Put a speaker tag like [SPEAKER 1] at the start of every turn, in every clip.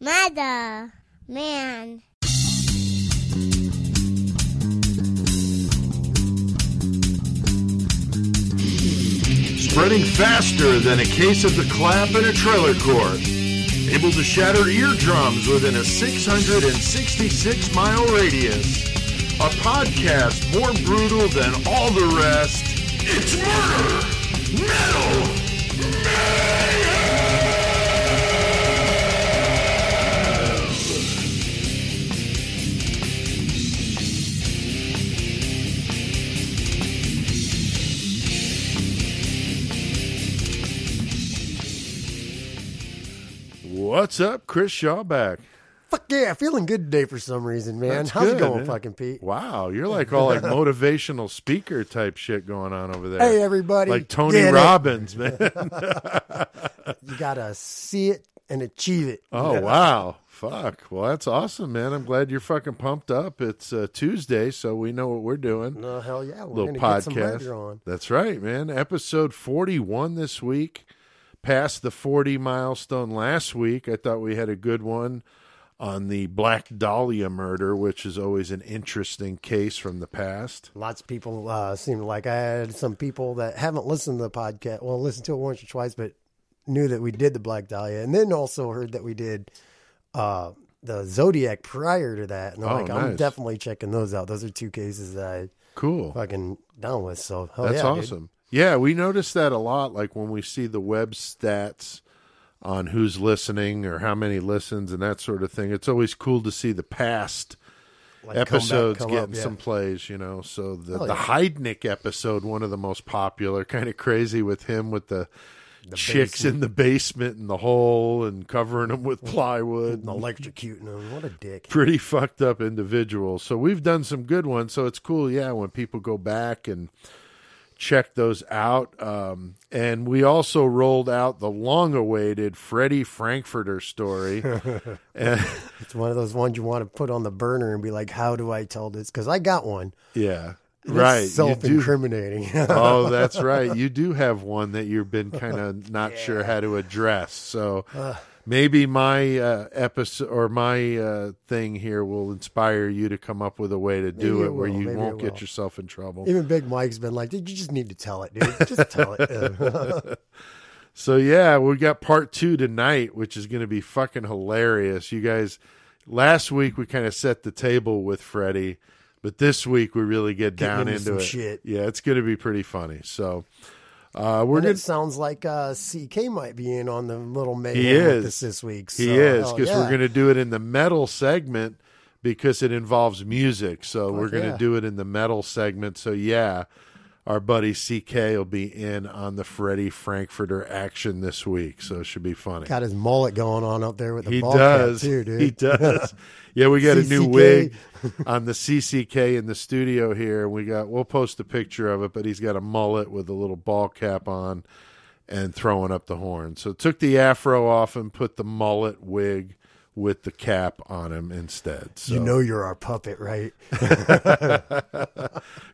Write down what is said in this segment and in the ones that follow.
[SPEAKER 1] Mother, man.
[SPEAKER 2] Spreading faster than a case of the clap in a trailer court. Able to shatter eardrums within a 666 mile radius. A podcast more brutal than all the rest. It's murder! Metal! What's up, Chris Shawback?
[SPEAKER 3] Fuck yeah, feeling good today for some reason, man.
[SPEAKER 2] That's
[SPEAKER 3] How's
[SPEAKER 2] good,
[SPEAKER 3] it going,
[SPEAKER 2] man.
[SPEAKER 3] fucking Pete?
[SPEAKER 2] Wow, you're like all like motivational speaker type shit going on over there.
[SPEAKER 3] Hey, everybody.
[SPEAKER 2] like Tony
[SPEAKER 3] Get it.
[SPEAKER 2] Robbins, man.
[SPEAKER 3] You gotta see it and achieve it.
[SPEAKER 2] Oh wow, fuck. Well, that's awesome, man. I'm glad you're fucking pumped up. It's uh, Tuesday, so we know what we're doing.
[SPEAKER 3] No, hell yeah. We're
[SPEAKER 2] Little
[SPEAKER 3] gonna get some
[SPEAKER 2] podcast.
[SPEAKER 3] on.
[SPEAKER 2] That's right, man. Episode 41 this week. Passed the 40 milestone last week. I thought we had a good one on the Black Dahlia murder, which is always an interesting case from the past.
[SPEAKER 3] Lots of people uh, seem like I had some people that haven't listened to the podcast. Well, listened to it once or twice, but knew that we did the Black Dahlia, and then also heard that we did uh, the Zodiac prior to that. And they're
[SPEAKER 2] Oh,
[SPEAKER 3] like, I'm definitely checking those out. Those are two cases that I
[SPEAKER 2] Cool.
[SPEAKER 3] fucking down with. So
[SPEAKER 2] That's
[SPEAKER 3] yeah, dude.
[SPEAKER 2] Yeah, we notice that a lot. Like when we see the web stats on who's listening or how many listens and that sort of thing. It's always cool to see the past
[SPEAKER 3] Like, come back-
[SPEAKER 2] episodes
[SPEAKER 3] come
[SPEAKER 2] getting
[SPEAKER 3] up, yeah.
[SPEAKER 2] some plays. You know, so the
[SPEAKER 3] Oh,
[SPEAKER 2] the. Heidnik episode, one of the most popular, kind of crazy with him with the. Chicks in the basement in the hole and covering them with plywood.
[SPEAKER 3] And electrocuting them. What a dick.
[SPEAKER 2] Pretty fucked up individual. So we've done some good ones. So it's cool, yeah, when people go back and check those out. Um, and we also rolled out the long awaited Freddie Frankfurter story.
[SPEAKER 3] It's one of those ones you want to put on the burner and be like, how do I tell this? Because I got one.
[SPEAKER 2] yeah.
[SPEAKER 3] It's
[SPEAKER 2] right.
[SPEAKER 3] Self-incriminating.
[SPEAKER 2] oh, that's right. You do have one that you've been kind of not sure how to address. So maybe my uh, episode or my uh, thing here will inspire you to come up with a way to do
[SPEAKER 3] Maybe
[SPEAKER 2] it
[SPEAKER 3] it
[SPEAKER 2] where you
[SPEAKER 3] Maybe
[SPEAKER 2] won't get yourself in trouble.
[SPEAKER 3] Even Big Mike's been like, dude, you just need to tell it, dude. Just tell it.
[SPEAKER 2] So yeah, we got part two tonight, which is going to be fucking hilarious. You guys, last week we kind of set the table with Freddie, but this week we really get
[SPEAKER 3] Getting
[SPEAKER 2] down
[SPEAKER 3] into
[SPEAKER 2] into it.
[SPEAKER 3] shit.
[SPEAKER 2] Yeah, it's going to be pretty funny. So uh, we're
[SPEAKER 3] and it sounds like uh, CK might be in on the little mayhem
[SPEAKER 2] He
[SPEAKER 3] with
[SPEAKER 2] is.
[SPEAKER 3] this this week.
[SPEAKER 2] He is because
[SPEAKER 3] yeah.
[SPEAKER 2] we're going to do it in the metal segment because it involves music. So we're going to
[SPEAKER 3] yeah.
[SPEAKER 2] do it in the metal segment. So yeah, our buddy CK will be in on the Freddie Frankfurter action this week. So it should be funny.
[SPEAKER 3] got his mullet going on up there with the
[SPEAKER 2] he
[SPEAKER 3] ball
[SPEAKER 2] does
[SPEAKER 3] cap too, dude.
[SPEAKER 2] He does. yeah, we got a new wig on the CCK in the studio here. We got. We'll post a picture of it, but he's got a mullet with a little ball cap on and throwing up the horn. So took the afro off and put the mullet wig with the cap on him instead. So
[SPEAKER 3] You know you're our puppet, right?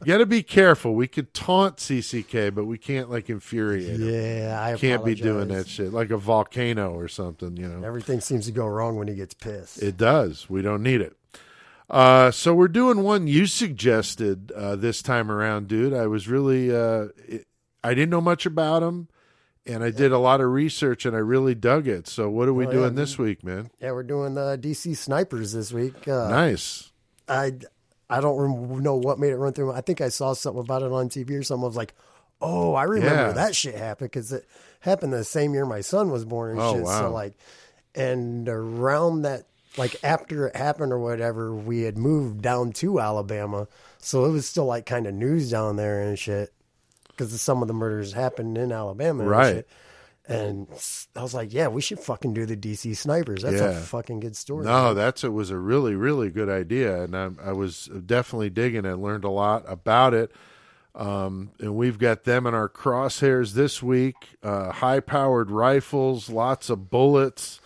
[SPEAKER 2] got to be careful. We could taunt CCK, but we can't like infuriate him.
[SPEAKER 3] Yeah, I
[SPEAKER 2] Can't be doing that shit like a volcano or something, you know.
[SPEAKER 3] Everything seems to go wrong when he gets pissed.
[SPEAKER 2] It does. We don't need it. Uh, so we're doing one you suggested uh, this time around, dude. I was really, uh, it, I didn't know much about him, and I did a lot of research, and I really dug it. So what are we
[SPEAKER 3] Oh, yeah,
[SPEAKER 2] doing this week, man?
[SPEAKER 3] yeah, we're doing the DC snipers this week. Uh,
[SPEAKER 2] Nice.
[SPEAKER 3] I I don't rem- know what made it run through. I think I saw something about it on TV or something. I was like, oh, I remember
[SPEAKER 2] Yeah.
[SPEAKER 3] that shit happened because it happened the same year my son was born and
[SPEAKER 2] Oh,
[SPEAKER 3] shit.
[SPEAKER 2] wow.
[SPEAKER 3] So like, and around that, like after it happened or whatever, we had moved down to Alabama, so it was still like kind of news down there and shit because some of the murders happened in Alabama, and
[SPEAKER 2] Right.
[SPEAKER 3] shit. And I was like, yeah, we should fucking do the DC snipers. That's
[SPEAKER 2] Yeah.
[SPEAKER 3] a fucking good story.
[SPEAKER 2] No, that's it was a really really good idea, and I, I was definitely digging it. Learned a lot about it, um, and we've got them in our crosshairs this week. Uh, high powered rifles, lots of bullets.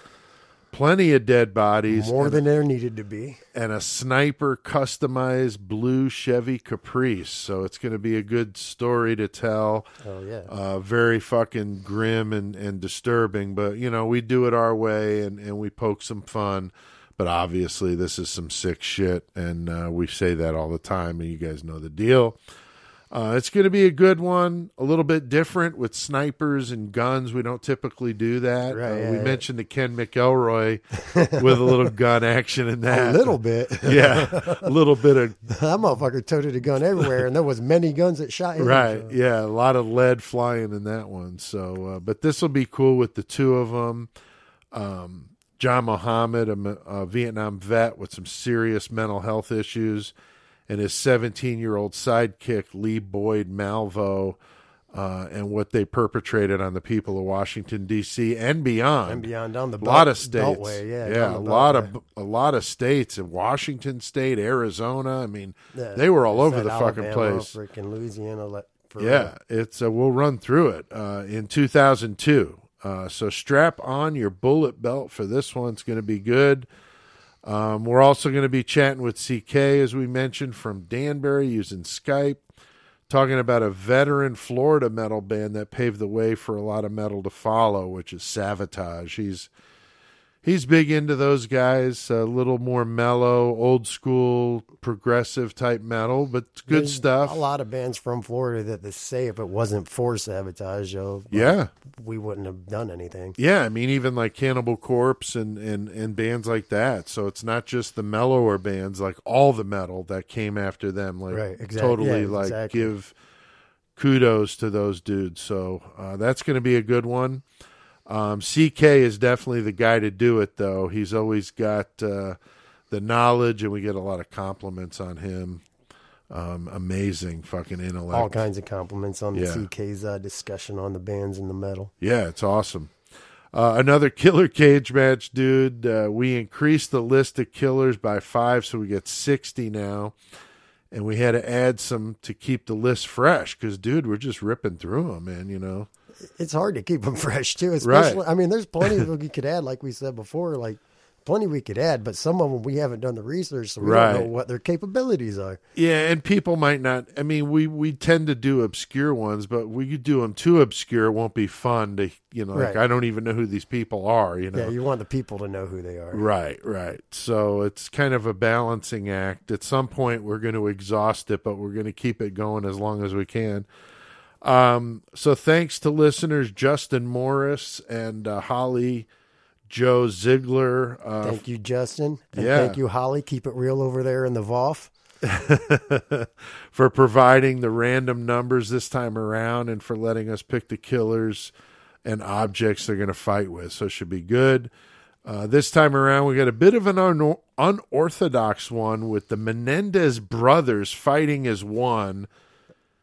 [SPEAKER 2] Plenty of dead bodies,
[SPEAKER 3] More than there needed to be.
[SPEAKER 2] and a sniper customized blue Chevy Caprice. So it's going to be a good story to tell.
[SPEAKER 3] Oh yeah.
[SPEAKER 2] Uh, very fucking grim and, and disturbing, but you know we do it our way and, and we poke some fun. But obviously, this is some sick shit, and uh, we say that all the time, and you guys know the deal. Uh, it's going to be a good one, a little bit different with snipers and guns. We don't typically do that.
[SPEAKER 3] Right,
[SPEAKER 2] uh, we
[SPEAKER 3] yeah.
[SPEAKER 2] mentioned the Ken McElroy with a little gun action in that.
[SPEAKER 3] a little bit.
[SPEAKER 2] yeah, a little bit of
[SPEAKER 3] that motherfucker toted a gun everywhere, and there was many guns that shot him.
[SPEAKER 2] right
[SPEAKER 3] so-
[SPEAKER 2] yeah a lot of lead flying in that one so uh, but this will be cool with the two of them um, john muhammad a vietnam vet with some serious mental health issues and his 17 year old sidekick lee boyd malvo uh, and what they perpetrated on the people of washington d.c and beyond
[SPEAKER 3] And beyond down the
[SPEAKER 2] a lot of states
[SPEAKER 3] beltway, yeah,
[SPEAKER 2] yeah a lot
[SPEAKER 3] beltway.
[SPEAKER 2] of a lot of states in washington state arizona i mean
[SPEAKER 3] Yeah,
[SPEAKER 2] they were all over the fucking place
[SPEAKER 3] freaking Louisiana.
[SPEAKER 2] Yeah, it's uh, we'll run through it uh, in 2002. Uh, so strap on your bullet belt for this one. It's going to be good. Um, we're also going to be chatting with CK as we mentioned from Danbury using Skype, talking about a veteran Florida metal band that paved the way for a lot of metal to follow, which is Savatage. He's he's big into those guys, a little more mellow, old school, progressive type metal, but good
[SPEAKER 3] There's
[SPEAKER 2] stuff.
[SPEAKER 3] A lot of bands from Florida that they say if it wasn't for Savatage, yo,
[SPEAKER 2] Yeah.
[SPEAKER 3] we wouldn't have done anything.
[SPEAKER 2] Yeah, I mean even like Cannibal Corpse and, and, and bands like that. So it's not just the mellower bands, like all the metal that came after them. Like
[SPEAKER 3] Right, exact-
[SPEAKER 2] totally
[SPEAKER 3] yeah,
[SPEAKER 2] like
[SPEAKER 3] exactly.
[SPEAKER 2] give kudos to those dudes. So uh, that's going to be a good one. Um, CK is definitely the guy to do it, though. He's always got uh, the knowledge, and we get a lot of compliments on him. Um, amazing fucking intellect.
[SPEAKER 3] All kinds of compliments on the
[SPEAKER 2] Yeah.
[SPEAKER 3] CK's uh, discussion on the bands and the metal.
[SPEAKER 2] Yeah, it's awesome. Uh, another killer cage match, dude. Uh, we increased the list of killers by five, so we get 60 now. And we had to add some to keep the list fresh because, dude, we're just ripping through them, man, you know?
[SPEAKER 3] It's hard to keep them fresh too.
[SPEAKER 2] Right.
[SPEAKER 3] Especially, I mean, there's plenty of we could add, like we said before, like plenty we could add, but some of them we haven't done the research, so we
[SPEAKER 2] Right.
[SPEAKER 3] don't know what their capabilities are.
[SPEAKER 2] Yeah, and people might not. I mean, we, we tend to do obscure ones, but we could do them too obscure. It won't be fun to, you know, like,
[SPEAKER 3] Right.
[SPEAKER 2] I don't even know who these people are, you know?
[SPEAKER 3] Yeah, you want the people to know who they are.
[SPEAKER 2] Right, right. So it's kind of a balancing act. At some point, we're going to exhaust it, but we're going to keep it going as long as we can. Um, so thanks to listeners Justin Morris and uh, Holly Joe Ziegler. Uh,
[SPEAKER 3] Thank you, Justin. And
[SPEAKER 2] Yeah.
[SPEAKER 3] thank you, Holly. Keep it real over there in the VOF.
[SPEAKER 2] for providing the random numbers this time around and for letting us pick the killers and objects they're going to fight with. So it should be good. Uh, this time around, we got a bit of an un- unorthodox one with the Menendez brothers fighting as one.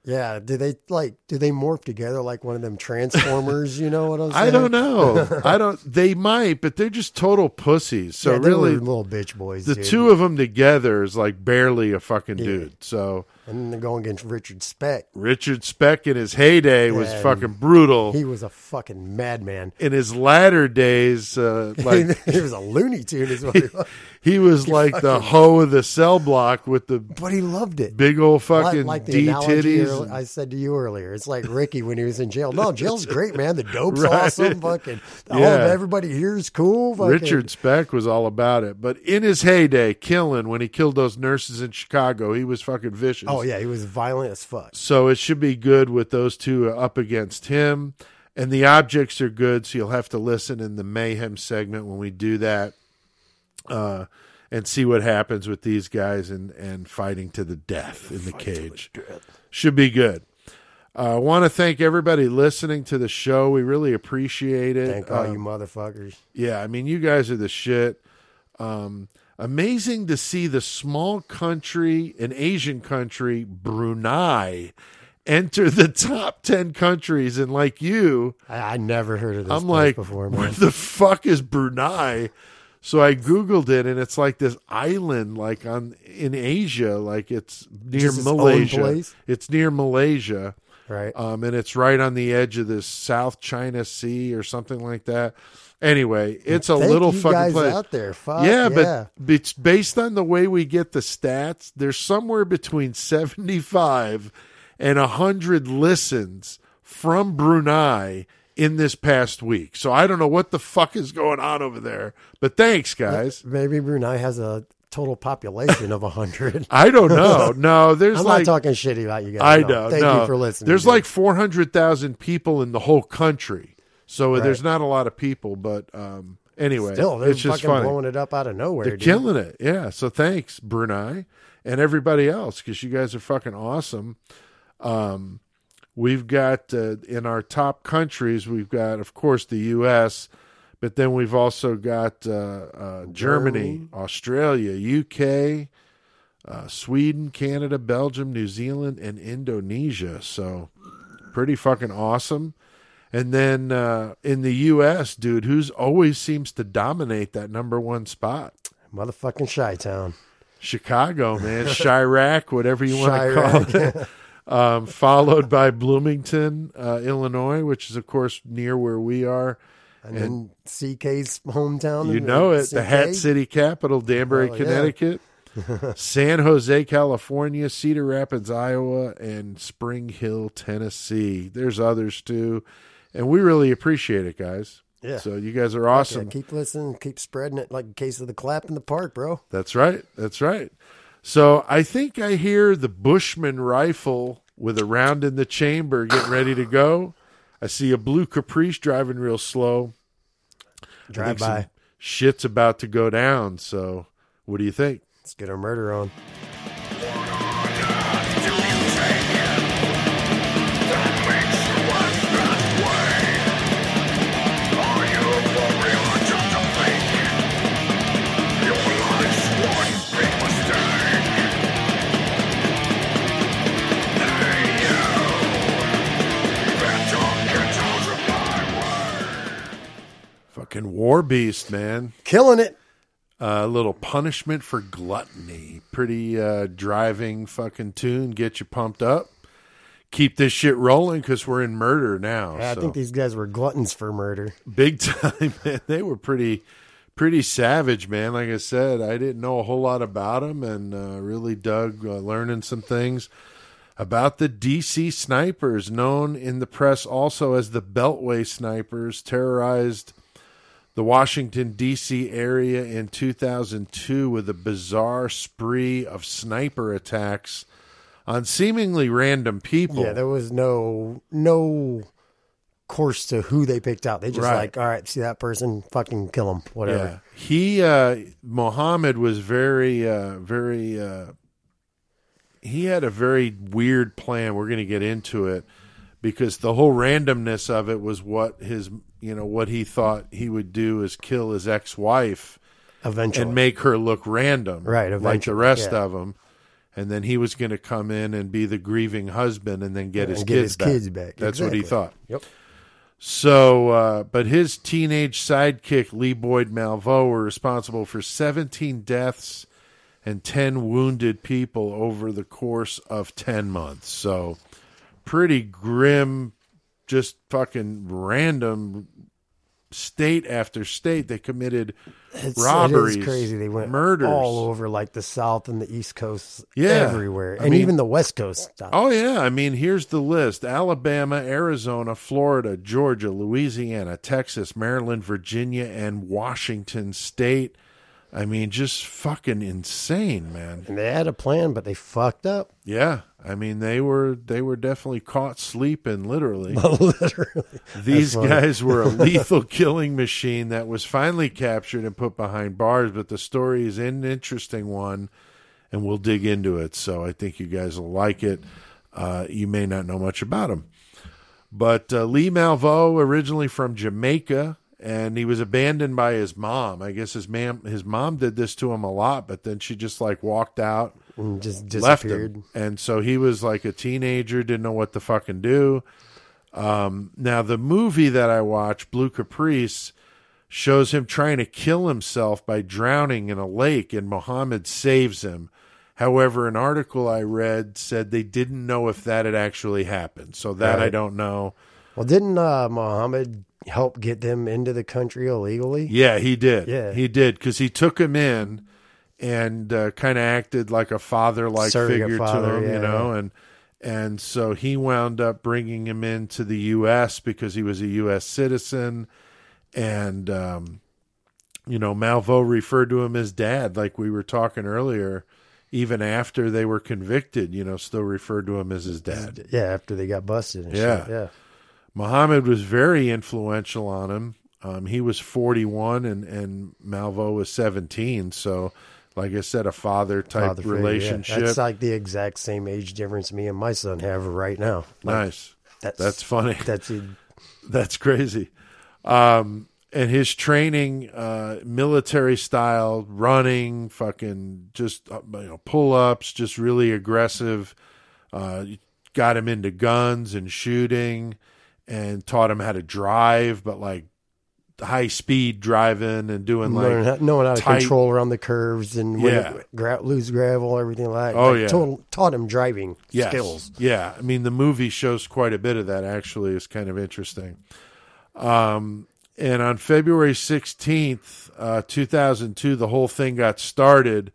[SPEAKER 3] Yeah, do they like? Do they morph together like one of them transformers? you know what I'm saying?
[SPEAKER 2] I don't know. I don't. They might, but they're just total pussies. So
[SPEAKER 3] yeah,
[SPEAKER 2] really,
[SPEAKER 3] little bitch boys.
[SPEAKER 2] the
[SPEAKER 3] dude.
[SPEAKER 2] two of them together is like barely a fucking dude. So
[SPEAKER 3] and then they're going against Richard Speck.
[SPEAKER 2] Richard Speck in his heyday was
[SPEAKER 3] Yeah,
[SPEAKER 2] fucking brutal.
[SPEAKER 3] He was a fucking madman.
[SPEAKER 2] in his latter days, uh, like
[SPEAKER 3] he was a Looney Tune, is what he was.
[SPEAKER 2] he was like the hoe of the cell block with the
[SPEAKER 3] But he loved it.
[SPEAKER 2] big old fucking
[SPEAKER 3] like, like the
[SPEAKER 2] D
[SPEAKER 3] analogy
[SPEAKER 2] titties.
[SPEAKER 3] earl- I said to you earlier, it's like Ricky when he was in jail. No, jail's great, man. The dope's
[SPEAKER 2] Right.
[SPEAKER 3] awesome. Fucking all
[SPEAKER 2] Yeah.
[SPEAKER 3] of everybody here is cool. Fucking,
[SPEAKER 2] Richard Speck was all about it, but in his heyday, killing when he killed those nurses in Chicago, he was fucking vicious.
[SPEAKER 3] Oh yeah, he was violent as fuck.
[SPEAKER 2] So it should be good with those two up against him. And the objects are good, so you'll have to listen in the mayhem segment when we do that, uh, and see what happens with these guys and and fighting to the death in the cage. Should be good. Uh, I want to thank everybody listening to the show. We really appreciate it.
[SPEAKER 3] Thank all
[SPEAKER 2] Uh,
[SPEAKER 3] you motherfuckers.
[SPEAKER 2] yeah, I mean, you guys are the shit. Um, amazing to see the small country, an Asian country, Brunei, enter the top 10 countries. And like you,
[SPEAKER 3] I, I never heard of this
[SPEAKER 2] I'm
[SPEAKER 3] place
[SPEAKER 2] like,
[SPEAKER 3] before,
[SPEAKER 2] where the fuck is Brunei? So I googled it, and it's like this island, like on in Asia, like it's near
[SPEAKER 3] Just
[SPEAKER 2] Malaysia. It's near Malaysia,
[SPEAKER 3] Right.
[SPEAKER 2] um, and it's right on the edge of this South China Sea or something like that. Anyway, it's a
[SPEAKER 3] Thank
[SPEAKER 2] little
[SPEAKER 3] you
[SPEAKER 2] fucking
[SPEAKER 3] guys
[SPEAKER 2] place.
[SPEAKER 3] out there. Fuck
[SPEAKER 2] yeah,
[SPEAKER 3] yeah.
[SPEAKER 2] but it's based on the way we get the stats. There's somewhere between 75 and 100 listens from Brunei in this past week. So I don't know what the fuck is going on over there. But thanks, guys.
[SPEAKER 3] maybe Brunei has a total population of hundred.
[SPEAKER 2] I don't know. No, there's
[SPEAKER 3] I'm
[SPEAKER 2] like
[SPEAKER 3] not talking shitty about you guys.
[SPEAKER 2] I
[SPEAKER 3] No.
[SPEAKER 2] know.
[SPEAKER 3] Thank
[SPEAKER 2] no.
[SPEAKER 3] you for listening.
[SPEAKER 2] There's
[SPEAKER 3] dude.
[SPEAKER 2] like 400,000 people in the whole country. So
[SPEAKER 3] Right.
[SPEAKER 2] there's not a lot of people, but um anyway,
[SPEAKER 3] still they're
[SPEAKER 2] it's just
[SPEAKER 3] fucking
[SPEAKER 2] funny.
[SPEAKER 3] blowing it up out of nowhere.
[SPEAKER 2] They're
[SPEAKER 3] dude.
[SPEAKER 2] killing it. Yeah. So thanks, Brunei, and everybody else, because you guys are fucking awesome. Um, we've got uh, in our top countries, we've got, of course, the U.S., but then we've also got uh, uh, Germany,
[SPEAKER 3] Germany.
[SPEAKER 2] Australia, UK, uh, Sweden, Canada, Belgium, New Zealand, and Indonesia. So pretty fucking awesome. And then uh, in the U.S., dude, who's always seems to dominate that number one spot?
[SPEAKER 3] Motherfucking Chi Town.
[SPEAKER 2] Chicago, man, Chiraq, whatever you want to call it. Um, followed by Bloomington, uh, Illinois, which is of course near where we are.
[SPEAKER 3] And, then CK's hometown.
[SPEAKER 2] You know it, the
[SPEAKER 3] CK.
[SPEAKER 2] Hat City capital, Danbury,
[SPEAKER 3] yeah.
[SPEAKER 2] Connecticut, San Jose, California, Cedar Rapids, Iowa, and Spring Hill, Tennessee. There's others too, and we really appreciate it, guys.
[SPEAKER 3] Yeah.
[SPEAKER 2] So you guys are
[SPEAKER 3] Yeah,
[SPEAKER 2] awesome.
[SPEAKER 3] keep listening. Keep spreading it like a case of the clap in the park, bro.
[SPEAKER 2] That's right. That's right. So I think I hear the Bushman rifle with a round in the chamber getting ready to go. I see a blue Caprice driving real slow.
[SPEAKER 3] Drive by.
[SPEAKER 2] Shit's about to go down. So what do you think?
[SPEAKER 3] Let's get our murder on.
[SPEAKER 2] Fucking war beast, man.
[SPEAKER 3] Killing it.
[SPEAKER 2] A little punishment for gluttony. Pretty uh, driving fucking tune. Get you pumped up. Keep this shit rolling because we're in murder now.
[SPEAKER 3] Yeah, I think these guys were gluttons for murder.
[SPEAKER 2] big time man they were pretty pretty savage man like i said i didn't know a whole lot about them and uh, really dug uh, learning some things about the dc snipers known in the press also as the beltway snipers terrorized the washington d.c area in 2002 with a bizarre spree of sniper attacks on seemingly random people
[SPEAKER 3] Yeah, there was no no course to who they picked out. They just
[SPEAKER 2] Right.
[SPEAKER 3] like, all right, see that person, fucking kill him, whatever.
[SPEAKER 2] Yeah, he uh, Muhammad was very, uh, very. Uh, he had a very weird plan. We're going to get into it because the whole randomness of it was what his, you know, what he thought he would do is kill his ex-wife
[SPEAKER 3] Eventually,
[SPEAKER 2] and make her look random,
[SPEAKER 3] Right,
[SPEAKER 2] Like the rest
[SPEAKER 3] yeah.
[SPEAKER 2] of them. And then he was going to come in and be the grieving husband, and then get
[SPEAKER 3] And
[SPEAKER 2] his
[SPEAKER 3] get
[SPEAKER 2] kids
[SPEAKER 3] his
[SPEAKER 2] back.
[SPEAKER 3] kids back.
[SPEAKER 2] That's what he thought.
[SPEAKER 3] Yep.
[SPEAKER 2] So, uh, but his teenage sidekick, Lee Boyd Malvo, were responsible for 17 deaths and 10 wounded people over the course of 10 months. So, pretty grim, just fucking random state after state. They committed
[SPEAKER 3] It's,
[SPEAKER 2] robberies,
[SPEAKER 3] It is crazy. They went
[SPEAKER 2] murders.
[SPEAKER 3] all over, like the South and the East Coast,
[SPEAKER 2] Yeah.
[SPEAKER 3] everywhere,
[SPEAKER 2] I
[SPEAKER 3] and
[SPEAKER 2] mean-
[SPEAKER 3] even the West Coast. Stuff.
[SPEAKER 2] Oh yeah, I mean here's the list: Alabama, Arizona, Florida, Georgia, Louisiana, Texas, Maryland, Virginia, and Washington State. I mean, just fucking insane, man.
[SPEAKER 3] And they had a plan, but they fucked up.
[SPEAKER 2] Yeah, I mean they were they were definitely caught sleeping, literally.
[SPEAKER 3] Literally.
[SPEAKER 2] These guys were a lethal killing machine that was finally captured and put behind bars. But the story is an interesting one, and we'll dig into it. So I think you guys will like it. Uh, you may not know much about him, but uh, Lee Malvo, originally from Jamaica, and he was abandoned by his mom. I guess his mom his mom did this to him a lot, but then she just like walked out
[SPEAKER 3] And just
[SPEAKER 2] left him. And so he was like a teenager, didn't know what to fucking do. Um, now the movie that I watched, Blue Caprice, shows him trying to kill himself by drowning in a lake, and Muhammad saves him. However, an article I read said they didn't know if that had actually happened. So that I don't know.
[SPEAKER 3] Well, didn't uh, Muhammad help get them into the country illegally.
[SPEAKER 2] Yeah, he did.
[SPEAKER 3] Yeah.
[SPEAKER 2] he did because he took him in and uh, kind of acted like a father-like
[SPEAKER 3] Surrogate
[SPEAKER 2] figure
[SPEAKER 3] father,
[SPEAKER 2] to him,
[SPEAKER 3] yeah,
[SPEAKER 2] you know, and and so he wound up bringing him into the U.S. because he was a U.S. citizen, and um, you know, Malvo referred to him as dad, like we were talking earlier. Even after they were convicted, you know, still referred to him as his dad.
[SPEAKER 3] Yeah, after they got busted. And
[SPEAKER 2] Yeah.
[SPEAKER 3] shit. yeah.
[SPEAKER 2] Muhammad was very influential on him. Um, he was 41 and, and Malvo was 17. So, like I said, a father type
[SPEAKER 3] Father figure, yeah.
[SPEAKER 2] relationship.
[SPEAKER 3] That's like the exact same age difference me and my son have right now. Like,
[SPEAKER 2] nice.
[SPEAKER 3] That's
[SPEAKER 2] That's funny.
[SPEAKER 3] That's it.
[SPEAKER 2] That's crazy. Um, and his training, uh, military style, running, fucking just uh, you know, pull ups, just really aggressive. Uh, got him into guns and shooting, and taught him how to drive, but like high speed driving and doing like
[SPEAKER 3] how, knowing how to
[SPEAKER 2] tight-
[SPEAKER 3] control around the curves and when
[SPEAKER 2] Yeah.
[SPEAKER 3] it, gra- lose gravel, everything like that.
[SPEAKER 2] Oh,
[SPEAKER 3] Like,
[SPEAKER 2] yeah.
[SPEAKER 3] total, taught him driving
[SPEAKER 2] Yes.
[SPEAKER 3] skills.
[SPEAKER 2] Yeah, I mean the movie shows quite a bit of that. Actually, it's kind of interesting. Um, and on February sixteenth, uh, two thousand two, the whole thing got started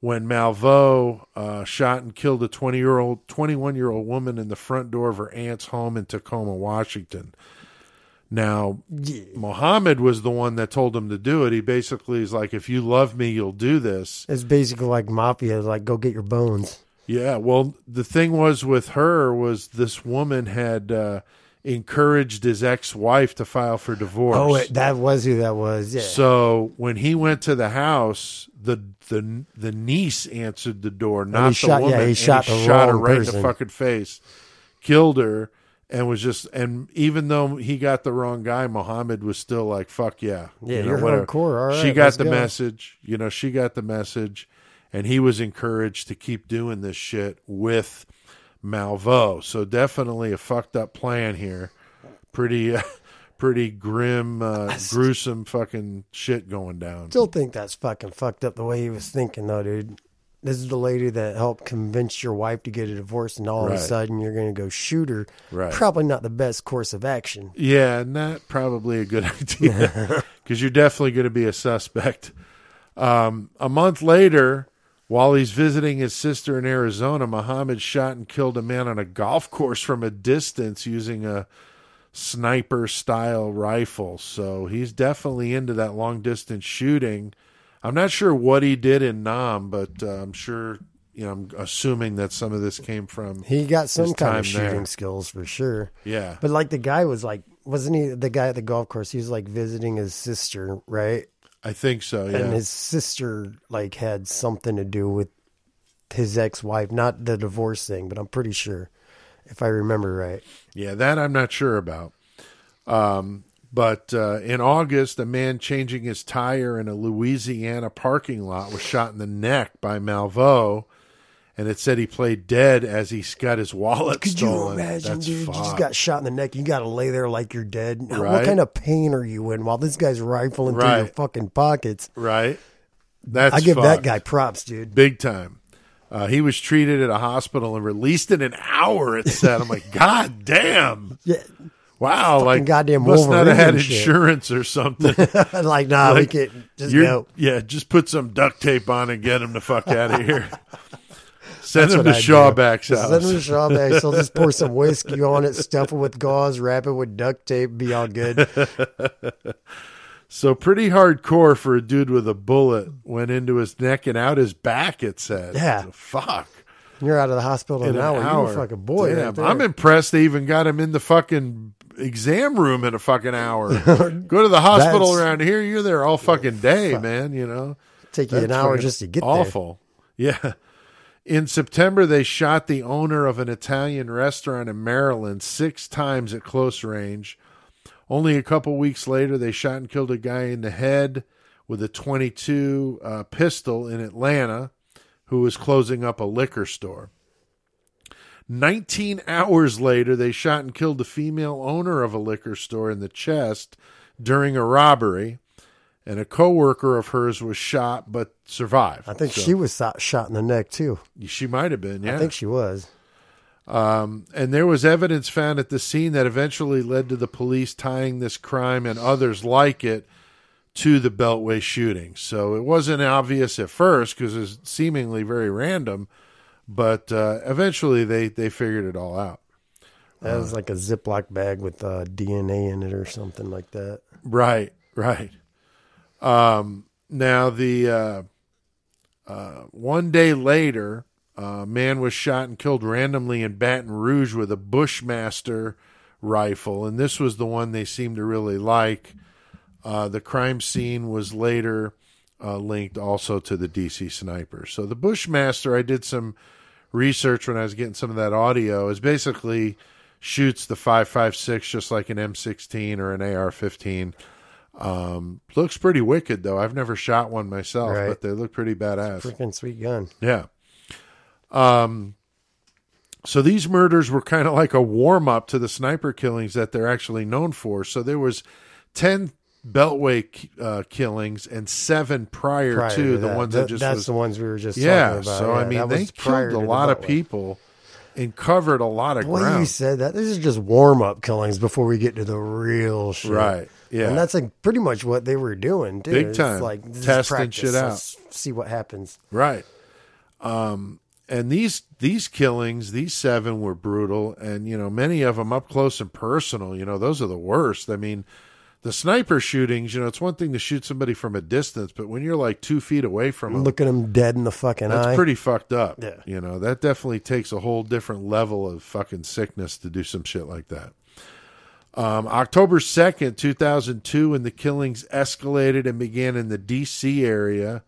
[SPEAKER 2] when Malvo uh, shot and killed a twenty year old, twenty one year old woman in the front door of her aunt's home in Tacoma, Washington. Now, Muhammad was the one that told him to do it. He basically is like, "If you love me, you'll do this."
[SPEAKER 3] It's basically like mafia, like go get your bones.
[SPEAKER 2] Yeah, well, the thing was with her was this woman had uh, encouraged his ex-wife to file for divorce.
[SPEAKER 3] Oh, it, that was who that was. Yeah.
[SPEAKER 2] so when he went to the house, the the the niece answered the door, not the
[SPEAKER 3] shot- yeah,
[SPEAKER 2] woman.
[SPEAKER 3] he
[SPEAKER 2] and
[SPEAKER 3] shot the
[SPEAKER 2] shot her right in the fucking face, killed her, and was just and even though he got the wrong guy, Muhammad was still like, "Fuck yeah,
[SPEAKER 3] Yeah,
[SPEAKER 2] you know,
[SPEAKER 3] you're
[SPEAKER 2] whatever."
[SPEAKER 3] hardcore. All right,
[SPEAKER 2] she got the
[SPEAKER 3] go.
[SPEAKER 2] message. You know, she got the message, and he was encouraged to keep doing this shit with Malvo. So definitely a fucked up plan here. Pretty, uh, pretty grim, uh, gruesome fucking shit going down.
[SPEAKER 3] Still think that's fucking fucked up the way he was thinking, though, dude. This is the lady that helped convince your wife to get a divorce, and all of a sudden you're going to go shoot her.
[SPEAKER 2] Right.
[SPEAKER 3] Probably not the best course of action.
[SPEAKER 2] Yeah, not probably a good idea because you're definitely going to be a suspect. Um, a month later, while he's visiting his sister in Arizona, Muhammad shot and killed a man on a golf course from a distance using a sniper style rifle. So he's definitely into that long distance shooting. I'm not sure what he did in Nam, but uh, I'm sure, you know, I'm assuming that some of this came from.
[SPEAKER 3] He got some kind of shooting
[SPEAKER 2] there.
[SPEAKER 3] skills for sure.
[SPEAKER 2] Yeah.
[SPEAKER 3] But like the guy was like, wasn't he the guy at the golf course? He was like visiting his sister, right?
[SPEAKER 2] I think so. Yeah.
[SPEAKER 3] And his sister like had something to do with his ex-wife, not the divorce thing, but I'm pretty sure if I remember right.
[SPEAKER 2] Yeah, that I'm not sure about. Um, but uh, in August, a man changing his tire in a Louisiana parking lot was shot in the neck by Malvo, and it said he played dead as he got his wallet stolen
[SPEAKER 3] Could
[SPEAKER 2] stolen.
[SPEAKER 3] you imagine,
[SPEAKER 2] That's
[SPEAKER 3] dude? You just got shot in the neck. You got to lay there like you're dead. Now, What kind of pain are you in while this guy's rifling through your
[SPEAKER 2] Right.
[SPEAKER 3] fucking pockets?
[SPEAKER 2] right. That's
[SPEAKER 3] I give that
[SPEAKER 2] fucked.
[SPEAKER 3] guy props, dude.
[SPEAKER 2] big time. Uh, he was treated at a hospital and released in an hour. It said, "I'm like, God damn,
[SPEAKER 3] Yeah,
[SPEAKER 2] wow, like
[SPEAKER 3] goddamn
[SPEAKER 2] must not have had
[SPEAKER 3] Wolverine shit.
[SPEAKER 2] insurance or something."
[SPEAKER 3] like nah,
[SPEAKER 2] Like,
[SPEAKER 3] we can't just go.
[SPEAKER 2] Yeah, just put some duct tape on and get him the fuck out of here. Send him to. Shawback's
[SPEAKER 3] Just Send him to
[SPEAKER 2] house.
[SPEAKER 3] Shawback. So just pour some whiskey on it, stuff it with gauze, wrap it with duct tape, be all good.
[SPEAKER 2] So pretty hardcore for a dude with a bullet went into his neck and out his back. It said,
[SPEAKER 3] Yeah.
[SPEAKER 2] fuck."
[SPEAKER 3] You're out of the hospital in an hour. You're a fucking boy.
[SPEAKER 2] Damn,
[SPEAKER 3] right.
[SPEAKER 2] I'm impressed they even got him in the fucking exam room in a fucking hour. Go to the hospital
[SPEAKER 3] That's-
[SPEAKER 2] around here. You're there all fucking day, man. You know.
[SPEAKER 3] Take you an
[SPEAKER 2] That's
[SPEAKER 3] hour
[SPEAKER 2] fucking
[SPEAKER 3] just to get
[SPEAKER 2] awful. Yeah. In September, they shot the owner of an Italian restaurant in Maryland six times at close range. Only a couple weeks later, they shot and killed a guy in the head with a 22 uh, pistol in Atlanta who was closing up a liquor store. 19 hours later, they shot and killed the female owner of a liquor store in the chest during a robbery. And a coworker of hers was shot but survived.
[SPEAKER 3] I think
[SPEAKER 2] So,
[SPEAKER 3] she was shot shot in the neck too.
[SPEAKER 2] she might have been. Yeah.
[SPEAKER 3] I think she was.
[SPEAKER 2] Um, and there was evidence found at the scene that eventually led to the police tying this crime and others like it to the Beltway shooting. So it wasn't obvious at first because it was seemingly very random, but uh, eventually they, they figured it all out.
[SPEAKER 3] That was like a Ziploc bag with uh, DNA in it or something like that.
[SPEAKER 2] Right, right. Um, now the uh, uh, one day later, a man was shot and killed randomly in Baton Rouge with a Bushmaster rifle, and this was the one they seemed to really like. Uh, the crime scene was later uh, linked also to the DC sniper. So the Bushmaster, I did some research when I was getting some of that audio, is basically shoots the 5.56 just like an M16 or an AR-15. Um, looks pretty wicked though. I've never shot one myself,
[SPEAKER 3] Right.
[SPEAKER 2] but they look pretty badass.
[SPEAKER 3] Freaking sweet gun.
[SPEAKER 2] Yeah. Um so these murders were kind of like a warm up to the sniper killings that they're actually known for. So there was 10 Beltway uh, killings and 7 prior,
[SPEAKER 3] Prior
[SPEAKER 2] to
[SPEAKER 3] to
[SPEAKER 2] the
[SPEAKER 3] that.
[SPEAKER 2] ones
[SPEAKER 3] Th-
[SPEAKER 2] that just
[SPEAKER 3] that's
[SPEAKER 2] was
[SPEAKER 3] the ones we were just
[SPEAKER 2] Yeah,
[SPEAKER 3] talking about.
[SPEAKER 2] so I mean they killed a lot of people and covered a lot of
[SPEAKER 3] way you said that, this is just warm up killings before we get to the real shit.
[SPEAKER 2] Right. Yeah.
[SPEAKER 3] And that's like pretty much what they were doing, too.
[SPEAKER 2] Big
[SPEAKER 3] It's
[SPEAKER 2] time.
[SPEAKER 3] Like this
[SPEAKER 2] Testing shit out.
[SPEAKER 3] Let's see what happens.
[SPEAKER 2] Right. Um, and these these killings, these seven were brutal, and you know many of them up close and personal. You know those are the worst. I mean, the sniper shootings. You know, it's one thing to shoot somebody from a distance, but when you're like two feet away from them,
[SPEAKER 3] Look at him dead in the fucking eye.
[SPEAKER 2] that's
[SPEAKER 3] eye.
[SPEAKER 2] pretty fucked up.
[SPEAKER 3] Yeah.
[SPEAKER 2] You know, that definitely takes a whole different level of fucking sickness to do some shit like that. Um, October 2nd, 2002, when the killings escalated and began in the D.C. area,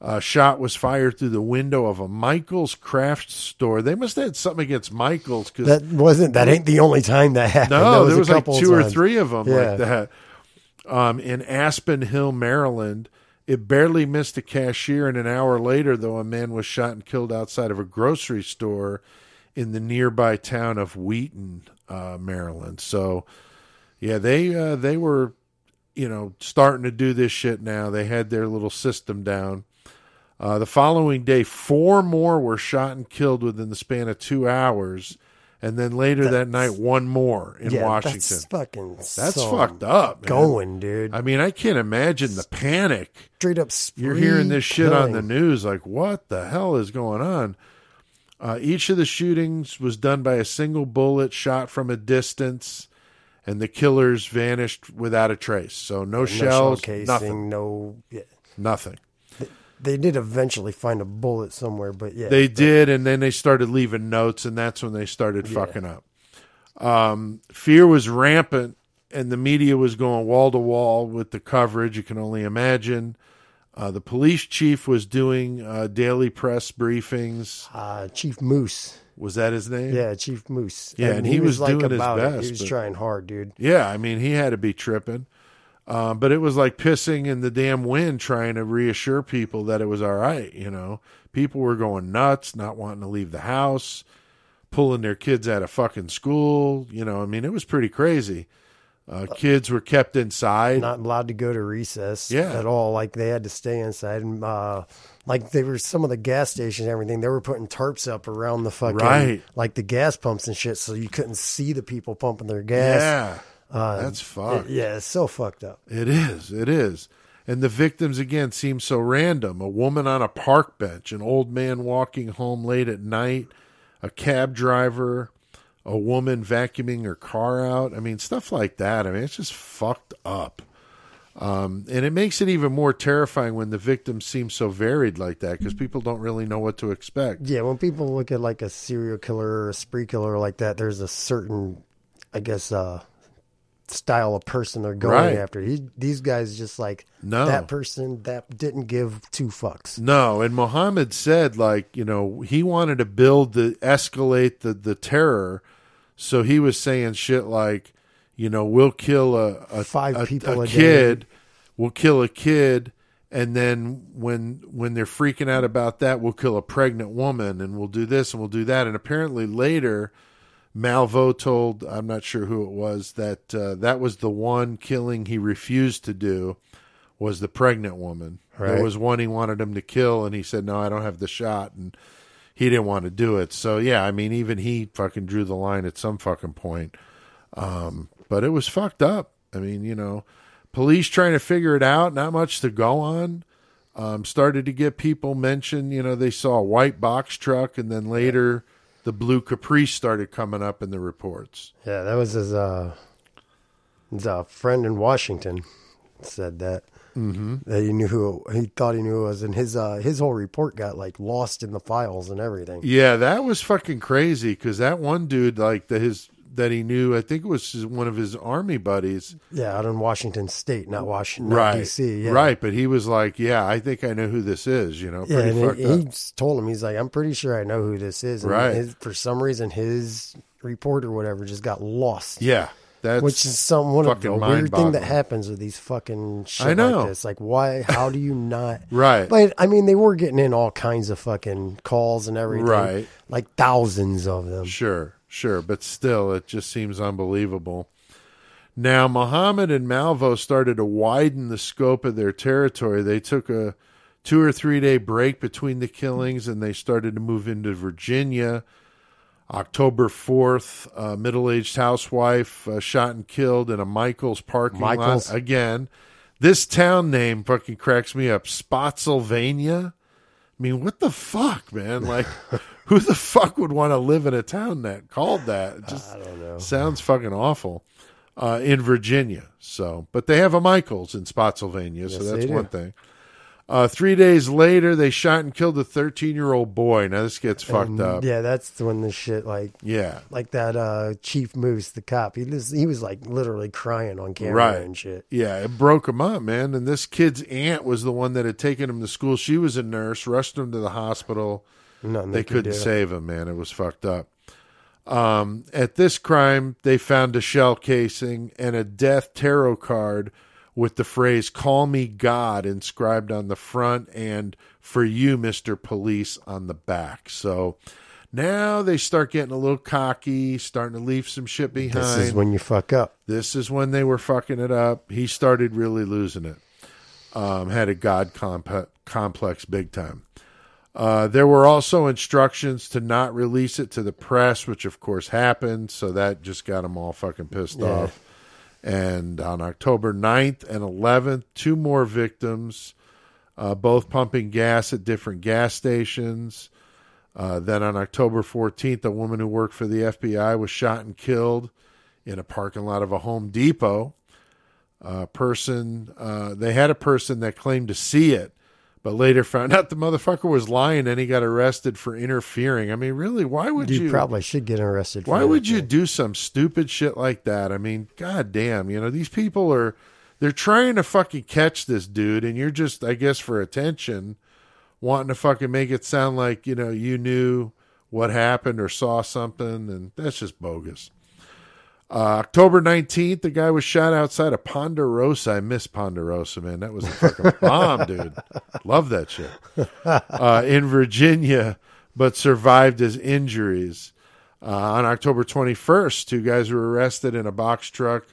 [SPEAKER 2] a shot was fired through the window of a Michael's craft store. They must have had something against Michael's because
[SPEAKER 3] that wasn't, that ain't the only time that happened.
[SPEAKER 2] no,
[SPEAKER 3] That
[SPEAKER 2] there was like two or three of them
[SPEAKER 3] Yeah.
[SPEAKER 2] like that. Um, in Aspen Hill, Maryland, it barely missed a cashier, and an hour later, though, a man was shot and killed outside of a grocery store in the nearby town of Wheaton, uh, Maryland. So, yeah, they uh, they were, you know, starting to do this shit now. They had their little system down. Uh, the following day, four more were shot and killed within the span of two hours, and then later that night, one more in
[SPEAKER 3] yeah,
[SPEAKER 2] Washington.
[SPEAKER 3] That's fucking
[SPEAKER 2] That's
[SPEAKER 3] so
[SPEAKER 2] fucked up. man.
[SPEAKER 3] Going, dude.
[SPEAKER 2] I mean, I can't imagine the panic.
[SPEAKER 3] Straight up
[SPEAKER 2] You're hearing this shit on the news, like, what the hell is going on? Uh, each of the shootings was done by a single bullet shot from a distance, and the killers vanished without a trace. So no,
[SPEAKER 3] No
[SPEAKER 2] shells,
[SPEAKER 3] shell casing,
[SPEAKER 2] nothing,
[SPEAKER 3] no. Yeah.
[SPEAKER 2] nothing.
[SPEAKER 3] They did eventually find a bullet somewhere, but yeah.
[SPEAKER 2] They did, and then they started leaving notes, and that's when they started fucking up. Um, fear was rampant, and the media was going wall to wall with the coverage. You can only imagine. Uh, the police chief was doing uh, daily press briefings.
[SPEAKER 3] uh, Chief Moose.
[SPEAKER 2] Was that his name?
[SPEAKER 3] Yeah, Chief Moose.
[SPEAKER 2] Yeah, and he was doing his
[SPEAKER 3] about it.
[SPEAKER 2] best,
[SPEAKER 3] He was
[SPEAKER 2] but-
[SPEAKER 3] trying hard, dude.
[SPEAKER 2] Yeah, I mean, he had to be tripping. Um, but it was like pissing in the damn wind trying to reassure people that it was all right. You know, people were going nuts, not wanting to leave the house, pulling their kids out of fucking school. You know, I mean, it was pretty crazy. Uh, kids were kept inside.
[SPEAKER 3] Not allowed to go to recess
[SPEAKER 2] Yeah.
[SPEAKER 3] at all. Like they had to stay inside. And uh, like they were some of the gas stations and everything, they were putting tarps up around the fucking
[SPEAKER 2] Right.
[SPEAKER 3] like the gas pumps and shit, so you couldn't see the people pumping their gas.
[SPEAKER 2] yeah,
[SPEAKER 3] Uh,
[SPEAKER 2] that's fucked.
[SPEAKER 3] Yeah, it's so fucked up.
[SPEAKER 2] It is. It is. And the victims again seem so random. A woman on a park bench, an old man walking home late at night, a cab driver, a woman vacuuming her car out. I mean, stuff like that. I mean, it's just fucked up. Um, and it makes it even more terrifying when the victims seem so varied like that because people don't really know what to expect.
[SPEAKER 3] Yeah, when people look at like a serial killer or a spree killer like that, there's a certain, I guess, uh, style of person they're going
[SPEAKER 2] Right.
[SPEAKER 3] after. He, these guys just like
[SPEAKER 2] No.
[SPEAKER 3] that person that didn't give two fucks.
[SPEAKER 2] No, and Muhammad said like you know he wanted to build the escalate the the terror, so he was saying shit like you know we'll kill a a,
[SPEAKER 3] Five
[SPEAKER 2] a,
[SPEAKER 3] people
[SPEAKER 2] a
[SPEAKER 3] a day.
[SPEAKER 2] kid, we'll kill a kid, and then when when they're freaking out about that, we'll kill a pregnant woman, and we'll do this and we'll do that, and apparently later. Malvo told I'm not sure who it was that uh, that was the one killing he refused to do was the pregnant woman. There was one he wanted him to kill, and he said, "No, I don't have the shot." And he didn't want to do it. So yeah, I mean, even he fucking drew the line at some fucking point. Um, but it was fucked up. I mean, you know, police trying to figure it out. Not much to go on. Um, started to get people mention. You know, they saw a white box truck, and then later the blue Caprice started coming up in the reports.
[SPEAKER 3] Yeah, that was his uh his uh, friend in Washington said that. Mm-hmm. That he knew who he thought he knew who it was, and his uh his whole report got like lost in the files and everything.
[SPEAKER 2] Yeah, that was fucking crazy because that one dude, like the his that he knew, I think it was one of his army buddies,
[SPEAKER 3] Yeah, out in Washington State, not Washington, not
[SPEAKER 2] right?
[SPEAKER 3] DC. Yeah.
[SPEAKER 2] Right, but he was like, "Yeah, I think I know who this is." You know,
[SPEAKER 3] Yeah,
[SPEAKER 2] pretty
[SPEAKER 3] and
[SPEAKER 2] fucked
[SPEAKER 3] he, he told him he's like, I'm pretty sure I know who this is. And
[SPEAKER 2] Right.
[SPEAKER 3] his, for some reason, his report or whatever just got lost.
[SPEAKER 2] yeah, that's
[SPEAKER 3] Which is some one of the weird thing that happens with these fucking shit
[SPEAKER 2] I know.
[SPEAKER 3] like this. Like, why? How do you not?
[SPEAKER 2] Right.
[SPEAKER 3] But I mean, they were getting in all kinds of fucking calls and everything.
[SPEAKER 2] Right.
[SPEAKER 3] Like thousands of them.
[SPEAKER 2] Sure, sure, but still, it just seems unbelievable. Now, Muhammad and Malvo started to widen the scope of their territory. They took a two or three day break between the killings and they started to move into Virginia. October 4th, a middle aged housewife uh, shot and killed in a Michaels parking
[SPEAKER 3] Michaels.
[SPEAKER 2] lot. Again, this town name fucking cracks me up. Spotsylvania? I mean, what the fuck, man? Like, who the fuck would want to live in a town that called that? It just
[SPEAKER 3] I don't know.
[SPEAKER 2] sounds fucking awful. Uh, in Virginia, so but they have a Michaels in Spotsylvania, so that's
[SPEAKER 3] do.
[SPEAKER 2] one thing. Uh, three days later, they shot and killed a 13 year old boy. Now this gets fucked
[SPEAKER 3] And,
[SPEAKER 2] up.
[SPEAKER 3] Yeah, that's when the shit like
[SPEAKER 2] Yeah,
[SPEAKER 3] like that uh Chief Moose, the cop. He was he was like literally crying on camera
[SPEAKER 2] Right.
[SPEAKER 3] and shit.
[SPEAKER 2] yeah, it broke him up, man. And this kid's aunt was the one that had taken him to school. She was a nurse, rushed him to the hospital.
[SPEAKER 3] Nothing
[SPEAKER 2] they
[SPEAKER 3] could
[SPEAKER 2] couldn't
[SPEAKER 3] do.
[SPEAKER 2] save him, man. It was fucked up. Um, at this crime, they found a shell casing and a death tarot card with the phrase "Call me God" inscribed on the front, and "For you, Mister Police" on the back. So now they start getting a little cocky, starting to leave some shit behind.
[SPEAKER 3] This is when you fuck up.
[SPEAKER 2] This is when they were fucking it up. He started really losing it. Um, had a God comp- complex big time. Uh, there were also instructions to not release it to the press, which of course happened. So that just got them all fucking pissed
[SPEAKER 3] Yeah.
[SPEAKER 2] off. And on October 9th and 11th, two more victims, uh, both pumping gas at different gas stations. Uh, then on October 14th, a woman who worked for the FBI was shot and killed in a parking lot of a Home Depot. A person, uh, they had a person that claimed to see it, but later found out the motherfucker was lying and he got arrested for interfering. I mean, really, why would
[SPEAKER 3] You,
[SPEAKER 2] you?
[SPEAKER 3] probably should get arrested. For
[SPEAKER 2] why would you do some stupid shit like that? I mean, god damn, you know, these people are they're trying to fucking catch this dude and you're just I guess for attention wanting to fucking make it sound like, you know, you knew what happened or saw something and that's just bogus. Uh, October 19th, the guy was shot outside of Ponderosa. I miss Ponderosa, man. That was a fucking bomb, dude. Love that shit. Uh, in Virginia, but survived his injuries. Uh, on October 21st, two guys were arrested in a box truck,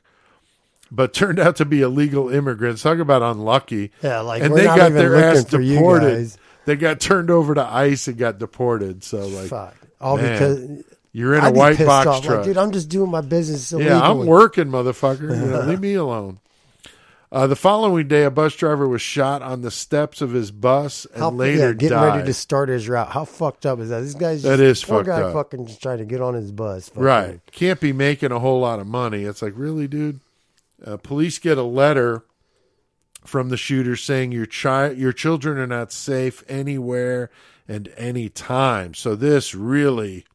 [SPEAKER 2] but turned out to be illegal immigrants. Talk about unlucky.
[SPEAKER 3] Yeah, like,
[SPEAKER 2] and they got their ass deported. They got turned over to ICE and got deported. So, like,
[SPEAKER 3] Fuck. All
[SPEAKER 2] man,
[SPEAKER 3] because
[SPEAKER 2] you're in a
[SPEAKER 3] I'd be
[SPEAKER 2] white box
[SPEAKER 3] off.
[SPEAKER 2] truck.
[SPEAKER 3] Like, dude, I'm just doing my business illegally.
[SPEAKER 2] Yeah, I'm working, motherfucker. You know, leave me alone. Uh, the following day, a bus driver was shot on the steps of his bus and
[SPEAKER 3] How,
[SPEAKER 2] later
[SPEAKER 3] yeah, getting
[SPEAKER 2] died.
[SPEAKER 3] ready to start his route. How fucked up is that? This guy's just,
[SPEAKER 2] That is
[SPEAKER 3] poor
[SPEAKER 2] fucked
[SPEAKER 3] guy
[SPEAKER 2] up.
[SPEAKER 3] fucking just trying to get on his bus. Fucking-
[SPEAKER 2] Right. Can't be making a whole lot of money. It's like, really, dude? Uh, police get a letter from the shooter saying your child, your children are not safe anywhere and any time. So this really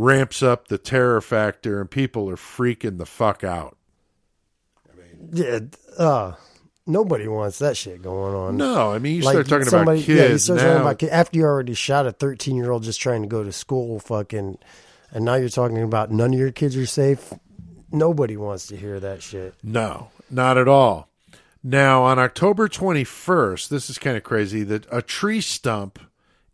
[SPEAKER 2] ramps up the terror factor, and people are freaking the fuck out.
[SPEAKER 3] I mean, Yeah. Uh, nobody wants that shit going on.
[SPEAKER 2] No, I mean you
[SPEAKER 3] Like,
[SPEAKER 2] start talking
[SPEAKER 3] somebody-
[SPEAKER 2] about kids
[SPEAKER 3] Yeah, you start talking
[SPEAKER 2] now.
[SPEAKER 3] about kid, after you already shot a 13 year old just trying to go to school, fucking, and now you're talking about none of your kids are safe. Nobody wants to hear that shit.
[SPEAKER 2] No, not at all. Now, on October 21st, this is kind of crazy that a tree stump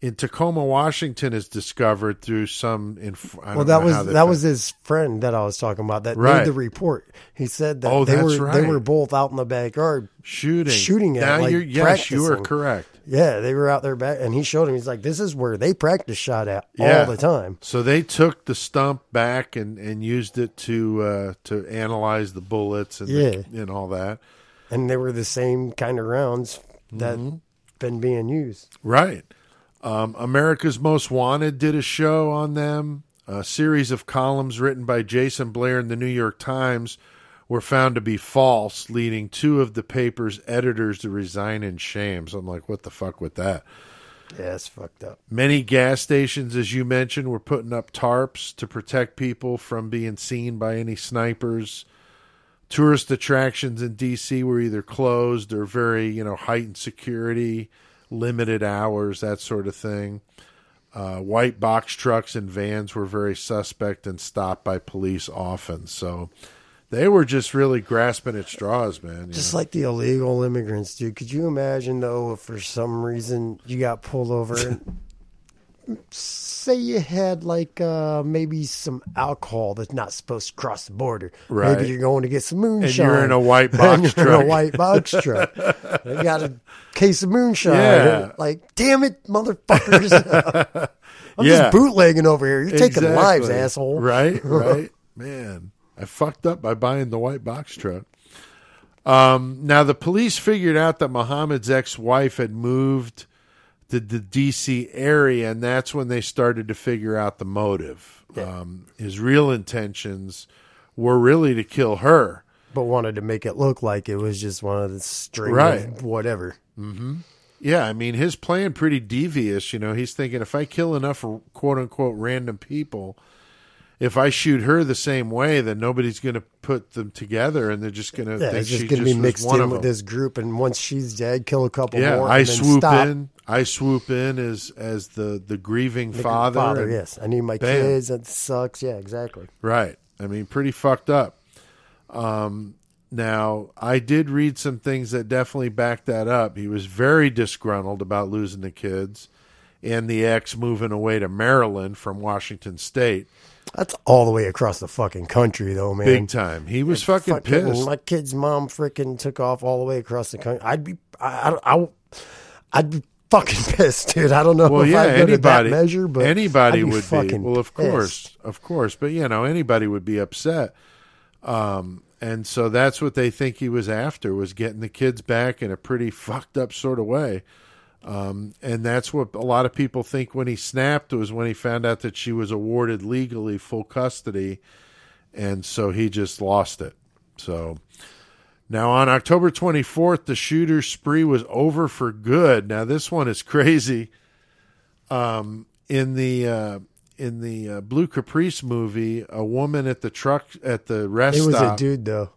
[SPEAKER 2] in Tacoma, Washington, is discovered through some. Inf- I
[SPEAKER 3] Well, that
[SPEAKER 2] know
[SPEAKER 3] was that
[SPEAKER 2] found-
[SPEAKER 3] was his friend that I was talking about that
[SPEAKER 2] Right.
[SPEAKER 3] made the report. He said that
[SPEAKER 2] Oh,
[SPEAKER 3] they were they were both out in the backyard.
[SPEAKER 2] shooting.
[SPEAKER 3] shooting at,
[SPEAKER 2] Now
[SPEAKER 3] like,
[SPEAKER 2] you're yes, you are correct.
[SPEAKER 3] Yeah, they were out there back, and he showed him. He's like, "This is where they practice shot at
[SPEAKER 2] Yeah.
[SPEAKER 3] all the time."
[SPEAKER 2] So they took the stump back and, and used it to uh, to analyze the bullets and
[SPEAKER 3] Yeah.
[SPEAKER 2] the, and all that.
[SPEAKER 3] and they were the same kind of rounds that
[SPEAKER 2] Mm-hmm.
[SPEAKER 3] been being used.
[SPEAKER 2] Right. Um, America's Most Wanted did a show on them. A series of columns written by Jayson Blair in the New York Times were found to be false, leading two of the paper's editors to resign in shame. So I'm like, what the fuck with that?
[SPEAKER 3] Yeah, it's fucked up.
[SPEAKER 2] Many gas stations, as you mentioned, were putting up tarps to protect people from being seen by any snipers. Tourist attractions in D.C. were either closed or very, you know, heightened security, limited hours, that sort of thing. Uh, white box trucks and vans were very suspect and stopped by police often. So they were just really grasping at straws, man.
[SPEAKER 3] Just
[SPEAKER 2] know?
[SPEAKER 3] like the illegal immigrants, dude. Could you imagine though, if for some reason you got pulled over and say you had like uh, maybe some alcohol that's not supposed to cross the border.
[SPEAKER 2] Right.
[SPEAKER 3] Maybe you're going to get some moonshine.
[SPEAKER 2] you're in a white
[SPEAKER 3] And
[SPEAKER 2] box truck.
[SPEAKER 3] In a white box truck. you got a case of moonshine.
[SPEAKER 2] Yeah.
[SPEAKER 3] Like, damn it, motherfuckers. I'm
[SPEAKER 2] Yeah.
[SPEAKER 3] just bootlegging over here. You're taking lives, asshole.
[SPEAKER 2] Right, right. Man, I fucked up by buying the white box truck. Um, now the police figured out that Muhammad's ex-wife had moved to the D.C. area, and that's when they started to figure out the motive. Um, his real intentions were really to kill her.
[SPEAKER 3] But wanted to make it look like it was just one of the string
[SPEAKER 2] Right.
[SPEAKER 3] whatever.
[SPEAKER 2] Yeah, I mean, his plan pretty devious. You know, he's thinking if I kill enough quote unquote random people, if I shoot her the same way, then nobody's going to put them together, and they're just going to
[SPEAKER 3] Yeah, it's just going to be mixed in with this group, and once she's dead, kill a couple
[SPEAKER 2] Yeah,
[SPEAKER 3] more.
[SPEAKER 2] I swoop
[SPEAKER 3] stop.
[SPEAKER 2] in. I swoop in as as the the grieving
[SPEAKER 3] her
[SPEAKER 2] father.
[SPEAKER 3] father,
[SPEAKER 2] and-
[SPEAKER 3] yes. I need my
[SPEAKER 2] Bam.
[SPEAKER 3] kids. That sucks. Yeah, exactly.
[SPEAKER 2] Right. I mean, pretty fucked up. Um, now, I did read some things that definitely backed that up. He was very disgruntled about losing the kids and the ex moving away to Maryland from Washington State.
[SPEAKER 3] That's all the way across the fucking country, though, man.
[SPEAKER 2] Big time. He was fucking
[SPEAKER 3] Fucking-
[SPEAKER 2] pissed.
[SPEAKER 3] My kid's mom freaking took off all the way across the country. I'd be, I, I, I would be fucking pissed, dude. I don't know
[SPEAKER 2] well,
[SPEAKER 3] if
[SPEAKER 2] yeah,
[SPEAKER 3] I'd go to
[SPEAKER 2] anybody,
[SPEAKER 3] that measure, but
[SPEAKER 2] anybody
[SPEAKER 3] I'd be
[SPEAKER 2] would be. Well, of
[SPEAKER 3] pissed.
[SPEAKER 2] course, of course, but you know, anybody would be upset. Um, and so that's what they think he was after was getting the kids back in a pretty fucked up sort of way. Um, and that's what a lot of people think when he snapped was when he found out that she was awarded legally full custody, and so he just lost it. So now on October 24th, the shooter spree was over for good. Now this one is crazy. Um, in the uh, in the uh, Blue Caprice movie, a woman at the truck at the rest
[SPEAKER 3] It was
[SPEAKER 2] stop
[SPEAKER 3] a dude, though.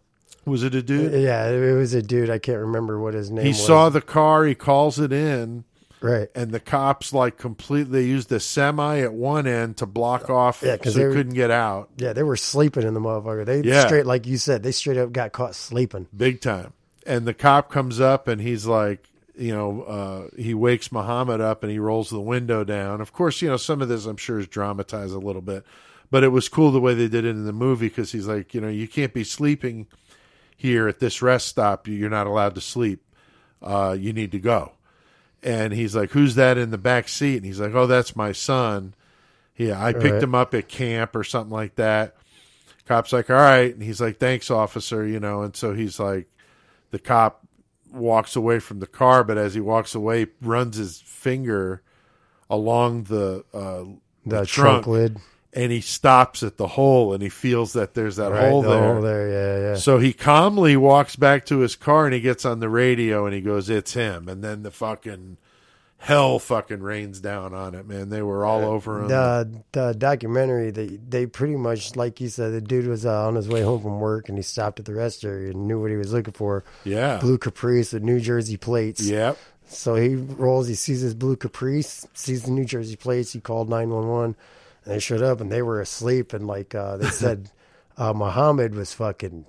[SPEAKER 2] Was it a dude?
[SPEAKER 3] Yeah, it was a dude. I can't remember what his name
[SPEAKER 2] he
[SPEAKER 3] was.
[SPEAKER 2] saw the car. He calls it in.
[SPEAKER 3] right.
[SPEAKER 2] and the cops like completely used the semi at one end to block off
[SPEAKER 3] Yeah, 'cause
[SPEAKER 2] so
[SPEAKER 3] they were-
[SPEAKER 2] couldn't get out
[SPEAKER 3] Yeah, they were sleeping in the motherfucker. They
[SPEAKER 2] Yeah.
[SPEAKER 3] straight, like you said, they straight up got caught sleeping.
[SPEAKER 2] big time and the cop comes up and he's like you know uh, he wakes muhammad up and he rolls the window down of course you know some of this i'm sure is dramatized a little bit but it was cool the way they did it in the movie because he's like you know you can't be sleeping here at this rest stop you're not allowed to sleep. Uh, you need to go. And he's like who's that in the back seat? And he's like oh that's my son. Yeah i picked
[SPEAKER 3] Right.
[SPEAKER 2] him up at camp or something like that. Cop's like all right. And he's like thanks officer you know and so he's like the cop walks away from the car but as he walks away runs his finger along the uh,
[SPEAKER 3] The,
[SPEAKER 2] the
[SPEAKER 3] trunk, lid.
[SPEAKER 2] And he stops at the hole and he feels that there's that
[SPEAKER 3] Right,
[SPEAKER 2] hole
[SPEAKER 3] the
[SPEAKER 2] there
[SPEAKER 3] hole there. Yeah, yeah.
[SPEAKER 2] so he calmly walks back to his car and he gets on the radio and he goes, "It's him." And then the fucking hell fucking rains down on it, man. They were all over him.
[SPEAKER 3] the the documentary they they pretty much like you said the dude was uh, on his way home from work and he stopped at the rest area and knew what he was looking for
[SPEAKER 2] yeah,
[SPEAKER 3] blue caprice with new jersey plates
[SPEAKER 2] yep,
[SPEAKER 3] so he rolls he sees his blue caprice sees the new jersey plates he called 911 and they showed up and they were asleep and like uh, they said uh, muhammad was fucking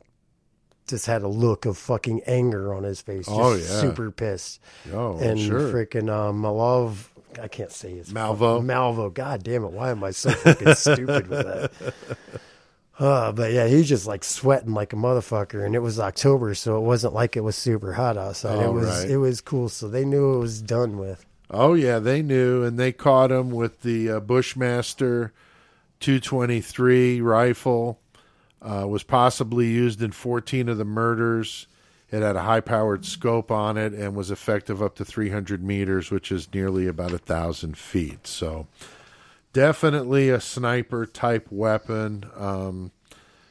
[SPEAKER 3] just had a look of fucking anger on his face just
[SPEAKER 2] Oh, yeah.
[SPEAKER 3] super pissed
[SPEAKER 2] oh
[SPEAKER 3] and
[SPEAKER 2] sure,
[SPEAKER 3] freaking um, Malov I can't say his
[SPEAKER 2] Malvo?
[SPEAKER 3] Malvo. God damn it! Why am I so fucking stupid with that? Uh, but yeah, he's just like sweating like a motherfucker, and it was October, so it wasn't like it was super hot outside.
[SPEAKER 2] Oh,
[SPEAKER 3] it was
[SPEAKER 2] right.
[SPEAKER 3] it was cool, so they knew it was done with.
[SPEAKER 2] Oh yeah, they knew, and they caught him with the uh, Bushmaster 223 rifle. Uh, was possibly used in 14 of the murders. It had a high-powered scope on it and was effective up to 300 meters, which is nearly about a thousand feet. So, definitely a sniper type weapon. Um,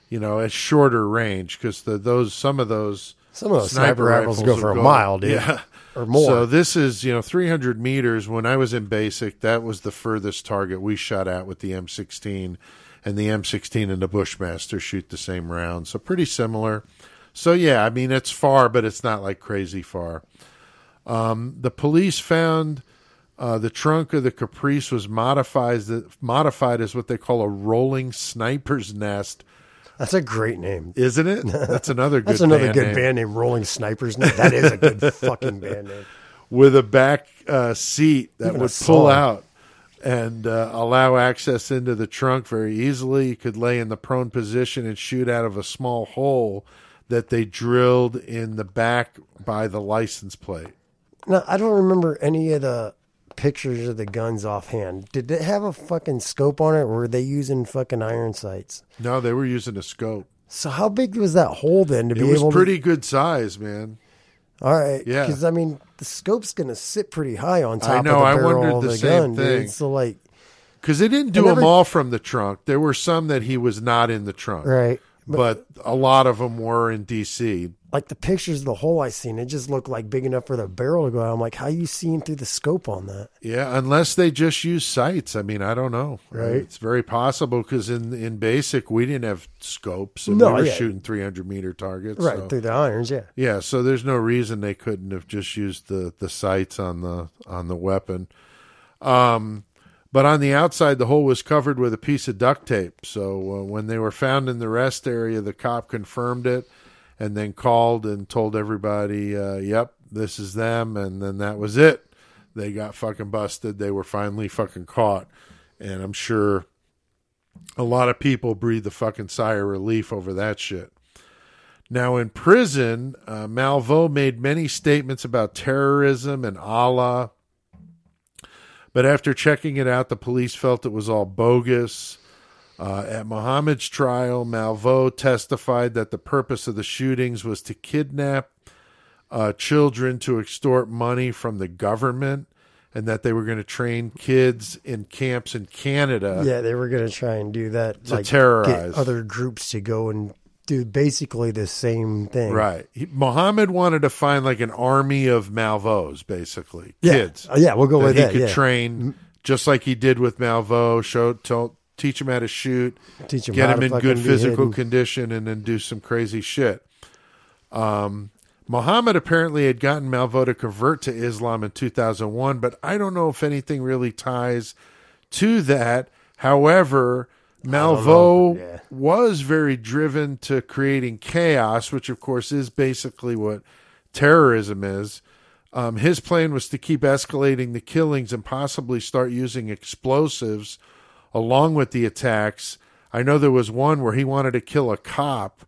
[SPEAKER 2] you know, at shorter range because the those some of those
[SPEAKER 3] Some of those sniper rifles go for a mile, dude.
[SPEAKER 2] Yeah,
[SPEAKER 3] Or more.
[SPEAKER 2] So this is you know 300 meters. When I was in basic, that was the furthest target we shot at with the M16, and the M16 and the Bushmaster shoot the same round, so pretty similar. So yeah, I mean it's far, but it's not like crazy far. Um, the police found uh, the trunk of the Caprice was modified modified as what they call a rolling sniper's nest,
[SPEAKER 3] That's a great name.
[SPEAKER 2] isn't it? That's another good.
[SPEAKER 3] That's another
[SPEAKER 2] band
[SPEAKER 3] good
[SPEAKER 2] name.
[SPEAKER 3] band name, Rolling Snipers. That is a good fucking band name.
[SPEAKER 2] with a back uh, seat that
[SPEAKER 3] Even
[SPEAKER 2] would pull out and uh, allow access into the trunk very easily. You could lay in the prone position and shoot out of a small hole that they drilled in the back by the license plate.
[SPEAKER 3] No, I don't remember any of the pictures of the guns offhand. Did it have a fucking scope on it, or were they using fucking iron sights?
[SPEAKER 2] No, they were using a scope.
[SPEAKER 3] So how big was that hole then to
[SPEAKER 2] It
[SPEAKER 3] be
[SPEAKER 2] was
[SPEAKER 3] able
[SPEAKER 2] pretty good size, man.
[SPEAKER 3] All right,
[SPEAKER 2] Yeah.
[SPEAKER 3] Because I mean, the scope's gonna sit pretty high on top
[SPEAKER 2] I know,
[SPEAKER 3] of the
[SPEAKER 2] I
[SPEAKER 3] barrel
[SPEAKER 2] wondered
[SPEAKER 3] of
[SPEAKER 2] the
[SPEAKER 3] the,
[SPEAKER 2] same
[SPEAKER 3] gun,
[SPEAKER 2] thing.
[SPEAKER 3] dude. So like,
[SPEAKER 2] Because they didn't do
[SPEAKER 3] never-
[SPEAKER 2] them all from the trunk. There were some that he was not in the trunk.
[SPEAKER 3] right?
[SPEAKER 2] But a lot of them were in D.C.
[SPEAKER 3] Like the pictures of the hole I seen, it just looked like big enough for the barrel to go out. I'm like, how you seeing through the scope on that?
[SPEAKER 2] Yeah, unless they just use sights. I mean, I don't know.
[SPEAKER 3] Right.
[SPEAKER 2] It's very possible because in in basic we didn't have scopes and
[SPEAKER 3] No,
[SPEAKER 2] we were
[SPEAKER 3] yeah.
[SPEAKER 2] shooting 300 meter targets.
[SPEAKER 3] Right
[SPEAKER 2] so-
[SPEAKER 3] through the irons, yeah.
[SPEAKER 2] Yeah, so there's no reason they couldn't have just used the the sights on the on the weapon. Um, but on the outside, the hole was covered with a piece of duct tape. So uh, when they were found in the rest area, the cop confirmed it, and then called and told everybody, uh, "Yep, this is them." And then that was it. They got fucking busted. They were finally fucking caught, and I'm sure a lot of people breathed a fucking sigh of relief over that shit. Now, in prison, uh, Malvo made many statements about terrorism and Allah. But after checking it out, the police felt it was all bogus. Uh, at Muhammad's trial, Malvo testified that the purpose of the shootings was to kidnap uh, children to extort money from the government and that they were going to train kids in camps in Canada.
[SPEAKER 3] Yeah, they were gonna try and do that
[SPEAKER 2] To
[SPEAKER 3] like
[SPEAKER 2] terrorize.
[SPEAKER 3] other groups to go and do basically the same thing.
[SPEAKER 2] Right. He, Muhammad wanted to find like an army of Malvos, basically.
[SPEAKER 3] Yeah.
[SPEAKER 2] Kids.
[SPEAKER 3] Uh, yeah, we'll go
[SPEAKER 2] that
[SPEAKER 3] with
[SPEAKER 2] he
[SPEAKER 3] that.
[SPEAKER 2] could
[SPEAKER 3] yeah.
[SPEAKER 2] train just like he did with Malvo, show tell, teach him how to shoot,
[SPEAKER 3] Teach 'em
[SPEAKER 2] get him in good physical condition and then do some crazy shit. Um Muhammad apparently had gotten Malvo to convert to Islam in 2001, but I don't know if anything really ties to that. However, Malvo
[SPEAKER 3] Yeah.
[SPEAKER 2] was very driven to creating chaos, which of course is basically what terrorism is. Um, his plan was to keep escalating the killings and possibly start using explosives along with the attacks. I know there was one where he wanted to kill a cop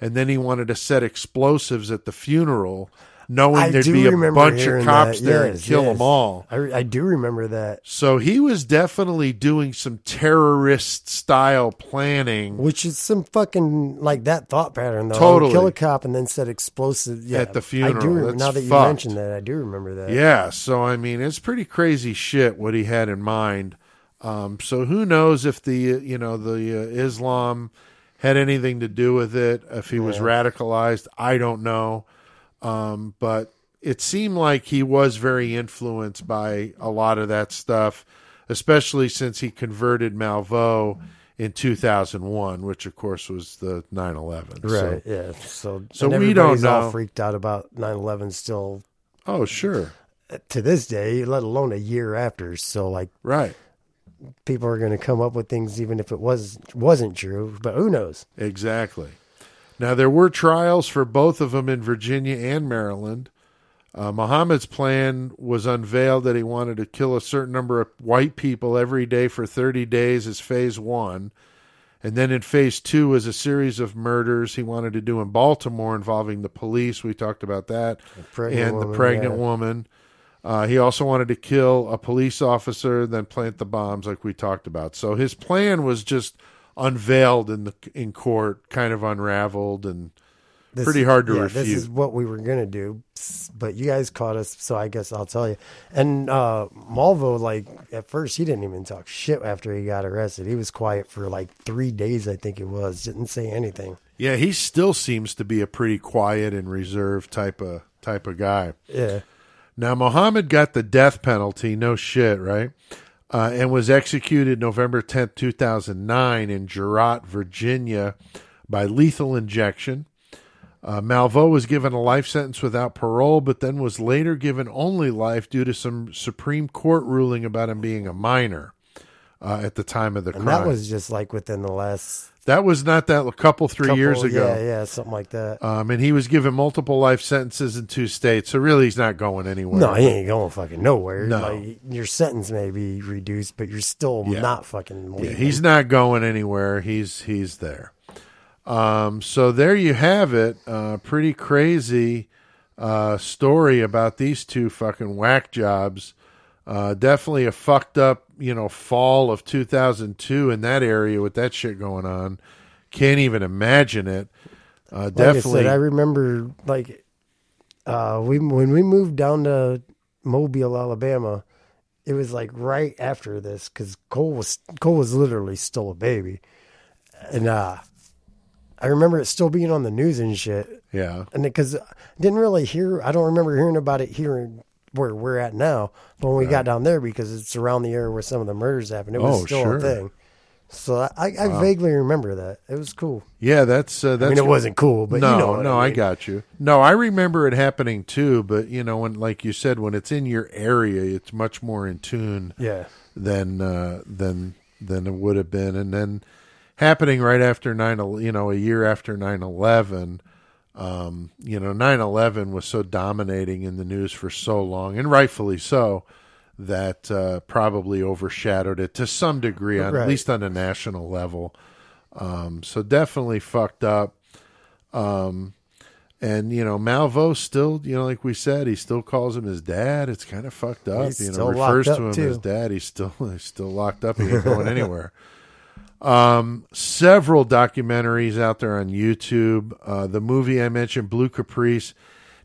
[SPEAKER 2] and then he wanted to set explosives at the funeral, knowing
[SPEAKER 3] I
[SPEAKER 2] there'd be a bunch of cops
[SPEAKER 3] that.
[SPEAKER 2] there and kill
[SPEAKER 3] yes.
[SPEAKER 2] them all.
[SPEAKER 3] I, I do remember that,
[SPEAKER 2] So he was definitely doing some terrorist style planning
[SPEAKER 3] which is some fucking like that thought pattern though.
[SPEAKER 2] Totally.
[SPEAKER 3] kill a cop and then set explosives yeah,
[SPEAKER 2] At the
[SPEAKER 3] I
[SPEAKER 2] funeral.
[SPEAKER 3] do remember, now that you
[SPEAKER 2] fucked.
[SPEAKER 3] mentioned that, I do remember that.
[SPEAKER 2] Yeah, so I mean, it's pretty crazy shit what he had in mind. Um, so who knows if the you know the uh, Islam had anything to do with it? If he was radicalized, I don't know. Um, but it seemed like he was very influenced by a lot of that stuff, especially since he converted Malvo in 2001, which of course was the 9/11. So-
[SPEAKER 3] Right. yeah. So
[SPEAKER 2] So we don't
[SPEAKER 3] everybody's all
[SPEAKER 2] know.
[SPEAKER 3] freaked out about 9/11 still
[SPEAKER 2] oh, sure,
[SPEAKER 3] to this day, let alone a year after. So like
[SPEAKER 2] right.
[SPEAKER 3] people are going to come up with things even if it was wasn't true, but who knows?
[SPEAKER 2] Exactly. Now there were trials for both of them in Virginia and Maryland. Uh, Muhammad's plan was unveiled that he wanted to kill a certain number of white people every day for 30 days as phase one. And then in phase two was a series of murders he wanted to do in Baltimore involving the police. We talked about that. and the pregnant
[SPEAKER 3] yeah.
[SPEAKER 2] woman. Uh, he also wanted to kill a police officer, then plant the bombs, like we talked about. So his plan was just unveiled in the in court, kind of unraveled, and
[SPEAKER 3] This-
[SPEAKER 2] Pretty hard to
[SPEAKER 3] yeah,
[SPEAKER 2] refute.
[SPEAKER 3] This is what we were gonna do, but you guys caught us, so I guess I'll tell you. And uh Malvo, like at first, he didn't even talk shit after he got arrested. He was quiet for like three days, I think it was. Didn't say anything.
[SPEAKER 2] yeah, he still seems to be a pretty quiet and reserved type of type of guy.
[SPEAKER 3] Yeah,
[SPEAKER 2] Now, Muhammad got the death penalty, no shit, right? Uh, and was executed November 10th, 2009 in Jarratt, Virginia by lethal injection. Uh, Malvo was given a life sentence without parole, but then was later given only life due to some Supreme Court ruling about him being a minor uh, at the time of the crime.
[SPEAKER 3] and
[SPEAKER 2] crime.
[SPEAKER 3] that was just like within the last
[SPEAKER 2] That was not that a couple, three
[SPEAKER 3] couple,
[SPEAKER 2] years ago.
[SPEAKER 3] Yeah, yeah, something like that.
[SPEAKER 2] Um, and he was given multiple life sentences in two states, so really he's not going anywhere.
[SPEAKER 3] no, he ain't going fucking nowhere.
[SPEAKER 2] No.
[SPEAKER 3] Like your sentence may be reduced, but you're still
[SPEAKER 2] Yeah.
[SPEAKER 3] not fucking.
[SPEAKER 2] Yeah, he's not going anywhere. He's he's there. Um, so there you have it. Uh, pretty crazy uh, story about these two fucking whack jobs. Uh, definitely a fucked up, you know, fall of 2002 in that area with that shit going on. Can't even imagine it. Uh,
[SPEAKER 3] Like
[SPEAKER 2] definitely.
[SPEAKER 3] I said, I remember like uh, we when we moved down to Mobile, Alabama. It was like right after this because Cole was Cole was literally still a baby, and uh, I remember it still being on the news and shit.
[SPEAKER 2] yeah.
[SPEAKER 3] And because I didn't really hear, I don't remember hearing about it here where we're at now. But when we got down there, because it's around the area where some of the murders happened, it was
[SPEAKER 2] Oh,
[SPEAKER 3] still
[SPEAKER 2] sure.
[SPEAKER 3] a thing. So I, I, I vaguely remember that. It was cool.
[SPEAKER 2] Yeah, that's uh, that's.
[SPEAKER 3] I mean, it wasn't cool, but
[SPEAKER 2] no,
[SPEAKER 3] you know
[SPEAKER 2] no,
[SPEAKER 3] I,
[SPEAKER 2] I, got you. No, I remember it happening too. But you know, when like you said, when it's in your area, it's much more in tune
[SPEAKER 3] Yeah.
[SPEAKER 2] than uh, than than it would have been. And then happening right after nine, you know, a year after nine eleven. Um, you know, nine eleven was so dominating in the news for so long, and rightfully so, that uh, probably overshadowed it to some degree, on,
[SPEAKER 3] Right.
[SPEAKER 2] at least on a national level. Um, so definitely fucked up. Um, and you know, Malvo still, you know, like we said, he still calls him his dad. It's kind of fucked up.
[SPEAKER 3] He's
[SPEAKER 2] you know, refers to him
[SPEAKER 3] too.
[SPEAKER 2] as dad. He's still he's still locked up. He ain't going anywhere. Um, several documentaries out there on YouTube. Uh, the movie I mentioned, Blue Caprice.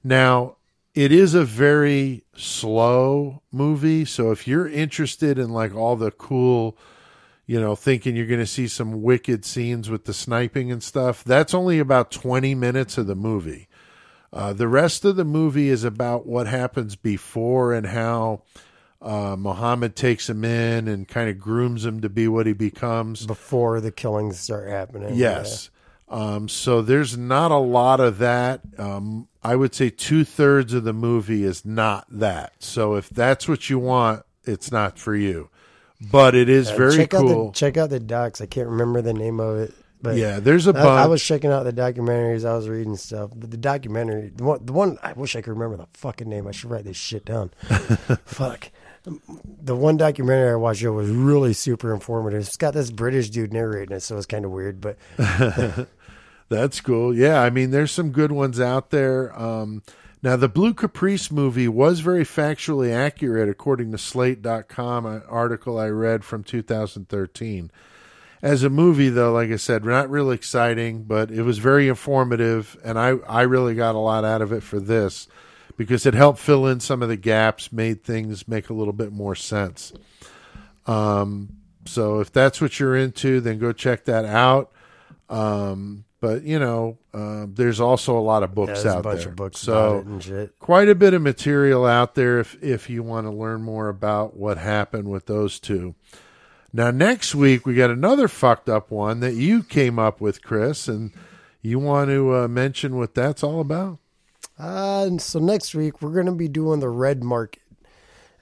[SPEAKER 2] Now, it is a very slow movie, so if you're interested in like all the cool, you know, thinking you're going to see some wicked scenes with the sniping and stuff, that's only about 20 minutes of the movie. Uh, the rest of the movie is about what happens before and how uh, Muhammad takes him in and kind of grooms him to be what he becomes.
[SPEAKER 3] Before the killings start happening.
[SPEAKER 2] Yes. Um, so there's not a lot of that. Um, I would say two thirds of the movie is not that. So if that's what you want, it's not for you. But it is
[SPEAKER 3] Yeah.
[SPEAKER 2] very
[SPEAKER 3] check
[SPEAKER 2] cool.
[SPEAKER 3] Out the, check out the docs. I can't remember the name of it. But
[SPEAKER 2] yeah, there's a bunch.
[SPEAKER 3] I, I was checking out the documentaries. I was reading stuff. But the documentary, the one, the one, I wish I could remember the fucking name. I should write this shit down. Fuck. The one documentary I watched was really super informative. It's got this British dude narrating it, so it's kind of weird. But
[SPEAKER 2] That's cool. Yeah, I mean, there's some good ones out there. Um, now, the Blue Caprice movie was very factually accurate, according to Slate.com, an article I read from 2013. As a movie, though, like I said, not really exciting, but it was very informative, and I, I really got a lot out of it for this because it helped fill in some of the gaps, made things make a little bit more sense. Um, so if that's what you're into, then go check that out. Um, but you know, uh, there's also a lot of
[SPEAKER 3] yeah,
[SPEAKER 2] books
[SPEAKER 3] a
[SPEAKER 2] out
[SPEAKER 3] bunch
[SPEAKER 2] there.
[SPEAKER 3] of books
[SPEAKER 2] so
[SPEAKER 3] about it and shit.
[SPEAKER 2] quite a bit of material out there if if you want to learn more about what happened with those two. Now next week we got another fucked up one that you came up with, Chris, and you want to uh, mention what that's all about?
[SPEAKER 3] Uh, and so next week we're going to be doing the red market.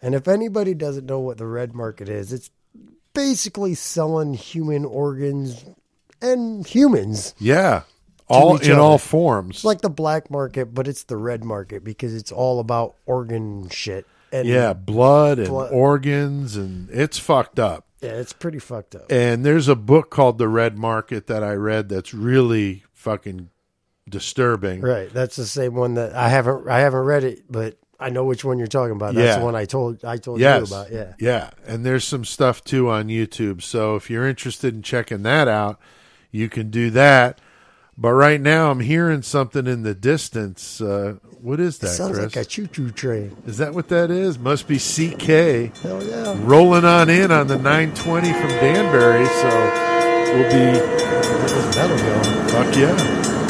[SPEAKER 3] And if anybody doesn't know what the red market is, it's basically selling human organs and humans.
[SPEAKER 2] Yeah, all in
[SPEAKER 3] other.
[SPEAKER 2] all forms.
[SPEAKER 3] It's like the black market, but it's the red market because it's all about organ shit. And
[SPEAKER 2] yeah, blood and
[SPEAKER 3] Blood.
[SPEAKER 2] organs, and it's fucked up.
[SPEAKER 3] yeah, it's pretty fucked up.
[SPEAKER 2] And there's a book called The Red Market that I read that's really fucking disturbing.
[SPEAKER 3] Right, that's the same one that I haven't I haven't read it, but I know which one you're talking about. That's
[SPEAKER 2] Yeah.
[SPEAKER 3] the one I told I told
[SPEAKER 2] Yes.
[SPEAKER 3] you about. Yeah,
[SPEAKER 2] Yeah. And there's some stuff too on YouTube. So if you're interested in checking that out, you can do that. But right now I'm hearing something in the distance. Uh, what is
[SPEAKER 3] it
[SPEAKER 2] that,
[SPEAKER 3] sounds
[SPEAKER 2] Chris?
[SPEAKER 3] like a choo choo train.
[SPEAKER 2] is that what that is? Must be CK
[SPEAKER 3] Hell yeah!
[SPEAKER 2] rolling on in on the 920 from Danbury. So we'll be,
[SPEAKER 3] That'll go.
[SPEAKER 2] fuck yeah.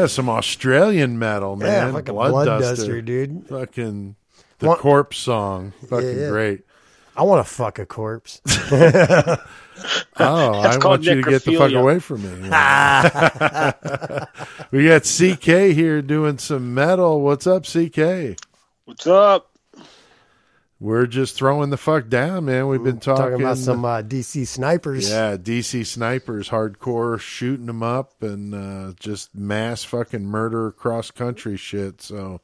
[SPEAKER 2] Yeah, some Australian metal, man.
[SPEAKER 3] Yeah, fucking
[SPEAKER 2] Blood,
[SPEAKER 3] blood,
[SPEAKER 2] duster.
[SPEAKER 3] duster. dude.
[SPEAKER 2] Fucking the
[SPEAKER 3] What-
[SPEAKER 2] corpse song. Fucking
[SPEAKER 3] yeah.
[SPEAKER 2] great.
[SPEAKER 3] I want to fuck a corpse.
[SPEAKER 2] Oh, I want you to get the fuck away from me. we got CK here doing some metal. What's up, CK?
[SPEAKER 4] What's up?
[SPEAKER 2] We're just throwing the fuck down, man. We've been talking,
[SPEAKER 3] Talking about some uh, DC snipers.
[SPEAKER 2] yeah, DC snipers, hardcore shooting them up and uh, just mass fucking murder cross country shit. So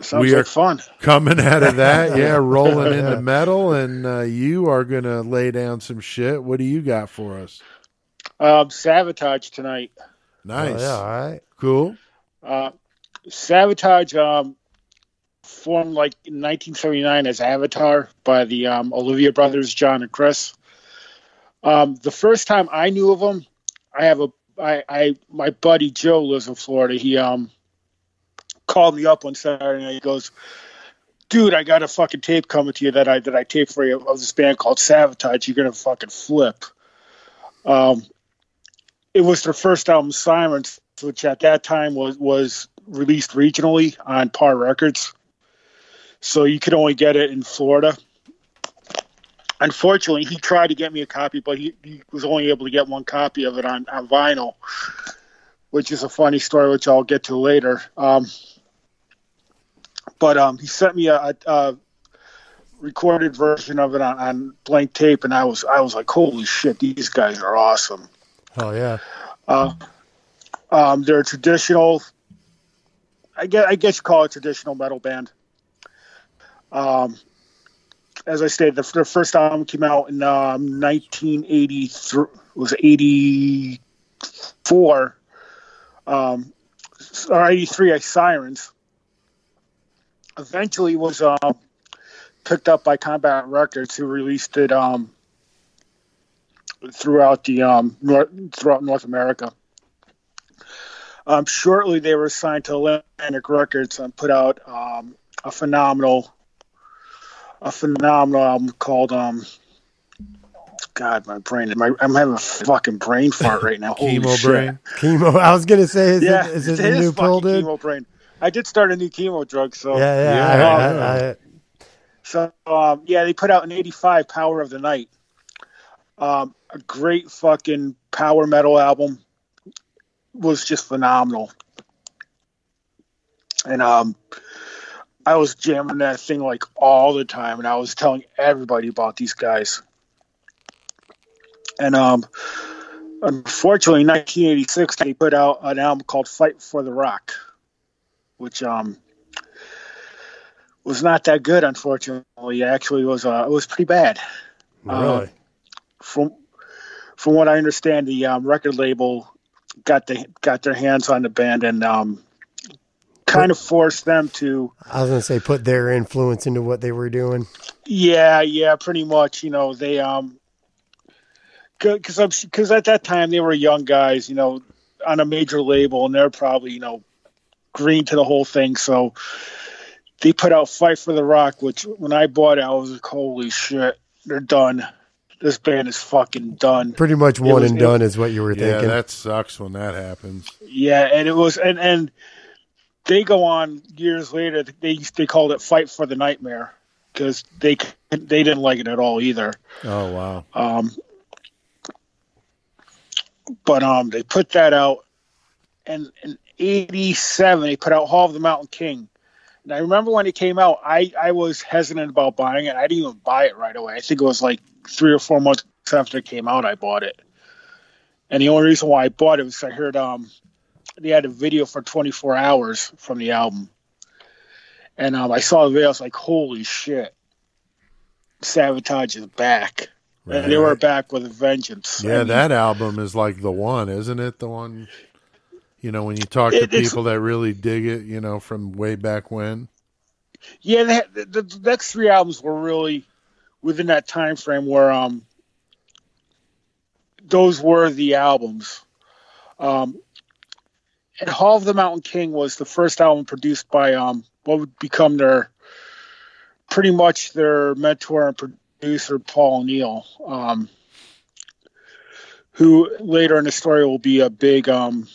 [SPEAKER 4] Sounds
[SPEAKER 2] We
[SPEAKER 4] like
[SPEAKER 2] are-
[SPEAKER 4] fun.
[SPEAKER 2] coming out of that, yeah, rolling into metal, and uh, you are gonna lay down some shit. What do you got for us?
[SPEAKER 4] Um, Savatage tonight.
[SPEAKER 3] Oh,
[SPEAKER 2] Nice,
[SPEAKER 3] yeah, all right.
[SPEAKER 2] cool.
[SPEAKER 4] Uh, Savatage um, formed like in 1979 as Avatar by the um, Oliva brothers, John and Chris. Um, the first time I knew of them, I have a I, I my buddy Joe lives in Florida. He um called me up one Saturday night. He goes, "Dude, I got a fucking tape coming to you that I that I taped for you of this band called Savatage. You're gonna fucking flip." Um, it was their first album, Sirens, which at that time was was released regionally on Par Records, so you could only get it in Florida. Unfortunately, he tried to get me a copy, but he, he was only able to get one copy of it on, on vinyl, which is a funny story, which I'll get to later. Um, but um, he sent me a, a, a recorded version of it on, on blank tape, and I was I was like, "Holy shit, these guys are awesome!"
[SPEAKER 3] Oh yeah.
[SPEAKER 4] Uh, um, they're a traditional. I guess I guess you call it a traditional metal band. Um, as I stated, the, their first album came out in um, 1983. Was 84. Um, or 83. I Sirens. Eventually, was um, picked up by Combat Records, who released it um, throughout the um, North, throughout North America. Um, shortly, they were signed to Atlantic Records and put out um, a phenomenal, a phenomenal album called um. God, my brain! My, I'm having a fucking brain fart right now. Holy
[SPEAKER 2] Chemo
[SPEAKER 4] shit.
[SPEAKER 2] brain.
[SPEAKER 3] Chemo. I was gonna say, is
[SPEAKER 4] Yeah,
[SPEAKER 3] it, is it
[SPEAKER 4] it
[SPEAKER 3] a new pill, dude?
[SPEAKER 4] chemo brain. I did start a new chemo drug, so
[SPEAKER 3] Yeah, yeah.
[SPEAKER 2] Yeah,
[SPEAKER 3] I,
[SPEAKER 2] yeah.
[SPEAKER 3] I, I,
[SPEAKER 4] So um, yeah, they put out an '85 "Power of the Night," um, a great fucking power metal album. Was just phenomenal, and um, I was jamming that thing like all the time, and I was telling everybody about these guys. And um, unfortunately, in 1986, they put out an album called "Fight for the Rock," which um was not that good. Unfortunately, actually, it was uh, it was pretty bad.
[SPEAKER 3] really.
[SPEAKER 4] From from what I understand, the um, record label got the got their hands on the band and um, kind of forced them to.
[SPEAKER 3] I was gonna say, put their influence into what they were doing.
[SPEAKER 4] Yeah, yeah, pretty much. You know, they um, because I'm because at that time they were young guys, you know, on a major label, and they're probably you know green to the whole thing. So they put out Fight for the Rock, which when I bought it, I was like, holy shit, they're done. This band is fucking done.
[SPEAKER 3] Pretty much one
[SPEAKER 4] was-
[SPEAKER 3] and
[SPEAKER 4] it-
[SPEAKER 3] done is what you were
[SPEAKER 2] Yeah,
[SPEAKER 3] thinking.
[SPEAKER 2] that sucks when that happens.
[SPEAKER 4] Yeah, and it was and and they go on years later. They they called it Fight for the Nightmare because they they didn't like it at all either.
[SPEAKER 2] Oh wow.
[SPEAKER 4] Um, but um, they put that out, and in '87 they put out Hall of the Mountain King. And I remember when it came out, I I was hesitant about buying it. I didn't even buy it right away. I think it was like three or four months after it came out, I bought it. And the only reason why I bought it was I heard um they had a video for 24 hours from the album, and um I saw the video. I was like, holy shit, Savatage is back. And they were back with a vengeance.
[SPEAKER 2] Yeah,
[SPEAKER 4] I mean,
[SPEAKER 2] that album is like the one, isn't it? The one, you know, when you talk to
[SPEAKER 4] It- it's-
[SPEAKER 2] people that really dig it, you know, from way back when.
[SPEAKER 4] Yeah, had, the, the next three albums were really within that time frame where um those were the albums. Um, and Hall of the Mountain King was the first album produced by um what would become their pretty much their mentor and producer Paul O'Neill, um, who later in the story will be a big um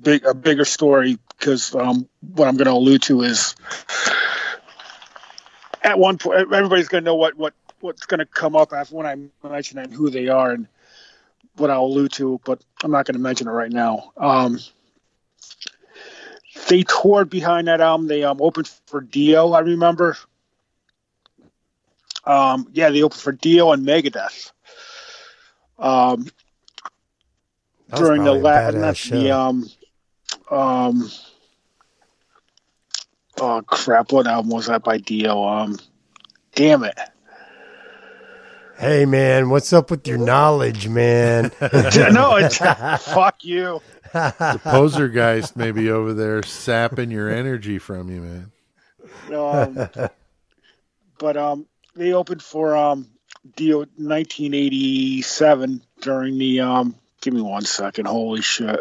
[SPEAKER 4] big a bigger story because um, what I'm going to allude to is at one point everybody's going to know what what what's going to come up after when I mention and who they are and what I'll allude to, but I'm not going to mention it right now. Um, they toured behind that album. They um, opened for Dio, I remember. Um, yeah, they opened for Dio and Megadeth. Um, during the Latin,
[SPEAKER 3] badass
[SPEAKER 4] the um, um, oh crap, what album was that by Dio? Um, damn it,
[SPEAKER 3] Hey man, what's up with your knowledge, man?
[SPEAKER 4] no, it's fuck you.
[SPEAKER 2] The posergeist may be over there sapping your energy from you, man.
[SPEAKER 4] Um, but um, they opened for um Dio 1987 during the um. Give me one second. Holy shit.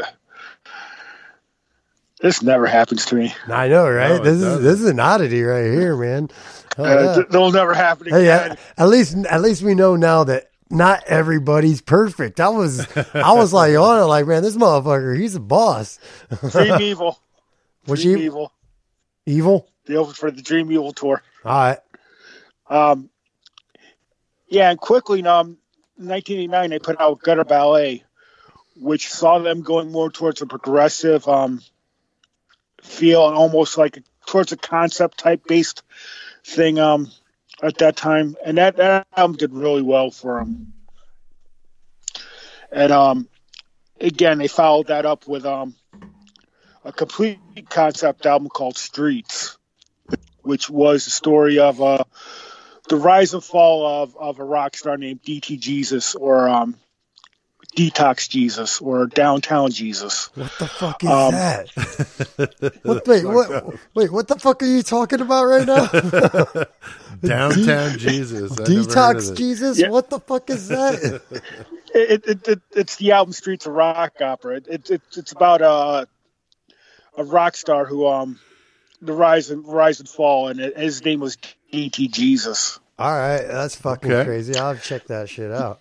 [SPEAKER 4] This never happens to me.
[SPEAKER 3] I know, right?
[SPEAKER 2] No,
[SPEAKER 3] this is
[SPEAKER 2] doesn't.
[SPEAKER 3] this is an oddity right here, man. Hell
[SPEAKER 4] Uh,
[SPEAKER 3] yeah.
[SPEAKER 4] th- That'll never happen again.
[SPEAKER 3] Hey, at, at least at least we know now that not everybody's perfect. I was I was like on it, like man, this motherfucker, he's a boss.
[SPEAKER 4] Dream Evil.
[SPEAKER 3] Was
[SPEAKER 4] Dream Evil.
[SPEAKER 3] evil?
[SPEAKER 4] They opened for the Dream Evil tour.
[SPEAKER 3] All right.
[SPEAKER 4] Um, yeah, and quickly, um, 1989, they put out Gutter Ballet, which saw them going more towards a progressive um, feel and almost like towards a concept type based thing um, at that time. And that, that album did really well for them. And um, again, they followed that up with um, a complete concept album called Streets, which was the story of uh, the rise and fall of, of a rock star named DT Jesus or um, Detox Jesus or Downtown Jesus.
[SPEAKER 3] What the fuck is
[SPEAKER 4] Um,
[SPEAKER 3] that? what, wait, what, wait, what the fuck are you talking about right now?
[SPEAKER 2] Downtown Jesus. I never heard of
[SPEAKER 3] Detox. Jesus?
[SPEAKER 4] Yeah.
[SPEAKER 3] What the fuck is that?
[SPEAKER 4] It, it, it, it's the album Streets of Rock opera. It, it, it, it's about a, a rock star who um the rise and rise and fall, and his name was DT Jesus.
[SPEAKER 3] All right, that's fucking
[SPEAKER 2] Okay.
[SPEAKER 3] crazy. I'll check that shit out.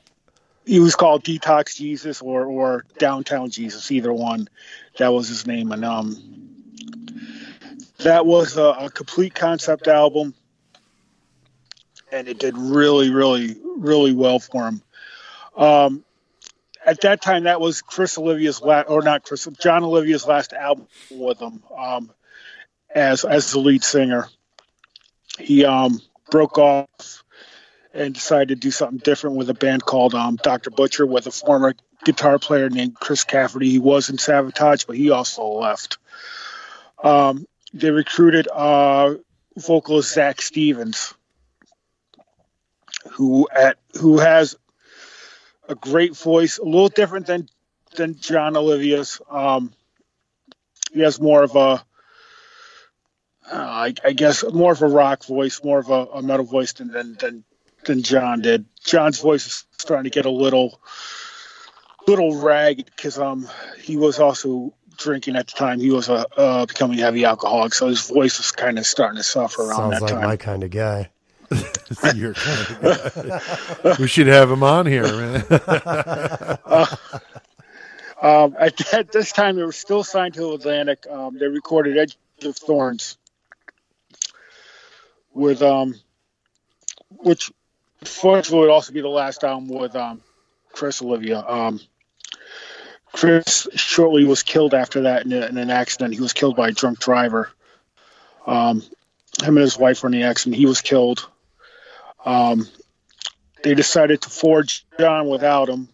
[SPEAKER 4] He was called Detox Jesus or or Downtown Jesus, either one. That was his name, and um, that was a, a complete concept album, and it did really, really, really well for him. Um, at that time, that was Chris Oliva's last, or not Chris, John Oliva's last album with him um, as as the lead singer. He um, broke off and decided to do something different with a band called um, Dr. Butcher with a former guitar player named Chris Caffery. He was in Savatage, but he also left. Um, they recruited uh, vocalist Zak Stevens, who at who has a great voice, a little different than than John Oliva's. Um, he has more of a, uh, I, I guess, more of a rock voice, more of a, a metal voice than, than than than John did. John's voice is starting to get a little little ragged because um he was also drinking at the time. He was a uh, becoming a heavy alcoholic, so his voice was kind of starting to suffer around
[SPEAKER 3] Sounds
[SPEAKER 4] that
[SPEAKER 3] like
[SPEAKER 4] time.
[SPEAKER 3] my kind of guy.
[SPEAKER 2] You're kind of guy. we should have him on here, man.
[SPEAKER 4] Um, at, at this time, they were still signed to Atlantic. Um, they recorded Edge of Thorns with, um, which fortunately would also be the last album with um, Chris Oliva. Um, Chris shortly was killed after that in, a, in an accident. He was killed by a drunk driver. Um, him and his wife were in the accident. He was killed. Um, they decided to forge John without him.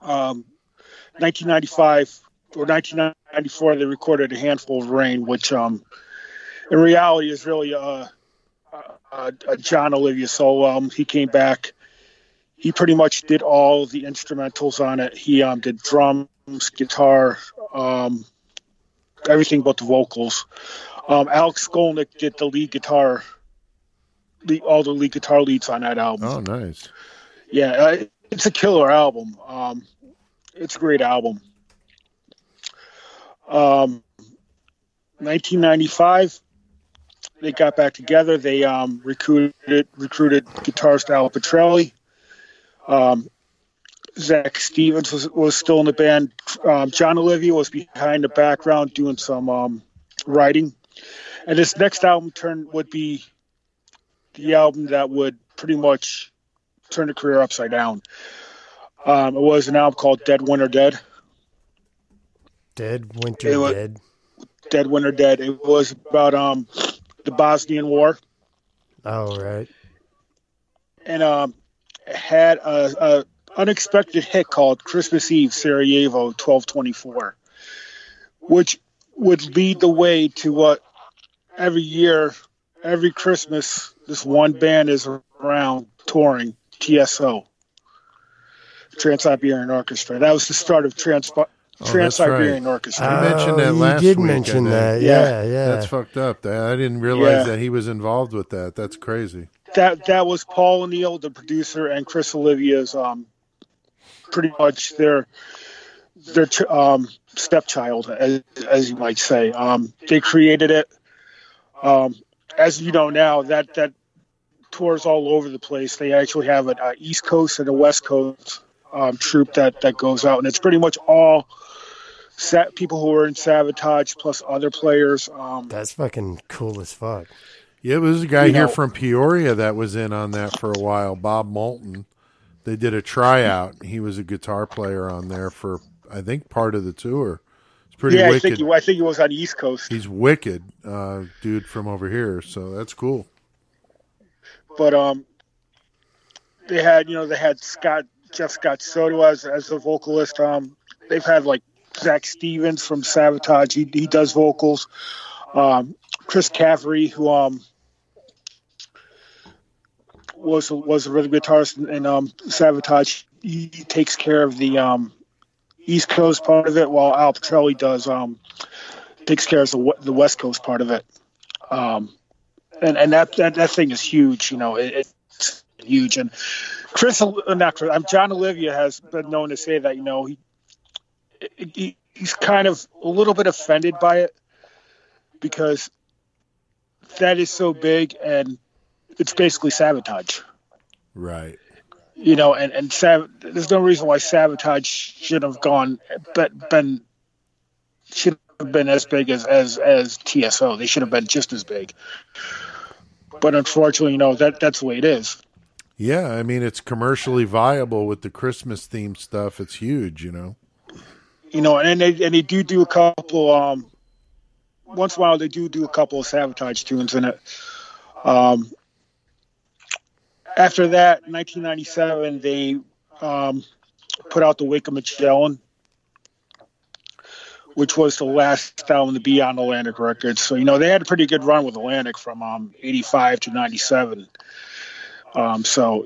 [SPEAKER 4] Um, 1995 or 1994, they recorded a handful of rain, which um, in reality is really a, a, a John Oliva So album. He came back. He pretty much did all the instrumentals on it. He um, did drums, guitar, um, everything but the vocals. Um, Alex Skolnick did the lead guitar, the, all the lead guitar leads on that album
[SPEAKER 2] Oh, nice.
[SPEAKER 4] yeah, uh, it's a killer album. Um, it's a great album. Um, 1995, they got back together. They um, recruited recruited guitarist Al Pitrelli. Um, Zak Stevens was, was still in the band. Um, John Oliva was behind the background doing some um, writing. And this next album turn would be the album that would pretty much turn the career upside down. Um, it was an album called Dead Winter Dead.
[SPEAKER 3] Dead, winter,
[SPEAKER 4] It wa-
[SPEAKER 3] dead.
[SPEAKER 4] Dead Winter Dead. It was about um, the Bosnian War.
[SPEAKER 3] Oh, right.
[SPEAKER 4] and um, had a, a unexpected hit called Christmas Eve Sarajevo 1224, which would lead the way to what every year, every Christmas, this one band is around touring TSO, Trans Siberian Orchestra. That was the start of Trans Trans Siberian
[SPEAKER 2] right.
[SPEAKER 4] Orchestra.
[SPEAKER 2] You mentioned that
[SPEAKER 3] Oh,
[SPEAKER 2] last
[SPEAKER 3] You did
[SPEAKER 2] week,
[SPEAKER 3] mention that.
[SPEAKER 4] Yeah.
[SPEAKER 3] Yeah, yeah.
[SPEAKER 2] That's fucked up. I didn't realize
[SPEAKER 4] Yeah.
[SPEAKER 2] that he was involved with that. That's crazy.
[SPEAKER 4] that that was Paul O'Neill, the producer, and Chris Oliva's um, pretty much their their um, stepchild, as, as you might say. Um, they created it. Um, as you know now, that that tours all over the place. They actually have an uh, East Coast and a West Coast um, troupe that that goes out, and it's pretty much all sa- people who are in Savatage plus other players. Um,
[SPEAKER 3] That's fucking cool as fuck.
[SPEAKER 2] Yeah, it was a guy
[SPEAKER 4] You
[SPEAKER 2] here
[SPEAKER 4] know-
[SPEAKER 2] from Peoria that was in on that for a while, Bob Moulton. They did a tryout. He was a guitar player on there for I think part of the tour. It's pretty
[SPEAKER 4] yeah, I think he, I think he was on the East Coast.
[SPEAKER 2] He's wicked, uh, dude from over here. So that's cool.
[SPEAKER 4] but um, they had you know they had Scott Jeff Scott Soto as as the vocalist. Um, they've had like Zak Stevens from Savatage. He he does vocals. Um, Chris Caffery, who um was was a good guitarist in, in um, Savatage. He, takes care of the um, East Coast part of it, while Al Pitrelli does um, takes care of the the West Coast part of it. Um, and and that that, that thing is huge. You know, it, it's huge. And Chris, not Chris, I'm John Oliva has been known to say that you know he, he he's kind of a little bit offended by it because that is so big and it's basically Savatage.
[SPEAKER 2] Right.
[SPEAKER 4] You know, and and sav- there's no reason why Savatage should have gone been, been should have been as big as as as TSO. They should have been just as big. But unfortunately, you know that that's the way it is.
[SPEAKER 2] Yeah, I mean it's commercially viable with the Christmas theme stuff. It's huge, you know.
[SPEAKER 4] You know, and they and they do do a couple. Um, once in a while, they do do a couple of Savatage tunes in it. Um, after that, 1997, they um, put out the Wake of Magellan, which was the last album to be on Atlantic Records. So you know they had a pretty good run with Atlantic from um, 85 to 97. Um, so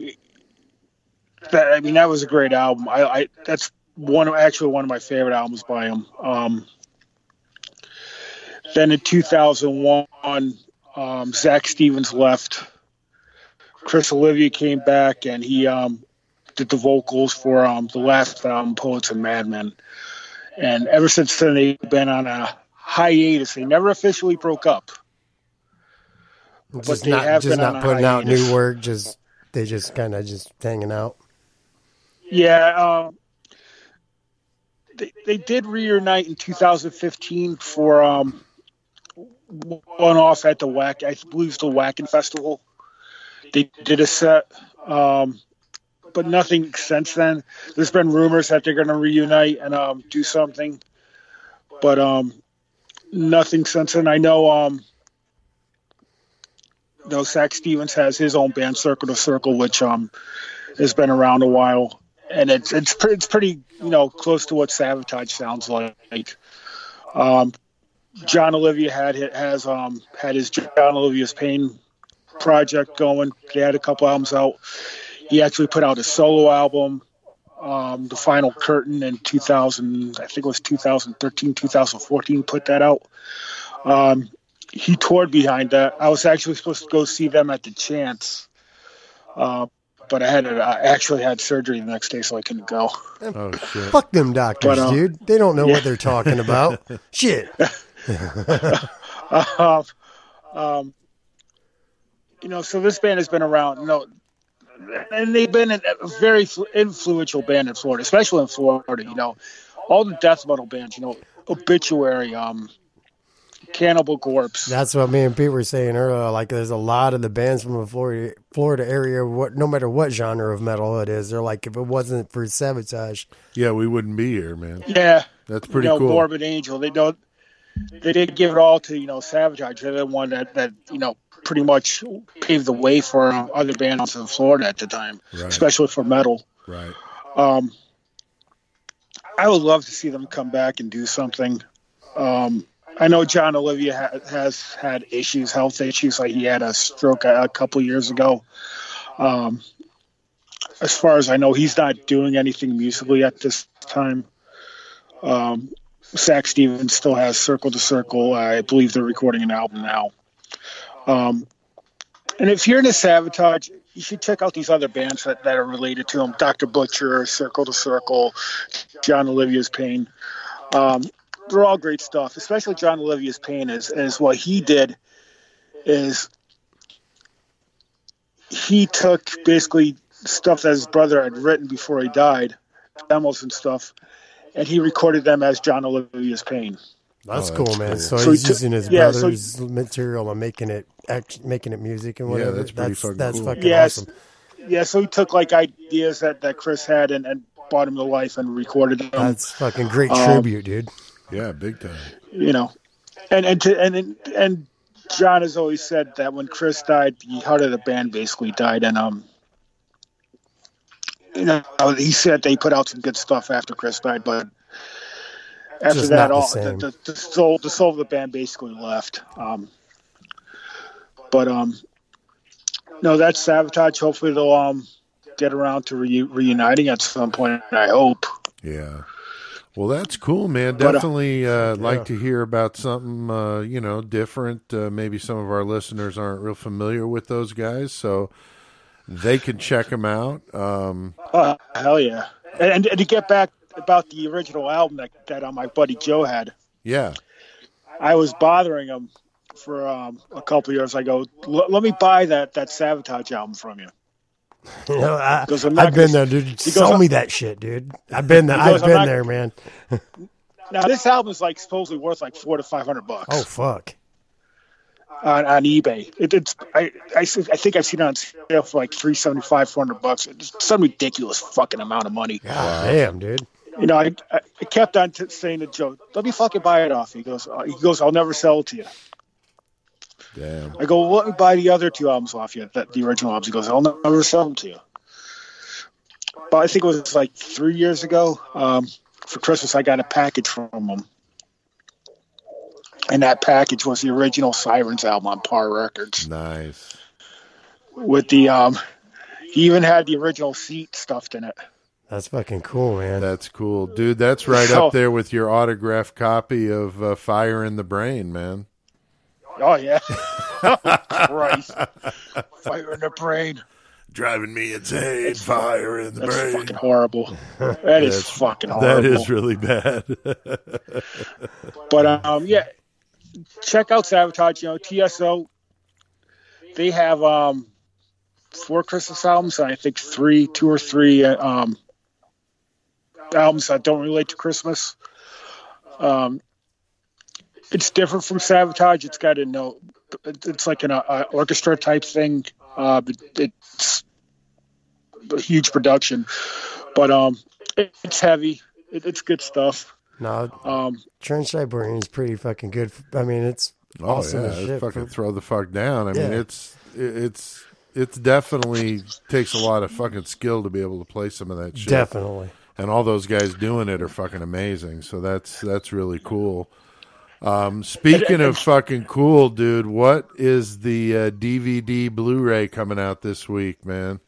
[SPEAKER 4] that, I mean that was a great album. I, I that's one of actually one of my favorite albums by him. Um, then in 2001, um, Zak Stevens left. Chris Oliva came back and he um, did the vocals for um, the last album, Poets and Madmen. and ever since then they've been on a hiatus. They never officially broke up.
[SPEAKER 3] Just
[SPEAKER 4] they
[SPEAKER 3] not
[SPEAKER 4] have
[SPEAKER 3] just
[SPEAKER 4] been
[SPEAKER 3] not putting out new work. Just they just kind of just hanging out.
[SPEAKER 4] Yeah, um, they they did reunite in 2015 for um, one off at the Whack. I believe the Wacken Festival. They did a set, um, but nothing since then. There's been rumors that they're going to reunite and um, do something, but um, nothing since then. I know. Um, you know, Zak Stevens has his own band, Circle II Circle, which um, has been around a while, and it's it's pretty, it's pretty you know close to what Savatage sounds like. Um, John Oliva had has um had his John Oliva's Pain project going. They had a couple albums out. He actually put out a solo album, um, the Final Curtain in 2000. I think it was 2013, 2014. Put that out. Um, he toured behind that. I was actually supposed to go see them at the Chance, uh, but I had I actually had surgery the next day, so I couldn't go.
[SPEAKER 2] Oh shit.
[SPEAKER 3] Fuck them doctors,
[SPEAKER 4] But, uh,
[SPEAKER 3] dude. They don't know
[SPEAKER 4] yeah.
[SPEAKER 3] what they're talking about. Shit.
[SPEAKER 4] um, um, you know, so this band has been around, you know, and they've been a very influential band in Florida, especially in Florida. You know, all the death metal bands, you know, Obituary, um, Cannibal Corpse.
[SPEAKER 3] That's what me and Pete were saying earlier. Like, there's a lot of the bands from the Florida Florida area. What, no matter what genre of metal it is, they're like, if it wasn't for Savatage,
[SPEAKER 2] Yeah, we wouldn't be here, man.
[SPEAKER 4] yeah,
[SPEAKER 2] That's pretty
[SPEAKER 4] you know,
[SPEAKER 2] cool.
[SPEAKER 4] Morbid Angel. They don't. They did give it all to you know Savatage. They're the one that that you know pretty much paved the way for other bands in Florida at the time,
[SPEAKER 2] Right.
[SPEAKER 4] especially for metal.
[SPEAKER 2] Right.
[SPEAKER 4] Um, I would love to see them come back and do something. Um, I know Jon Oliva ha- has had issues, health issues. Like he had a stroke a, a couple years ago. Um, as far as I know, he's not doing anything musically at this time. Um, Zak Stevens still has Circle II Circle. I believe they're recording an album now. Um, and if you're into Savatage, you should check out these other bands that, that are related to him. Dr. Butcher, Circle II Circle, Jon Oliva's Pain. Um, they're all great stuff, especially Jon Oliva's Pain is, is what he did is he took basically stuff that his brother had written before he died, demos and stuff, and he recorded them as Jon Oliva's Pain.
[SPEAKER 3] that's
[SPEAKER 2] Oh,
[SPEAKER 3] cool, man.
[SPEAKER 2] cool.
[SPEAKER 3] So,
[SPEAKER 4] So
[SPEAKER 3] he's
[SPEAKER 4] he took-
[SPEAKER 3] using his
[SPEAKER 4] yeah, so-
[SPEAKER 3] brother's material and making it, act, making it music and whatever.
[SPEAKER 2] Yeah,
[SPEAKER 3] whatever.
[SPEAKER 2] that's pretty fucking
[SPEAKER 3] that's
[SPEAKER 2] cool.
[SPEAKER 3] fucking
[SPEAKER 4] Yes.
[SPEAKER 3] awesome.
[SPEAKER 4] Yeah, so he took like ideas that, that Chris had and, and brought him to life and recorded them.
[SPEAKER 3] That's fucking great
[SPEAKER 4] Um,
[SPEAKER 3] tribute, dude.
[SPEAKER 2] Yeah, big time.
[SPEAKER 4] you know, and and to, and and John has always said that when Chris died, the heart of the band basically died, and um, you know, he said they put out some good stuff after Chris died, but after
[SPEAKER 3] Just
[SPEAKER 4] that, all the, the, the soul the soul of the band basically left. Um, but um, no, that's Savatage. Hopefully, they'll um get around to reu- reuniting at some point. I hope.
[SPEAKER 2] Yeah. Well, that's cool, man.
[SPEAKER 4] Uh,
[SPEAKER 2] Definitely uh, like to hear about something, uh, you know, different. Uh, maybe some of our listeners aren't real familiar with those guys, so they can check them out. Um,
[SPEAKER 4] Oh, hell yeah. And, and to get back about the original album that, that uh, my buddy Joe had,
[SPEAKER 2] yeah.
[SPEAKER 4] I was bothering him for um, a couple years. I go, "L- let me buy that, that Savatage album from you.
[SPEAKER 3] You know, I,
[SPEAKER 4] goes, "I'm not
[SPEAKER 3] I've been there, dude. Sell
[SPEAKER 4] "I'm-
[SPEAKER 3] me that shit, dude. I've been there. I've been
[SPEAKER 4] not-
[SPEAKER 3] there, man.
[SPEAKER 4] Now, this album is like supposedly worth like four to 500 bucks
[SPEAKER 3] Oh fuck.
[SPEAKER 4] on, on eBay. It, it's, I, I, I think I've seen it on sale for like 375 400 bucks. It's some ridiculous fucking amount of money.
[SPEAKER 3] God damn, dude.
[SPEAKER 4] You know, I, I I kept on t- saying to Joe, let me fucking buy it off. He goes, uh, he goes, I'll never sell it to you.
[SPEAKER 2] Damn.
[SPEAKER 4] I go, well, let me buy the other two albums off you, that the original albums. He goes, I'll never sell them to you. But I think it was like three years ago. Um, for Christmas, I got a package from him. And that package was the original Sirens album on Par Records.
[SPEAKER 2] Nice.
[SPEAKER 4] With the, um, he even had the original seat stuffed in it.
[SPEAKER 3] That's fucking cool, man.
[SPEAKER 2] That's cool, dude. That's right
[SPEAKER 4] So-
[SPEAKER 2] up there with your autographed copy of uh, Fire in the Brain, man.
[SPEAKER 4] Oh, yeah. Christ. Fire in the brain.
[SPEAKER 2] driving me insane. Fire in the
[SPEAKER 4] That's
[SPEAKER 2] brain.
[SPEAKER 4] fucking horrible. That is fucking horrible.
[SPEAKER 2] That is really bad.
[SPEAKER 4] But um, yeah, check out Savatage. You know, TSO. They have um four Christmas albums, and I think three, two or three uh, um albums that don't relate to Christmas. Um, it's different from Savatage. It's got a no. It's like an uh, orchestra type thing. Uh, it's a huge production, but um, it, it's heavy. It, it's good stuff.
[SPEAKER 3] No,
[SPEAKER 4] Um,
[SPEAKER 3] Trans-Siberian is pretty fucking good. I mean, it's
[SPEAKER 2] Oh
[SPEAKER 3] awesome
[SPEAKER 2] yeah, it's
[SPEAKER 3] shit.
[SPEAKER 2] fucking
[SPEAKER 3] for-
[SPEAKER 2] throw the fuck down. I mean, it's it's it's definitely takes a lot of fucking skill to be able to play some of that shit.
[SPEAKER 3] definitely.
[SPEAKER 2] and all those guys doing it are fucking amazing. So that's that's really cool. Um, speaking of fucking cool, dude, what is the uh, DVD Blu-ray coming out this week, man?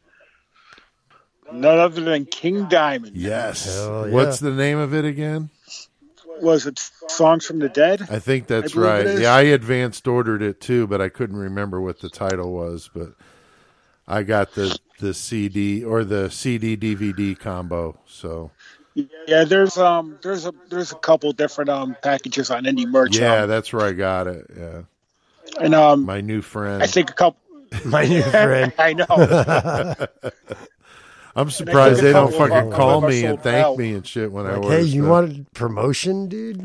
[SPEAKER 4] none other than King Diamond.
[SPEAKER 2] Yes.
[SPEAKER 3] Yeah.
[SPEAKER 2] What's the name of it again?
[SPEAKER 4] Was it Songs from the Dead?
[SPEAKER 2] I think that's
[SPEAKER 4] believe it
[SPEAKER 2] right. Yeah, I advanced ordered it too, but I couldn't remember what the title was. But I got the the CD or the CD DVD combo. So
[SPEAKER 4] Yeah, there's um there's a there's a couple different um packages on indie merch.
[SPEAKER 2] yeah,
[SPEAKER 4] um,
[SPEAKER 2] that's where I got it. Yeah,
[SPEAKER 4] and um
[SPEAKER 2] my new friend.
[SPEAKER 4] I think a couple.
[SPEAKER 3] My new friend.
[SPEAKER 4] I know.
[SPEAKER 2] I'm surprised they don't fucking call me and thank
[SPEAKER 4] out.
[SPEAKER 2] me and shit when I
[SPEAKER 3] Like,
[SPEAKER 2] order
[SPEAKER 3] hey, you
[SPEAKER 2] stuff.
[SPEAKER 3] wanted promotion, dude?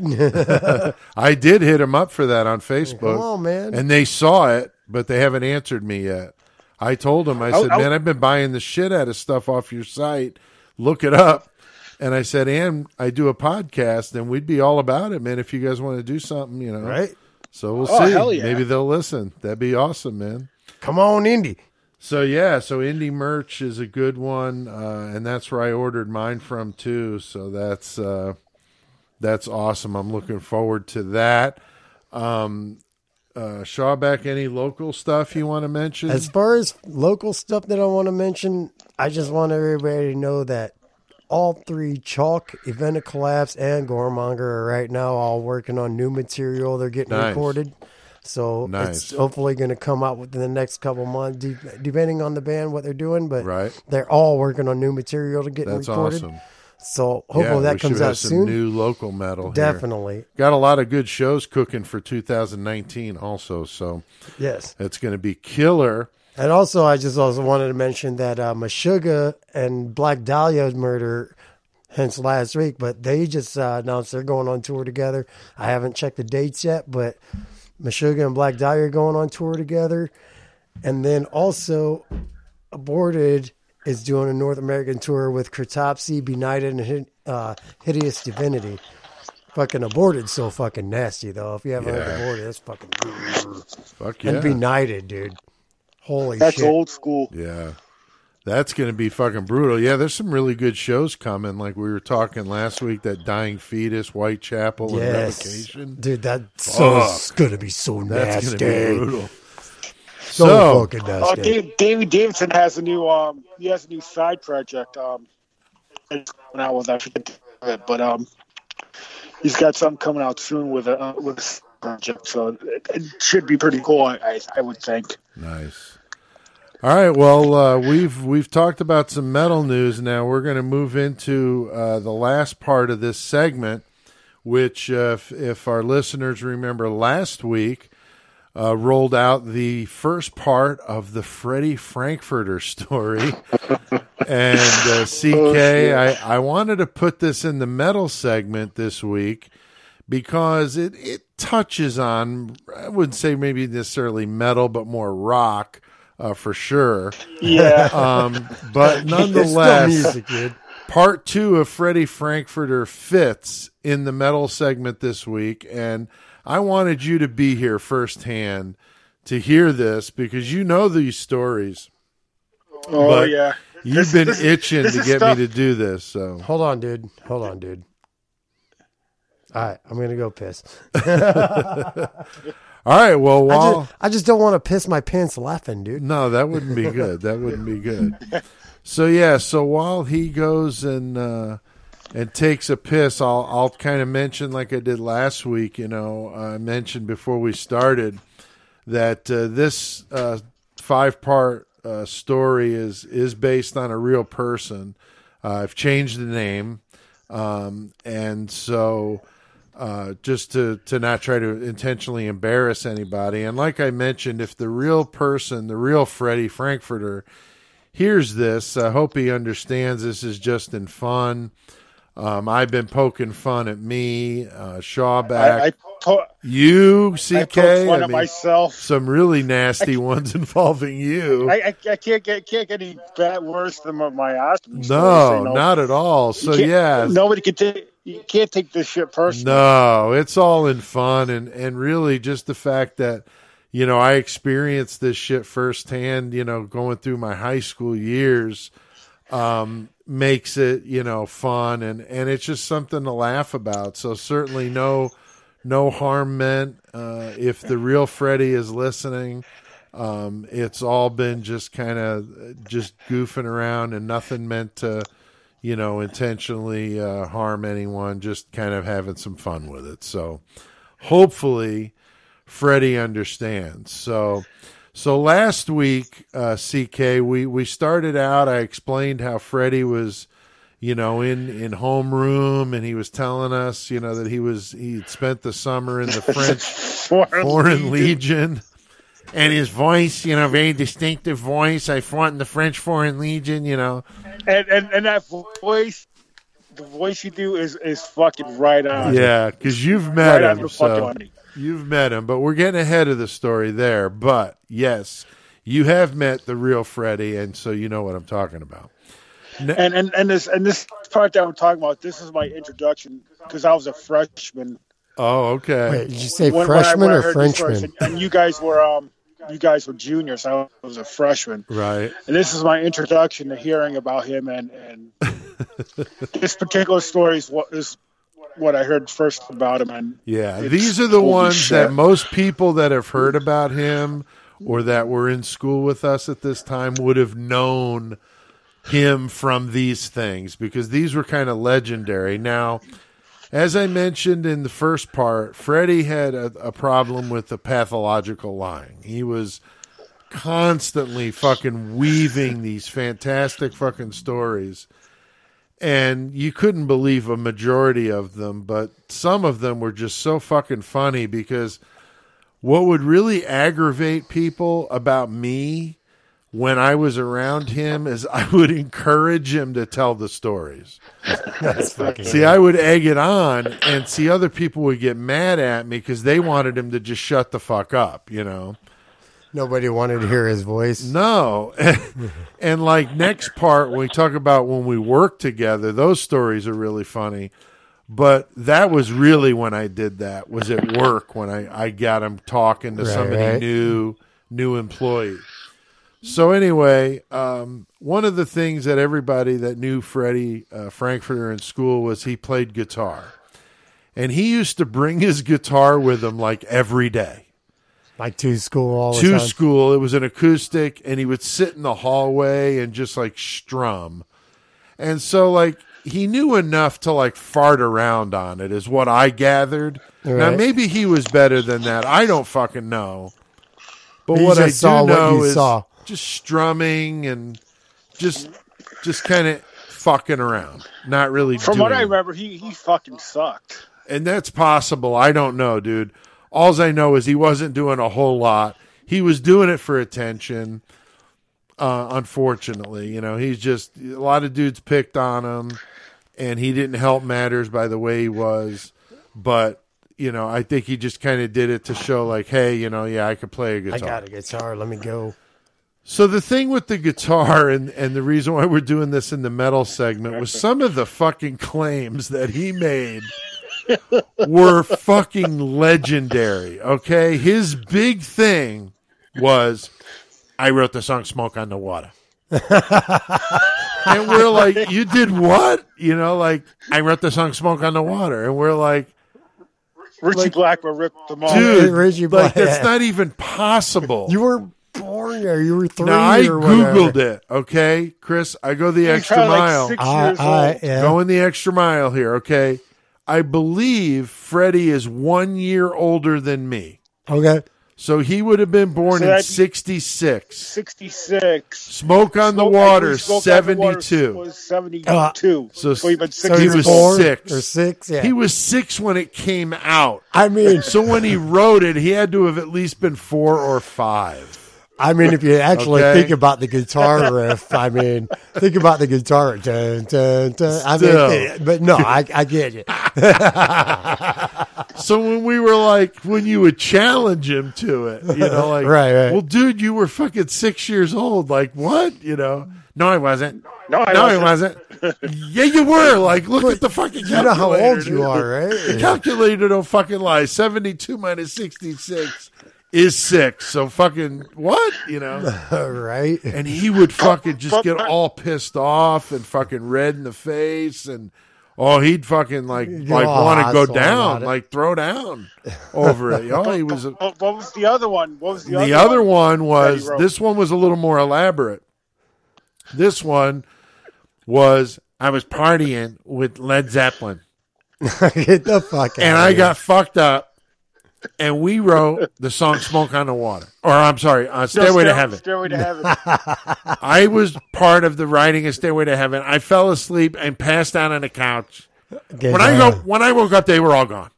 [SPEAKER 2] I did hit them up for that on Facebook,
[SPEAKER 3] Come on, man.
[SPEAKER 2] and they saw it, but they haven't answered me yet. I told them, I
[SPEAKER 4] I'll-
[SPEAKER 2] said,
[SPEAKER 4] I'll-
[SPEAKER 2] man, I've been buying the shit out of stuff off your site. Look it up. And I said, and I do a podcast, and we'd be all about it, man. If you guys want to do something, you know,
[SPEAKER 3] right?
[SPEAKER 2] So we'll
[SPEAKER 4] Oh,
[SPEAKER 2] see.
[SPEAKER 4] hell yeah.
[SPEAKER 2] Maybe they'll listen. That'd be awesome, man.
[SPEAKER 3] Come on, Indy.
[SPEAKER 2] So yeah, so indie merch is a good one, uh, and that's where I ordered mine from too. So that's uh, that's awesome. I'm looking forward to that. Um, uh, Shawback, any local stuff you want to mention?
[SPEAKER 3] As far as local stuff that I want to mention, I just want everybody to know that all three Chalk, Event of Collapse, and Gormonger are right now all working on new material. They're getting
[SPEAKER 2] Nice.
[SPEAKER 3] recorded. So
[SPEAKER 2] Nice.
[SPEAKER 3] it's hopefully going to come out within the next couple months, de- depending on the band what they're doing. But
[SPEAKER 2] Right.
[SPEAKER 3] they're all working on new material to get
[SPEAKER 2] that's
[SPEAKER 3] recorded.
[SPEAKER 2] awesome.
[SPEAKER 3] So hopefully
[SPEAKER 2] yeah,
[SPEAKER 3] that comes out
[SPEAKER 2] some
[SPEAKER 3] soon.
[SPEAKER 2] New local metal. here.
[SPEAKER 3] Definitely,
[SPEAKER 2] got a lot of good shows cooking for 2019 also. So
[SPEAKER 3] yes.
[SPEAKER 2] it's going to be killer.
[SPEAKER 3] And also, I just also wanted to mention that uh, Meshuggah and Black Dahlia's murder, hence last week, but they just uh, announced they're going on tour together. I haven't checked the dates yet, but Meshuggah and Black Dahlia are going on tour together. And then also, Aborted is doing a North American tour with Cretopsy, Benighted, and uh, Hideous Divinity. Fucking Aborted so fucking nasty, though. If you haven't
[SPEAKER 2] Yeah.
[SPEAKER 3] heard Aborted, that's fucking.
[SPEAKER 2] Fuck yeah.
[SPEAKER 3] And Benighted, dude. Holy shit.
[SPEAKER 4] That's
[SPEAKER 3] shit.
[SPEAKER 4] old school.
[SPEAKER 2] Yeah. That's going to be fucking brutal. Yeah, there's some really good shows coming. Like we were talking last week, that Dying Fetus, Whitechapel, and
[SPEAKER 3] Yes,
[SPEAKER 2] Revocation.
[SPEAKER 3] dude, that's so gonna be so
[SPEAKER 2] That's
[SPEAKER 3] nasty,
[SPEAKER 2] going to be brutal.
[SPEAKER 3] so,
[SPEAKER 2] So-
[SPEAKER 3] fucking
[SPEAKER 4] Oh,
[SPEAKER 3] nasty.
[SPEAKER 4] Dave, David Davidson has a new um he has a new side project um it's coming out with I forget the name of it, but um he's got something coming out soon with a uh, with a project so it, it should be pretty cool I, I I would think.
[SPEAKER 2] Nice. All right. Well, uh, we've we've talked about some metal news. Now we're going to move into uh, the last part of this segment, which, uh, if, if our listeners remember, last week uh, rolled out the first part of the Freddie Frankfurter story. and uh, CK, I, I wanted to put this in the metal segment this week because it, it touches on, I wouldn't say maybe necessarily metal, but more rock uh, for sure.
[SPEAKER 4] Yeah.
[SPEAKER 2] Um, but nonetheless,
[SPEAKER 3] music,
[SPEAKER 2] part two of Freddie Frankfurter fits in the metal segment this week, and I wanted you to be here firsthand to hear this because you know these stories.
[SPEAKER 4] oh
[SPEAKER 2] but
[SPEAKER 4] yeah.
[SPEAKER 2] You've
[SPEAKER 4] This-
[SPEAKER 2] been
[SPEAKER 4] this-
[SPEAKER 2] itching
[SPEAKER 4] this
[SPEAKER 2] to get
[SPEAKER 4] stuff-
[SPEAKER 2] me to do this, so
[SPEAKER 3] Hold on, dude. Hold on, dude. All right, I'm gonna go piss.
[SPEAKER 2] all right. Well,
[SPEAKER 3] I just, I just don't want to piss my pants laughing, dude.
[SPEAKER 2] No, that wouldn't be good. That wouldn't be good. So yeah, so while he goes and uh, and takes a piss, I'll I'll kind of mention like I did last week. You know, I mentioned before we started that uh, this uh, five part uh, story is is based on a real person. Uh, I've changed the name, um, and so uh, just to to not try to intentionally embarrass anybody. And like I mentioned, if the real person, the real Freddie Frankfurter, hears this, I hope he understands this is just in fun. Um, I've been poking fun at me, uh, Shawback,
[SPEAKER 4] I, I, po-
[SPEAKER 2] you,
[SPEAKER 4] I
[SPEAKER 2] CK.
[SPEAKER 4] poke fun
[SPEAKER 2] I
[SPEAKER 4] at
[SPEAKER 2] mean,
[SPEAKER 4] myself.
[SPEAKER 2] some really nasty ones involving you.
[SPEAKER 4] I, I, I can't get can't get any bad worse than what my ostomy. stories,
[SPEAKER 2] no, not at all. So yeah,
[SPEAKER 4] nobody can take. You can't take this shit personally.
[SPEAKER 2] No, it's all in fun and and really just the fact that you know I experienced this shit firsthand. You know, going through my high school years um, makes it you know fun and and it's just something to laugh about. So certainly no no harm meant. Uh, if the real Freddie is listening. Um, it's all been just kind of just goofing around and nothing meant to, you know, intentionally uh, harm anyone, just kind of having some fun with it. So hopefully Freddie understands. So, so last week, uh, CK, we, we started out, I explained how Freddie was, you know, in, in homeroom and he was telling us, you know, that he was, he'd spent the summer in the French
[SPEAKER 4] Foreign,
[SPEAKER 2] Foreign
[SPEAKER 4] Legion.
[SPEAKER 2] Legion. And his voice, you know, very distinctive voice. I fought in the French Foreign Legion, you know.
[SPEAKER 4] and, and and that voice, the voice you do is is fucking right on.
[SPEAKER 2] Yeah, because you've met
[SPEAKER 4] right
[SPEAKER 2] him, so. You've met him. But we're getting ahead of the story there. But yes, you have met the real Freddie, and so you know what I'm talking about.
[SPEAKER 4] And and and this and this part that I'm talking about, this is my introduction because I was a freshman.
[SPEAKER 2] Oh, okay.
[SPEAKER 3] Wait, did you say
[SPEAKER 4] when- when I-
[SPEAKER 3] freshman
[SPEAKER 4] when
[SPEAKER 3] or
[SPEAKER 4] heard these
[SPEAKER 3] Frenchman?
[SPEAKER 4] And, and you guys were um you guys were juniors. I was a freshman.
[SPEAKER 2] Right.
[SPEAKER 4] And this is my introduction to hearing about him and and this particular story is what is what I heard first about him and
[SPEAKER 2] Yeah, these are the ones
[SPEAKER 4] shit.
[SPEAKER 2] that most people that have heard about him or that were in school with us at this time would have known him from these things because these were kind of legendary. Now, as I mentioned in the first part, Freddie had a, a problem with the pathological lying. He was constantly fucking weaving these fantastic fucking stories and you couldn't believe a majority of them, but some of them were just so fucking funny because what would really aggravate people about me when I was around him is I would encourage him to tell the stories.
[SPEAKER 3] That's fucking
[SPEAKER 2] See, I would egg it on, and see other people would get mad at me because they wanted him to just shut the fuck up, you know.
[SPEAKER 3] Nobody wanted to hear his voice.
[SPEAKER 2] No. and like next part, when we talk about when we work together, those stories are really funny. But that was really when I did that, was at work when I, I got him talking to
[SPEAKER 3] Right,
[SPEAKER 2] somebody
[SPEAKER 3] right.
[SPEAKER 2] new, new employee. So anyway, um, one of the things that everybody that knew Freddie uh, Frankfurter in school was he played guitar. And he used to bring his guitar with him like every day
[SPEAKER 3] Like to school all
[SPEAKER 2] to
[SPEAKER 3] time.
[SPEAKER 2] school. It was an acoustic, and he would sit in the hallway and just like strum. And so, like, he knew enough to like fart around on it, is what I gathered. Now, maybe he was better than that. I don't fucking know. But
[SPEAKER 3] You
[SPEAKER 2] what I
[SPEAKER 3] saw what
[SPEAKER 2] know
[SPEAKER 3] you
[SPEAKER 2] is
[SPEAKER 3] saw.
[SPEAKER 2] just strumming and just just kind of fucking around, not really.
[SPEAKER 4] from
[SPEAKER 2] doing
[SPEAKER 4] what I remember, he he fucking sucked.
[SPEAKER 2] and that's possible. I don't know, dude. Alls I know is he wasn't doing a whole lot. He was doing it for attention. Uh, unfortunately, you know, he's just a lot of dudes picked on him, and he didn't help matters by the way he was. But you know, I think he just kind of did it to show, like, hey, you know, yeah, I could play a guitar.
[SPEAKER 3] I got a guitar. Let me go.
[SPEAKER 2] So the thing with the guitar and and the reason why we're doing this in the metal segment was some of the fucking claims that he made were fucking legendary. Okay, his big thing was I wrote the song "Smoke on the Water," and we're like, "You did what?" You know, like I wrote the song "Smoke on the Water," and we're like,
[SPEAKER 4] Richie
[SPEAKER 2] Like-
[SPEAKER 4] Blackmore ripped them off.
[SPEAKER 2] "Dude,
[SPEAKER 3] Reggie
[SPEAKER 2] like
[SPEAKER 3] Black-
[SPEAKER 2] that's not even possible."
[SPEAKER 3] You were born there. You were three
[SPEAKER 2] Now I
[SPEAKER 3] or
[SPEAKER 2] googled it. Okay, Chris, I go the
[SPEAKER 4] He
[SPEAKER 2] extra
[SPEAKER 4] probably like
[SPEAKER 2] mile.
[SPEAKER 4] six
[SPEAKER 3] I,
[SPEAKER 4] years
[SPEAKER 3] I,
[SPEAKER 4] old.
[SPEAKER 3] yeah.
[SPEAKER 2] Going the extra mile here. Okay, I believe Freddie is one year older than me.
[SPEAKER 3] Okay.
[SPEAKER 2] So he would have been born
[SPEAKER 4] So
[SPEAKER 2] in 66.
[SPEAKER 4] 66.
[SPEAKER 2] Smoke on the
[SPEAKER 4] Smoke-
[SPEAKER 2] Water,
[SPEAKER 4] Smoke on the Water
[SPEAKER 2] 72.
[SPEAKER 4] Was 72.
[SPEAKER 3] Uh,
[SPEAKER 2] so-
[SPEAKER 4] so, he
[SPEAKER 3] So
[SPEAKER 2] he was
[SPEAKER 3] four
[SPEAKER 2] six.
[SPEAKER 3] or six. Yeah.
[SPEAKER 2] He was six when it came out.
[SPEAKER 3] I mean,
[SPEAKER 2] So when he wrote it, he had to have at least been four or five.
[SPEAKER 3] I mean, if you actually
[SPEAKER 2] Okay.
[SPEAKER 3] think about the guitar riff, I mean, think about the guitar. Dun, dun, dun. I mean, but no, I, I get you.
[SPEAKER 2] So when we were like, when you would challenge him to it, you know, like,
[SPEAKER 3] Right, right.
[SPEAKER 2] well, dude, you were fucking six years old. Like, what? You know? No, I wasn't.
[SPEAKER 4] No, I
[SPEAKER 2] no,
[SPEAKER 4] wasn't.
[SPEAKER 2] wasn't. yeah, you were. Like, look at the fucking
[SPEAKER 3] You know how old you
[SPEAKER 2] dude.
[SPEAKER 3] are,
[SPEAKER 2] The
[SPEAKER 3] right?
[SPEAKER 2] calculator don't fucking lie. 72 minus 66 is six. So fucking what? You know?
[SPEAKER 3] right?
[SPEAKER 2] And he would fucking just get all pissed off and fucking red in the face and oh he'd fucking like like want to go down like throw down over it. Oh, he was. A,
[SPEAKER 4] What, what was the other one? What was the,
[SPEAKER 2] the other one
[SPEAKER 4] that
[SPEAKER 2] was
[SPEAKER 4] he wrote?
[SPEAKER 2] this one was a little more elaborate. This one was I was partying with Led Zeppelin
[SPEAKER 3] Get the fuck out.
[SPEAKER 2] and
[SPEAKER 3] of
[SPEAKER 2] I
[SPEAKER 3] here.
[SPEAKER 2] got fucked up. And we wrote the song "Smoke on the Water," or I'm sorry, uh,
[SPEAKER 4] No,
[SPEAKER 2] "Stairway to Heaven."
[SPEAKER 4] Stairway to Heaven.
[SPEAKER 2] I was part of the writing of Stairway to Heaven. I fell asleep and passed out on the couch.
[SPEAKER 3] Get
[SPEAKER 2] When I go, when I woke up, they were all gone,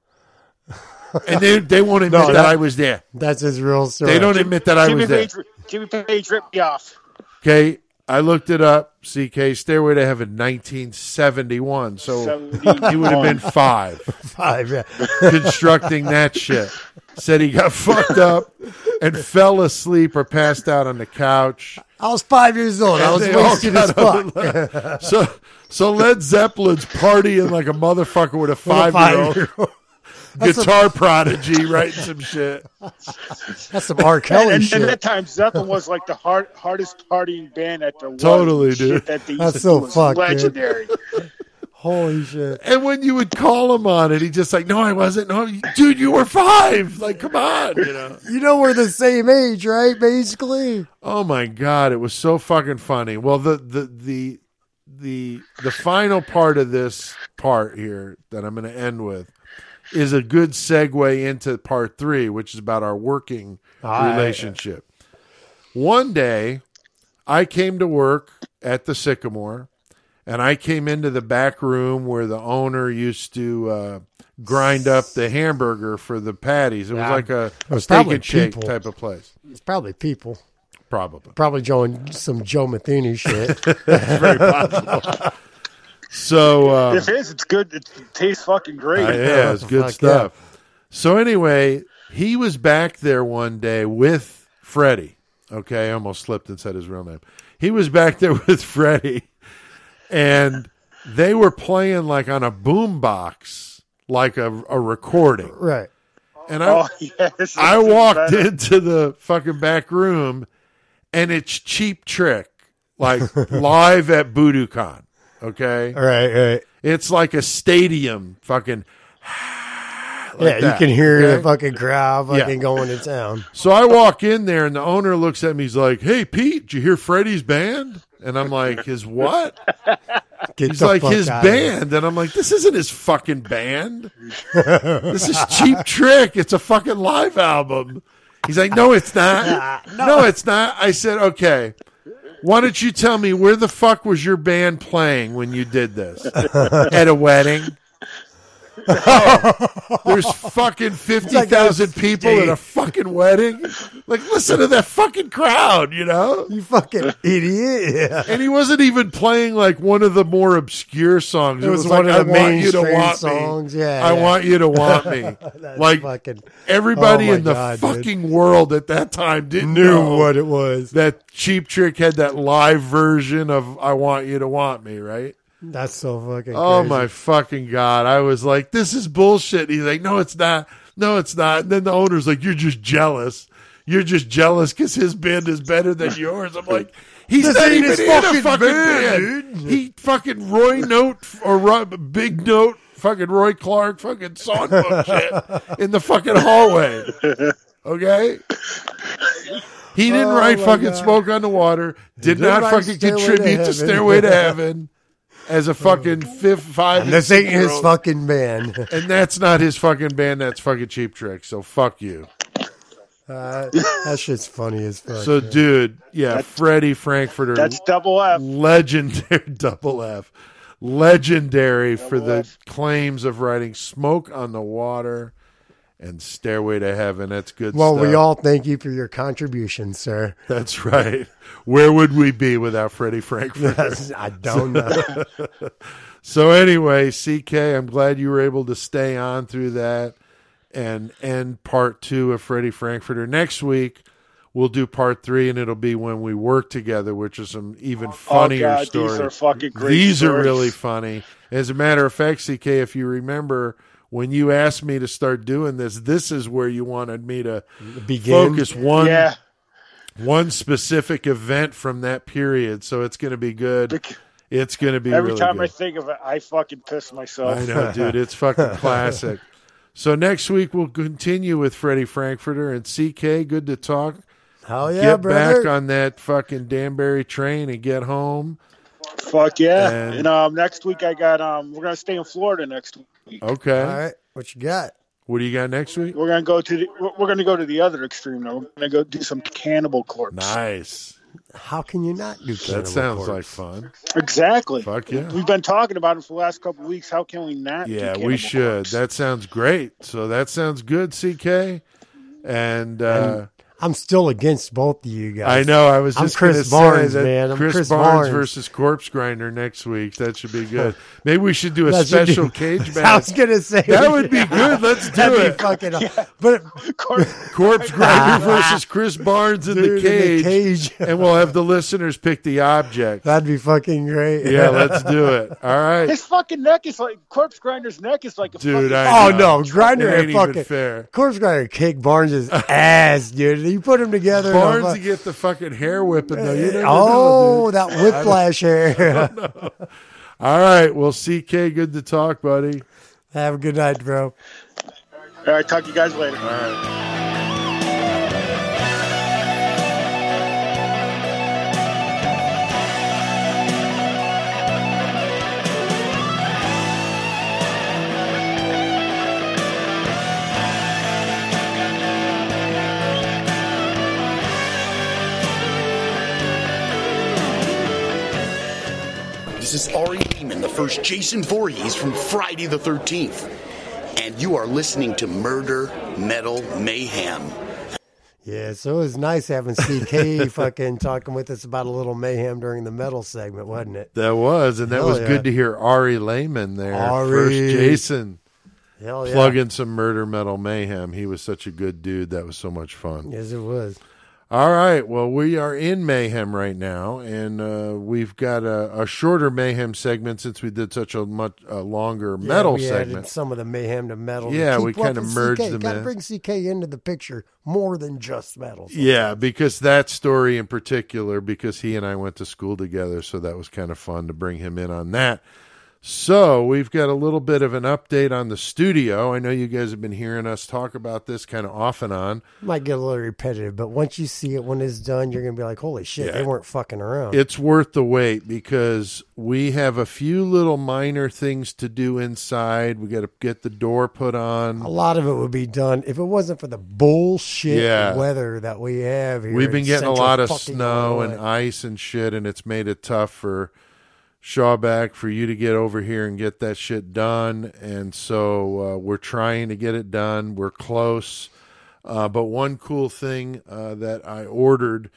[SPEAKER 2] and they they won't admit
[SPEAKER 3] No,
[SPEAKER 2] that,
[SPEAKER 3] that-
[SPEAKER 2] I was there.
[SPEAKER 3] That's his real story.
[SPEAKER 2] They don't admit that I
[SPEAKER 4] Jimmy
[SPEAKER 2] was there.
[SPEAKER 4] Jimmy Page ripped me off.
[SPEAKER 2] Okay, I looked it up. CK Stairway to Heaven, 1971. So he would have been five
[SPEAKER 3] five. Yeah.
[SPEAKER 2] constructing that shit. Said he got fucked up and fell asleep or passed out on the couch.
[SPEAKER 3] I was five years old. I was wasted as fuck.
[SPEAKER 2] Uh, so so Led Zeppelin's partying like a motherfucker with a five year old
[SPEAKER 3] Five-year-old.
[SPEAKER 2] guitar prodigy writing some shit.
[SPEAKER 3] That's some R. Kelly
[SPEAKER 4] and,
[SPEAKER 3] shit.
[SPEAKER 4] and at that time, Zeppelin was like the hard, hardest partying band at the
[SPEAKER 2] Totally,
[SPEAKER 4] Shit
[SPEAKER 2] dude.
[SPEAKER 4] That they
[SPEAKER 3] That's so
[SPEAKER 4] do was
[SPEAKER 3] fucked, dude.
[SPEAKER 4] legendary.
[SPEAKER 3] Holy shit.
[SPEAKER 2] And when you would call him on it, he just like, no, I wasn't. No, dude, you were five. Like, come on, you know.
[SPEAKER 3] You know we're the same age, right? Basically.
[SPEAKER 2] Oh my god, it was so fucking funny. Well, the the the the the final part of this part here that I'm going to end with is a good segue into part 3, which is about our working
[SPEAKER 3] Ah,
[SPEAKER 2] relationship. One day, I came to work at the Sycamore and I came into the back room where the owner used to uh, grind up the hamburger for the patties. It was like a
[SPEAKER 3] was
[SPEAKER 2] steak and shake
[SPEAKER 3] people.
[SPEAKER 2] type of place.
[SPEAKER 3] It's probably people.
[SPEAKER 2] Probably.
[SPEAKER 3] Probably Joe some Joe Matheny shit.
[SPEAKER 2] very possible. So uh,
[SPEAKER 4] If it is, it's good. It tastes fucking great.
[SPEAKER 2] uh, yeah, it's good
[SPEAKER 3] Fuck
[SPEAKER 2] stuff. So anyway, he was back there one day with Freddie. Okay, I almost slipped and said his real name. He was back there with Freddie, and they were playing like on a boom box, like a, a recording.
[SPEAKER 3] right.
[SPEAKER 2] And I,
[SPEAKER 4] Oh, yes.
[SPEAKER 2] I walked
[SPEAKER 4] better.
[SPEAKER 2] into the fucking back room, and it's Cheap Trick, like live at Budokan. Okay,
[SPEAKER 3] Right, right.
[SPEAKER 2] it's like a stadium, fucking.
[SPEAKER 3] yeah,
[SPEAKER 2] that,
[SPEAKER 3] you can hear
[SPEAKER 2] okay?
[SPEAKER 3] the fucking crowd fucking
[SPEAKER 2] Yeah.
[SPEAKER 3] going to town.
[SPEAKER 2] So I walk in there, and the owner looks at me. He's like, "Hey, Pete, did you hear Freddie's band?" And I'm like, "His what?"
[SPEAKER 3] Get
[SPEAKER 2] He's like, "His band," and I'm like, "This isn't his fucking band. this is Cheap Trick. It's a fucking live album." He's like, "No, it's not. no, it's not." I said, "Okay." Why don't you tell me where the fuck was your band playing when you did this? At a wedding? Oh. There's fucking 50,000 people at a fucking wedding. Like, listen to that fucking crowd, you know?
[SPEAKER 3] You fucking idiot.
[SPEAKER 2] And he wasn't even playing like one of the more obscure songs.
[SPEAKER 3] It was
[SPEAKER 2] like,
[SPEAKER 3] one of
[SPEAKER 2] I
[SPEAKER 3] the
[SPEAKER 2] want you to
[SPEAKER 3] mainstream
[SPEAKER 2] want
[SPEAKER 3] songs.
[SPEAKER 2] me.
[SPEAKER 3] Yeah,
[SPEAKER 2] I
[SPEAKER 3] yeah.
[SPEAKER 2] want you to want me. Like,
[SPEAKER 3] fucking
[SPEAKER 2] everybody
[SPEAKER 3] Oh
[SPEAKER 2] in the
[SPEAKER 3] God, dude.
[SPEAKER 2] fucking world at that time didn't
[SPEAKER 3] knew
[SPEAKER 2] know
[SPEAKER 3] what it was.
[SPEAKER 2] that Cheap Trick had that live version of I Want You to Want Me, right?
[SPEAKER 3] That's so fucking
[SPEAKER 2] Oh
[SPEAKER 3] crazy.
[SPEAKER 2] my fucking god! I was like, "This is bullshit." And He's like, "No, it's not. No, it's not." And then the owner's like, "You're just jealous. You're just jealous because his band is better than yours." I'm like, "He's
[SPEAKER 3] This
[SPEAKER 2] not even
[SPEAKER 3] his
[SPEAKER 2] in a
[SPEAKER 3] fucking
[SPEAKER 2] fucking
[SPEAKER 3] band,
[SPEAKER 2] band. He fucking Roy Note or Roy, Big Note, fucking Roy Clark, fucking songbook shit in the fucking hallway. Okay." He didn't
[SPEAKER 3] Oh
[SPEAKER 2] write fucking
[SPEAKER 3] God.
[SPEAKER 2] smoke on the water. Did
[SPEAKER 3] didn't
[SPEAKER 2] fucking contribute to, Stairway to Heaven as a fucking fifth, five.
[SPEAKER 3] And this
[SPEAKER 2] and
[SPEAKER 3] ain't his
[SPEAKER 2] six-year-old.
[SPEAKER 3] fucking band.
[SPEAKER 2] And that's not his fucking band. That's fucking Cheap Trick. So fuck you.
[SPEAKER 3] Uh, that shit's funny as fuck.
[SPEAKER 2] So,
[SPEAKER 3] man.
[SPEAKER 2] dude, yeah, Freddie Frankfurter,
[SPEAKER 4] That's double F.
[SPEAKER 2] legendary double F, legendary for
[SPEAKER 4] Double
[SPEAKER 2] the claims of writing "Smoke on the Water" and "Stairway to Heaven." That's good.
[SPEAKER 3] well,
[SPEAKER 2] stuff.
[SPEAKER 3] we all thank you for your contribution, sir.
[SPEAKER 2] That's right. Where would we be without Freddie Frankfurter?
[SPEAKER 3] I don't know.
[SPEAKER 2] So anyway, CK, I'm glad you were able to stay on through that and end part two of Freddie Frankfurter. Next week we'll do part three, and it'll be when we work together, which is some even oh, funnier
[SPEAKER 4] oh God,
[SPEAKER 2] stories.
[SPEAKER 4] these are fucking great.
[SPEAKER 2] These are really funny. As a matter of fact, CK, if you remember when you asked me to start doing this, this is where you wanted me to
[SPEAKER 3] Begin.
[SPEAKER 2] focus one
[SPEAKER 4] yeah.
[SPEAKER 2] one specific event from that period. So it's going to be good. It's going to be
[SPEAKER 4] Every
[SPEAKER 2] really
[SPEAKER 4] time
[SPEAKER 2] good.
[SPEAKER 4] I think of it, I fucking piss myself.
[SPEAKER 2] I know, dude. It's fucking classic. So next week we'll continue with Freddie Frankfurter and CK. Good to talk.
[SPEAKER 3] Hell yeah,
[SPEAKER 2] get
[SPEAKER 3] brother.
[SPEAKER 2] back on that fucking Danbury train and get home.
[SPEAKER 4] Fuck yeah!
[SPEAKER 2] And-
[SPEAKER 4] And, um, next week I got um, we're gonna stay in Florida next week.
[SPEAKER 2] Okay.
[SPEAKER 3] All right, what you got?
[SPEAKER 2] What do you got next week?
[SPEAKER 4] We're gonna go to the we're- we're gonna go to the other extreme now. We're gonna go do some Cannibal Corpse.
[SPEAKER 2] Nice.
[SPEAKER 3] How can you not do
[SPEAKER 2] That
[SPEAKER 3] Cannibal
[SPEAKER 2] sounds
[SPEAKER 3] Corpse?
[SPEAKER 2] like fun.
[SPEAKER 4] Exactly.
[SPEAKER 2] Fuck yeah.
[SPEAKER 4] We've been talking about it for the last couple of weeks. How can we not? do
[SPEAKER 2] Yeah, we should.
[SPEAKER 4] Corpse?
[SPEAKER 2] That sounds great. So that sounds good, CK. And, uh,
[SPEAKER 3] I'm still against both of you guys.
[SPEAKER 2] I know. I was
[SPEAKER 3] I'm
[SPEAKER 2] just
[SPEAKER 3] Chris Barnes,
[SPEAKER 2] say that
[SPEAKER 3] man. I'm
[SPEAKER 2] Chris,
[SPEAKER 3] Chris
[SPEAKER 2] Barnes,
[SPEAKER 3] Barnes.
[SPEAKER 2] versus Corpse Grinder next week. That should be good. Maybe we should do a
[SPEAKER 3] That should be-
[SPEAKER 2] special cage
[SPEAKER 3] I was
[SPEAKER 2] match.
[SPEAKER 3] gonna say
[SPEAKER 2] That would be good. Let's do it.
[SPEAKER 3] That'd
[SPEAKER 2] it.
[SPEAKER 3] be fucking. But
[SPEAKER 4] Corpse-
[SPEAKER 2] Corpse Grinder versus Chris Barnes in, the, cage,
[SPEAKER 3] in the cage,
[SPEAKER 2] and we'll have the listeners pick the object.
[SPEAKER 3] that'd be fucking great.
[SPEAKER 2] Yeah, let's do it. All right,
[SPEAKER 4] His fucking neck is like Corpse Grinder's neck is like a
[SPEAKER 2] dude.
[SPEAKER 4] fucking
[SPEAKER 2] I
[SPEAKER 3] Oh no, Grinder
[SPEAKER 2] It ain't
[SPEAKER 3] and
[SPEAKER 2] even
[SPEAKER 3] fucking
[SPEAKER 2] fair.
[SPEAKER 3] Corpse Grinder kick Barnes' ass, dude. You put them together. and
[SPEAKER 2] Barnes
[SPEAKER 3] I'm
[SPEAKER 2] to get the fucking hair whipping though. You never
[SPEAKER 3] oh,
[SPEAKER 2] know, dude.
[SPEAKER 3] that whiplash hair.
[SPEAKER 2] All right, well, CK, good to talk, buddy.
[SPEAKER 3] Have a good night, bro.
[SPEAKER 4] All right, talk to you guys later.
[SPEAKER 2] All right.
[SPEAKER 5] Is Ari Lehman, the first Jason Voorhees from Friday the 13th. And you are listening to Murder Metal Mayhem.
[SPEAKER 3] Yeah, so it was nice having CK fucking talking with us about a little mayhem during the metal segment, wasn't it?
[SPEAKER 2] That was, and that
[SPEAKER 3] Hell
[SPEAKER 2] was
[SPEAKER 3] yeah.
[SPEAKER 2] good to hear Ari Lehman there.
[SPEAKER 3] Ari.
[SPEAKER 2] First Jason
[SPEAKER 3] Hell yeah.
[SPEAKER 2] plug in some murder metal mayhem. He was such a good dude. That was so much fun.
[SPEAKER 3] Yes, it was.
[SPEAKER 2] All right. Well, we are in mayhem right now, and uh, we've got a, a shorter mayhem segment since we did such a much a longer
[SPEAKER 3] Yeah,
[SPEAKER 2] metal
[SPEAKER 3] we added
[SPEAKER 2] segment.
[SPEAKER 3] some of the mayhem to metal.
[SPEAKER 2] Yeah,
[SPEAKER 3] Keep
[SPEAKER 2] we kinda merged
[SPEAKER 3] CK.
[SPEAKER 2] them
[SPEAKER 3] Gotta
[SPEAKER 2] in.
[SPEAKER 3] bring CK into the picture more than just metal.
[SPEAKER 2] Yeah, because that story in particular, because he and I went to school together, so that was kind of fun to bring him in on that. So we've got a little bit of an update on the studio. I know you guys have been hearing us talk about this kind of off and on.
[SPEAKER 3] Might get a little repetitive, but once you see it when it's done, you're gonna be like, "Holy shit,
[SPEAKER 2] Yeah.
[SPEAKER 3] they weren't fucking around."
[SPEAKER 2] It's worth the wait because we have a few little minor things to do inside. We got to get the door put on.
[SPEAKER 3] a lot of it would be done if it wasn't for the bullshit
[SPEAKER 2] Yeah.
[SPEAKER 3] weather that we have here.
[SPEAKER 2] We've been
[SPEAKER 3] in
[SPEAKER 2] getting a lot of snow and ice and shit, and it's made it tough for Shawback for you to get over here and get that shit done. And so uh, we're trying to get it done. We're close. Uh, but one cool thing uh, that I ordered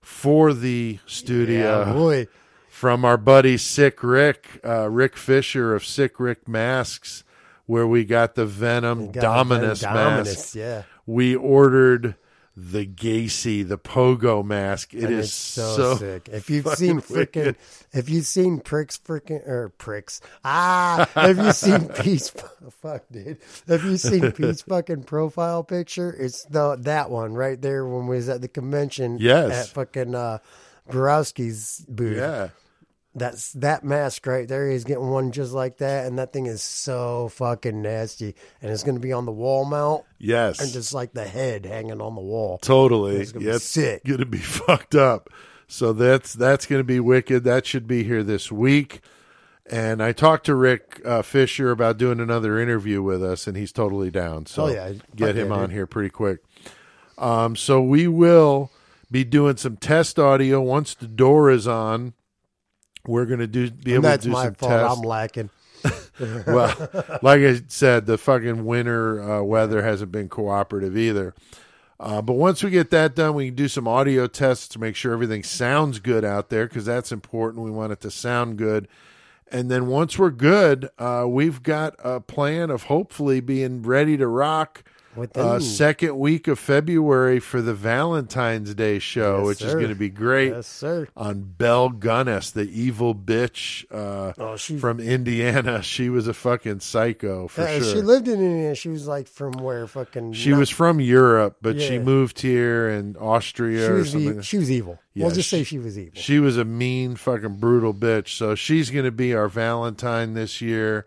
[SPEAKER 2] for the studio
[SPEAKER 3] Yeah, boy.
[SPEAKER 2] from our buddy Sick Rick, uh, Rick Fisher of Sick Rick Masks, where we got the Venom
[SPEAKER 3] Got
[SPEAKER 2] Dominus mask.
[SPEAKER 3] Dominus, yeah.
[SPEAKER 2] We ordered the Gacy, the Pogo mask. It
[SPEAKER 3] And
[SPEAKER 2] is
[SPEAKER 3] so,
[SPEAKER 2] so
[SPEAKER 3] sick. If you've seen freaking, if you've seen pricks, freaking or pricks, ah, have you seen Pete's? Fuck, dude. Have you seen Pete's fucking profile picture? It's the that one right there when we was at the convention.
[SPEAKER 2] Yes.
[SPEAKER 3] at fucking uh, Borowski's booth.
[SPEAKER 2] Yeah.
[SPEAKER 3] That's that mask right there. He's getting one just like that, and that thing is so fucking nasty. And it's going to be on the wall mount,
[SPEAKER 2] Yes.
[SPEAKER 3] and just like the head hanging on the wall.
[SPEAKER 2] Totally.
[SPEAKER 3] It's gonna be
[SPEAKER 2] Yeah, it's
[SPEAKER 3] sick.
[SPEAKER 2] gonna be fucked up. So that's that's gonna be wicked. That should be here this week. And I talked to Rick uh, Fisher about doing another interview with us, and he's totally down. So
[SPEAKER 3] Oh, yeah.
[SPEAKER 2] get him
[SPEAKER 3] yeah,
[SPEAKER 2] on here pretty quick. Um, so we will be doing some test audio once the door is on. We're going to do be
[SPEAKER 3] And
[SPEAKER 2] able to do
[SPEAKER 3] my
[SPEAKER 2] some
[SPEAKER 3] fault.
[SPEAKER 2] tests.
[SPEAKER 3] I'm lacking.
[SPEAKER 2] well, like I said, the fucking winter uh, weather hasn't been cooperative either. Uh, but once we get that done, we can do some audio tests to make sure everything sounds good out there because that's important. We want it to sound good. And then once we're good, uh, we've got a plan of hopefully being ready to rock uh, second week of February for the Valentine's Day show,
[SPEAKER 3] Yes,
[SPEAKER 2] which is going to be great
[SPEAKER 3] Yes, sir.
[SPEAKER 2] on Belle Gunness, the evil bitch uh,
[SPEAKER 3] Oh, she-
[SPEAKER 2] from Indiana. She was a fucking psycho for
[SPEAKER 3] Yeah,
[SPEAKER 2] sure.
[SPEAKER 3] She lived in Indiana. She was like from where fucking.
[SPEAKER 2] She
[SPEAKER 3] not-
[SPEAKER 2] was from Europe, but she moved here in Austria
[SPEAKER 3] She
[SPEAKER 2] or
[SPEAKER 3] was,
[SPEAKER 2] something.
[SPEAKER 3] e- she was evil.
[SPEAKER 2] Yeah,
[SPEAKER 3] we'll just
[SPEAKER 2] she-
[SPEAKER 3] say she was evil.
[SPEAKER 2] She was a mean, fucking brutal bitch. So she's going to be our Valentine this year.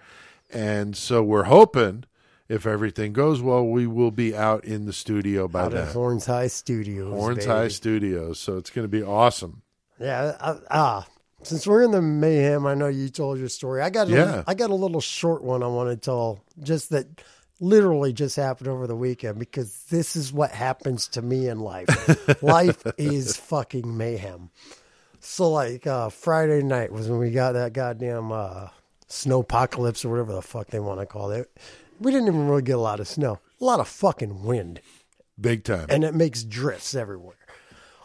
[SPEAKER 2] And so we're hoping, if everything goes well, we will be out in the studio by
[SPEAKER 3] out
[SPEAKER 2] then.
[SPEAKER 3] Horns High Studios.
[SPEAKER 2] Horns
[SPEAKER 3] baby.
[SPEAKER 2] High Studios. So it's going to be awesome.
[SPEAKER 3] Yeah. I, ah, since we're in the mayhem, I know you told your story. I got. A,
[SPEAKER 2] Yeah.
[SPEAKER 3] I got a little short one I want to tell. Just that. Literally just happened over the weekend because this is what happens to me in life. life is fucking mayhem. So like uh Friday night was when we got that goddamn uh snow apocalypse or whatever the fuck they want to call it. We didn't even really get a lot of snow. A lot of fucking wind.
[SPEAKER 2] Big time.
[SPEAKER 3] and it makes drifts everywhere.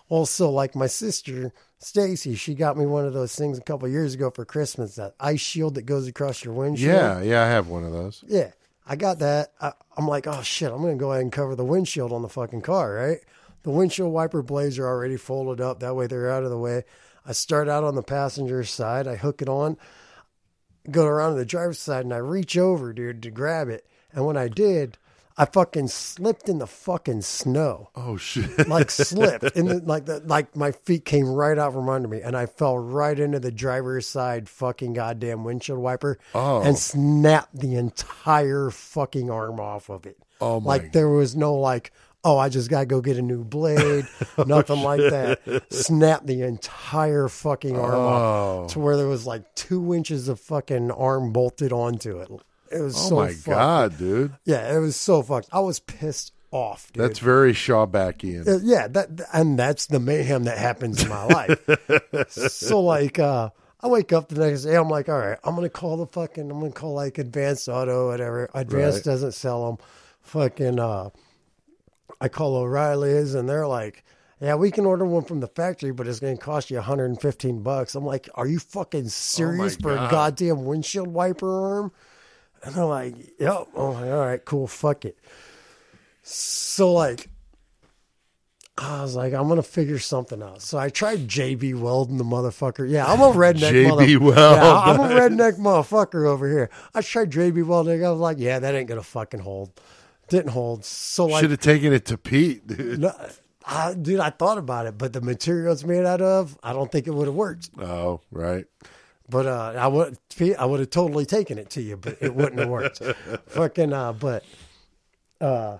[SPEAKER 3] Also, like my sister Stacy, she got me one of those things a couple years ago for Christmas, that ice shield that goes across your windshield.
[SPEAKER 2] yeah, yeah, I have one of those.
[SPEAKER 3] Yeah. I got that. I, I'm like, oh shit, I'm gonna go ahead and cover the windshield on the fucking car, right? The windshield wiper blades are already folded up. That way they're out of the way. I start out on the passenger side. I hook it on, go around to the driver's side, and I reach over, dude, to grab it. And when I did, I fucking slipped in the fucking snow
[SPEAKER 2] Oh, shit.
[SPEAKER 3] like slipped and the, like the, like my feet came right out from under me and I fell right into the driver's side fucking goddamn windshield wiper
[SPEAKER 2] Oh.
[SPEAKER 3] and snapped the entire fucking arm off of it.
[SPEAKER 2] Oh, my
[SPEAKER 3] Like there was no like oh I just got to go get a new blade,
[SPEAKER 2] Oh,
[SPEAKER 3] nothing like that. Snapped the entire fucking arm
[SPEAKER 2] Oh.
[SPEAKER 3] off to where there was like 2 inches of fucking arm bolted onto it. It was
[SPEAKER 2] Oh,
[SPEAKER 3] so
[SPEAKER 2] my
[SPEAKER 3] fucked.
[SPEAKER 2] God, dude.
[SPEAKER 3] Yeah, it was so fucked. I was pissed off, dude.
[SPEAKER 2] That's very Shawbackian.
[SPEAKER 3] Uh, yeah, that and that's the mayhem that happens in my life. so like uh I wake up the next day, I'm like, all right, I'm gonna call the fucking I'm gonna call like advanced auto, whatever. Advanced
[SPEAKER 2] Right.
[SPEAKER 3] doesn't sell them. Fucking uh I call O'Reilly's and they're like, Yeah, we can order one from the factory, but it's gonna cost you 115 bucks. I'm like, Are you fucking oh serious for a goddamn windshield wiper arm? And they're like, Yep. I'm like, all right, cool, fuck it. So like I was like, I'm gonna figure something out. So I tried JB welding the motherfucker. Yeah, I'm a redneck.
[SPEAKER 2] JB
[SPEAKER 3] mother-
[SPEAKER 2] Weld.
[SPEAKER 3] Yeah, I'm a redneck motherfucker over here. I tried JB welding. I was like, yeah, that ain't gonna fucking hold. Didn't hold. So like,
[SPEAKER 2] Should have taken it to Pete, dude.
[SPEAKER 3] no, I, dude, I thought about it, but the material it's made out of, I don't think it would have worked.
[SPEAKER 2] Oh, right.
[SPEAKER 3] But uh, I would, I would have totally taken it to you, but it wouldn't have worked. Fucking, uh, but, uh,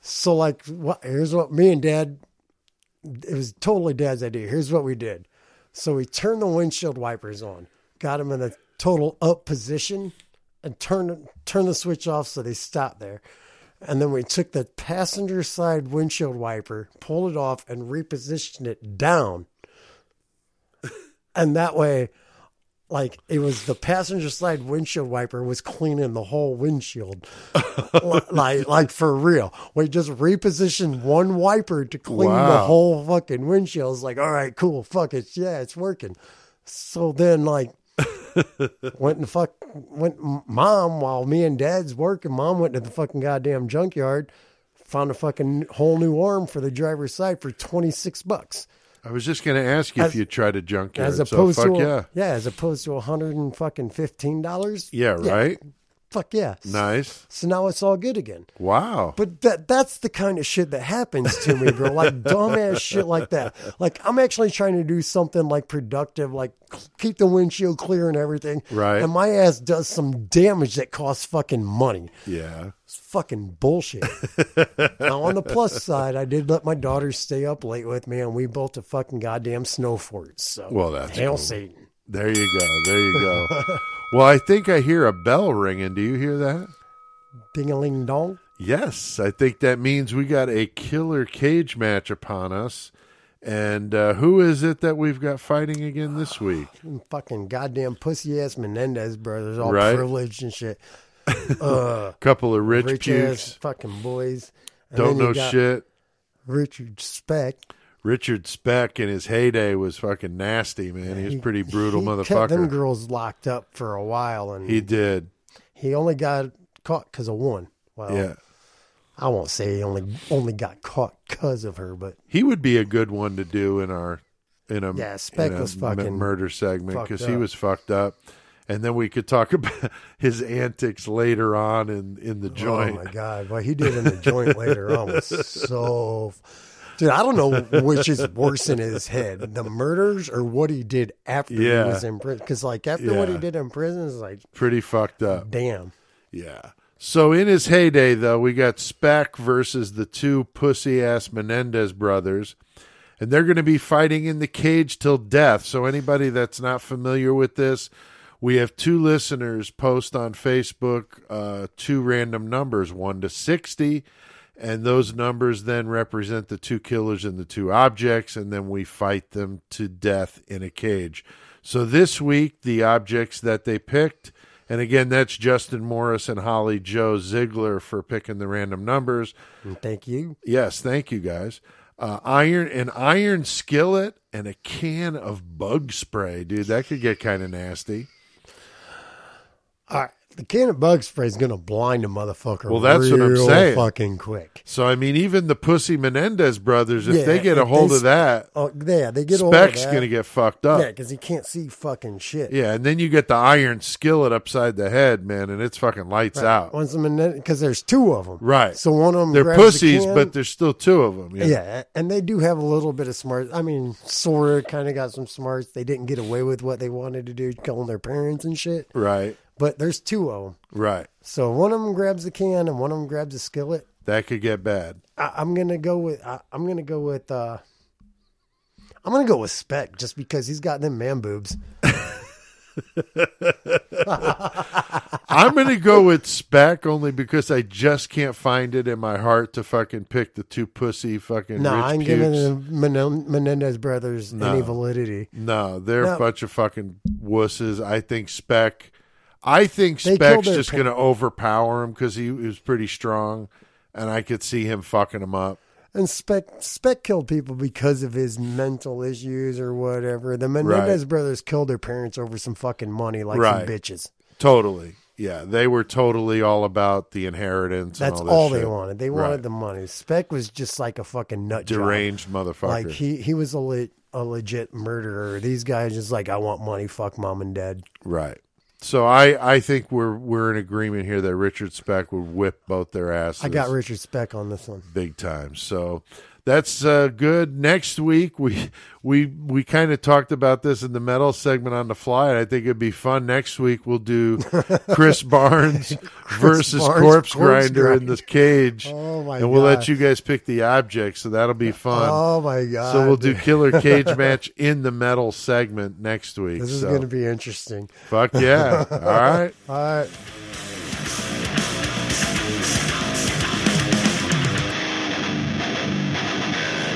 [SPEAKER 3] so like, what? Here's what me and Dad. It was totally Dad's idea. Here's what we did. So we turned the windshield wipers on, got them in a total up position, and turn turned the switch off so they stopped there. And then we took the passenger side windshield wiper, pulled it off, and repositioned it down. and that way, like it was the passenger side windshield wiper was cleaning the whole windshield, like like for real. We just repositioned one wiper to clean the whole fucking windshield. It's like, all right, cool, fuck it, yeah, it's working. So then, like, went and fuck went mom while me and dad's working. Mom went to the fucking goddamn junkyard, found a fucking whole new arm for the driver's side for twenty six bucks.
[SPEAKER 2] I was just going to ask you
[SPEAKER 3] As-
[SPEAKER 2] if you tried a junkyard.
[SPEAKER 3] As
[SPEAKER 2] so
[SPEAKER 3] opposed
[SPEAKER 2] fuck
[SPEAKER 3] to a,
[SPEAKER 2] yeah.
[SPEAKER 3] as opposed to a hundred and fucking fifteen dollars.
[SPEAKER 2] Yeah, right?
[SPEAKER 3] Fuck yeah.
[SPEAKER 2] Nice.
[SPEAKER 3] So now it's all good again.
[SPEAKER 2] Wow.
[SPEAKER 3] But that that's the kind of shit that happens to me, bro. Like dumbass shit like that. Like I'm actually trying to do something like productive, like keep the windshield clear and everything.
[SPEAKER 2] Right.
[SPEAKER 3] And my ass does some damage that costs fucking money.
[SPEAKER 2] yeah.
[SPEAKER 3] It's fucking bullshit. now on the plus side, I did let my daughter stay up late with me, and we built a fucking goddamn snow fort. So
[SPEAKER 2] Well, that's
[SPEAKER 3] hail
[SPEAKER 2] cool.
[SPEAKER 3] Satan.
[SPEAKER 2] There you go. There you go. well, I think I hear a bell ringing. Do you hear that?
[SPEAKER 3] Ding a ling dong.
[SPEAKER 2] Yes, I think that means we got a killer cage match upon us. And uh, who is it that we've got fighting again this week?
[SPEAKER 3] Fucking goddamn pussy ass Menendez brothers, all
[SPEAKER 2] Right.
[SPEAKER 3] privileged and shit. Uh,
[SPEAKER 2] couple of rich,
[SPEAKER 3] rich
[SPEAKER 2] pukes.
[SPEAKER 3] fucking boys. And
[SPEAKER 2] Don't know
[SPEAKER 3] got
[SPEAKER 2] shit.
[SPEAKER 3] Richard Speck.
[SPEAKER 2] Richard Speck in his heyday was fucking nasty, man. He was pretty brutal
[SPEAKER 3] he Kept them girls locked up for a while, and
[SPEAKER 2] He did.
[SPEAKER 3] he, only got caught because of one. Well,
[SPEAKER 2] Yeah.
[SPEAKER 3] I won't say he only only got caught because of her, but
[SPEAKER 2] He would be a good one to do in our in a
[SPEAKER 3] Yeah, Speck was fucking
[SPEAKER 2] murder segment because he was fucked up, and then we could talk about his antics later on in in the oh, joint.
[SPEAKER 3] oh my god, what he did in the joint later on was so. Dude, I don't know which is worse in his head, the murders or what he did after
[SPEAKER 2] Yeah.
[SPEAKER 3] he was in prison. Because like after what he did in prison is like,
[SPEAKER 2] Pretty fucked up.
[SPEAKER 3] damn.
[SPEAKER 2] Yeah. So in his heyday, though, we got Speck versus the two pussy ass Menendez brothers, and they're going to be fighting in the cage till death. So anybody that's not familiar with this, we have two listeners post on Facebook uh, two random numbers, one to sixty, and those numbers then represent the two killers and the two objects, and then we fight them to death in a cage. So this week, the objects that they picked. And again, that's Justin Morris and Holly Joe Ziegler for picking the random numbers.
[SPEAKER 3] Thank you.
[SPEAKER 2] Yes, thank you guys. Uh, iron an iron skillet and a can of bug spray, dude. That could get kind of nasty.
[SPEAKER 3] All right, the can of bug spray is gonna blind a motherfucker.
[SPEAKER 2] Well, that's what I'm saying.
[SPEAKER 3] Fucking quick.
[SPEAKER 2] So I mean, even the Pussy Menendez brothers, if
[SPEAKER 3] Yeah,
[SPEAKER 2] they get a
[SPEAKER 3] if
[SPEAKER 2] hold
[SPEAKER 3] they
[SPEAKER 2] of that,
[SPEAKER 3] Oh yeah, they get all of
[SPEAKER 2] Speck's
[SPEAKER 3] that.
[SPEAKER 2] gonna get fucked up.
[SPEAKER 3] Yeah, because he can't see fucking shit.
[SPEAKER 2] Yeah, and then you get the iron skillet upside the head, man, and it's fucking lights out.
[SPEAKER 3] Once because there's two of them.
[SPEAKER 2] Right.
[SPEAKER 3] So one of them
[SPEAKER 2] They're
[SPEAKER 3] the
[SPEAKER 2] pussies, but there's still two of them.
[SPEAKER 3] yeah. Yeah, and they do have a little bit of smart. I mean, sort of, kind of got some smarts. They didn't get away with what they wanted to do, killing their parents and shit.
[SPEAKER 2] Right,
[SPEAKER 3] But there's two of them.
[SPEAKER 2] right.
[SPEAKER 3] So one of them grabs the can and one of them grabs the skillet.
[SPEAKER 2] That could get bad.
[SPEAKER 3] I, I'm gonna go with. I, I'm gonna go with. uh I'm gonna go with Speck just because he's got them man boobs.
[SPEAKER 2] I'm going to go with Speck only because I just can't find it in my heart to fucking pick the two pussy fucking
[SPEAKER 3] No,
[SPEAKER 2] rich
[SPEAKER 3] I'm giving the Men- Menendez brothers
[SPEAKER 2] No.
[SPEAKER 3] any validity.
[SPEAKER 2] No, they're
[SPEAKER 3] No.
[SPEAKER 2] a bunch of fucking wusses. I think Speck. I think
[SPEAKER 3] They their
[SPEAKER 2] just going to overpower him because he, he was pretty strong, and I could see him fucking him up.
[SPEAKER 3] And Spec Speck killed people because of his mental issues or whatever. The Menendez
[SPEAKER 2] Right.
[SPEAKER 3] brothers killed their parents over some fucking money, like
[SPEAKER 2] Right.
[SPEAKER 3] some bitches.
[SPEAKER 2] Totally. Yeah, they were totally all about the inheritance.
[SPEAKER 3] That's
[SPEAKER 2] and
[SPEAKER 3] all,
[SPEAKER 2] all,
[SPEAKER 3] they wanted. They wanted
[SPEAKER 2] Right.
[SPEAKER 3] the money. Speck was just like a fucking nut job.
[SPEAKER 2] deranged motherfucker.
[SPEAKER 3] Like he he was a lit, a legit murderer. These guys just like I want money. Fuck mom and dad.
[SPEAKER 2] Right. So I, I think we're we're in agreement here that Richard Speck would whip both their asses.
[SPEAKER 3] I got Richard Speck on this one.
[SPEAKER 2] big time. So that's uh, good. Next week we we we kind of talked about this in the metal segment on the fly, and I think it'd be fun. Next week we'll do Chris Barnes versus
[SPEAKER 3] Barnes,
[SPEAKER 2] Corpse,
[SPEAKER 3] Corpse
[SPEAKER 2] Grinder in the cage.
[SPEAKER 3] Oh, my
[SPEAKER 2] And we'll let you guys pick the object, so that'll be fun.
[SPEAKER 3] Oh my god!
[SPEAKER 2] so we'll do killer cage match in the metal segment next week.
[SPEAKER 3] This is
[SPEAKER 2] so
[SPEAKER 3] going to be interesting.
[SPEAKER 2] fuck yeah! All right.
[SPEAKER 3] All right.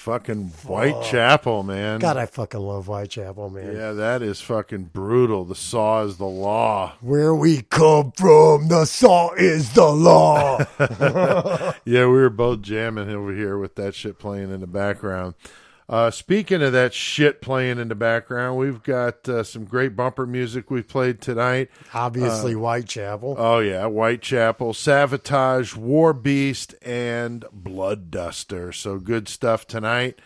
[SPEAKER 2] Fucking Whitechapel, man.
[SPEAKER 3] God, I fucking love Whitechapel, man.
[SPEAKER 2] Yeah, that is fucking brutal. The saw is the law.
[SPEAKER 3] Where we come from, the saw is the law.
[SPEAKER 2] Yeah, we were both jamming over here with that shit playing in the background. Uh, speaking of that shit playing in the background, we've got uh, some great bumper music we've played tonight.
[SPEAKER 3] Obviously, Whitechapel.
[SPEAKER 2] Oh yeah, Whitechapel, Savatage, War Beast, and Blood Duster. So good stuff tonight.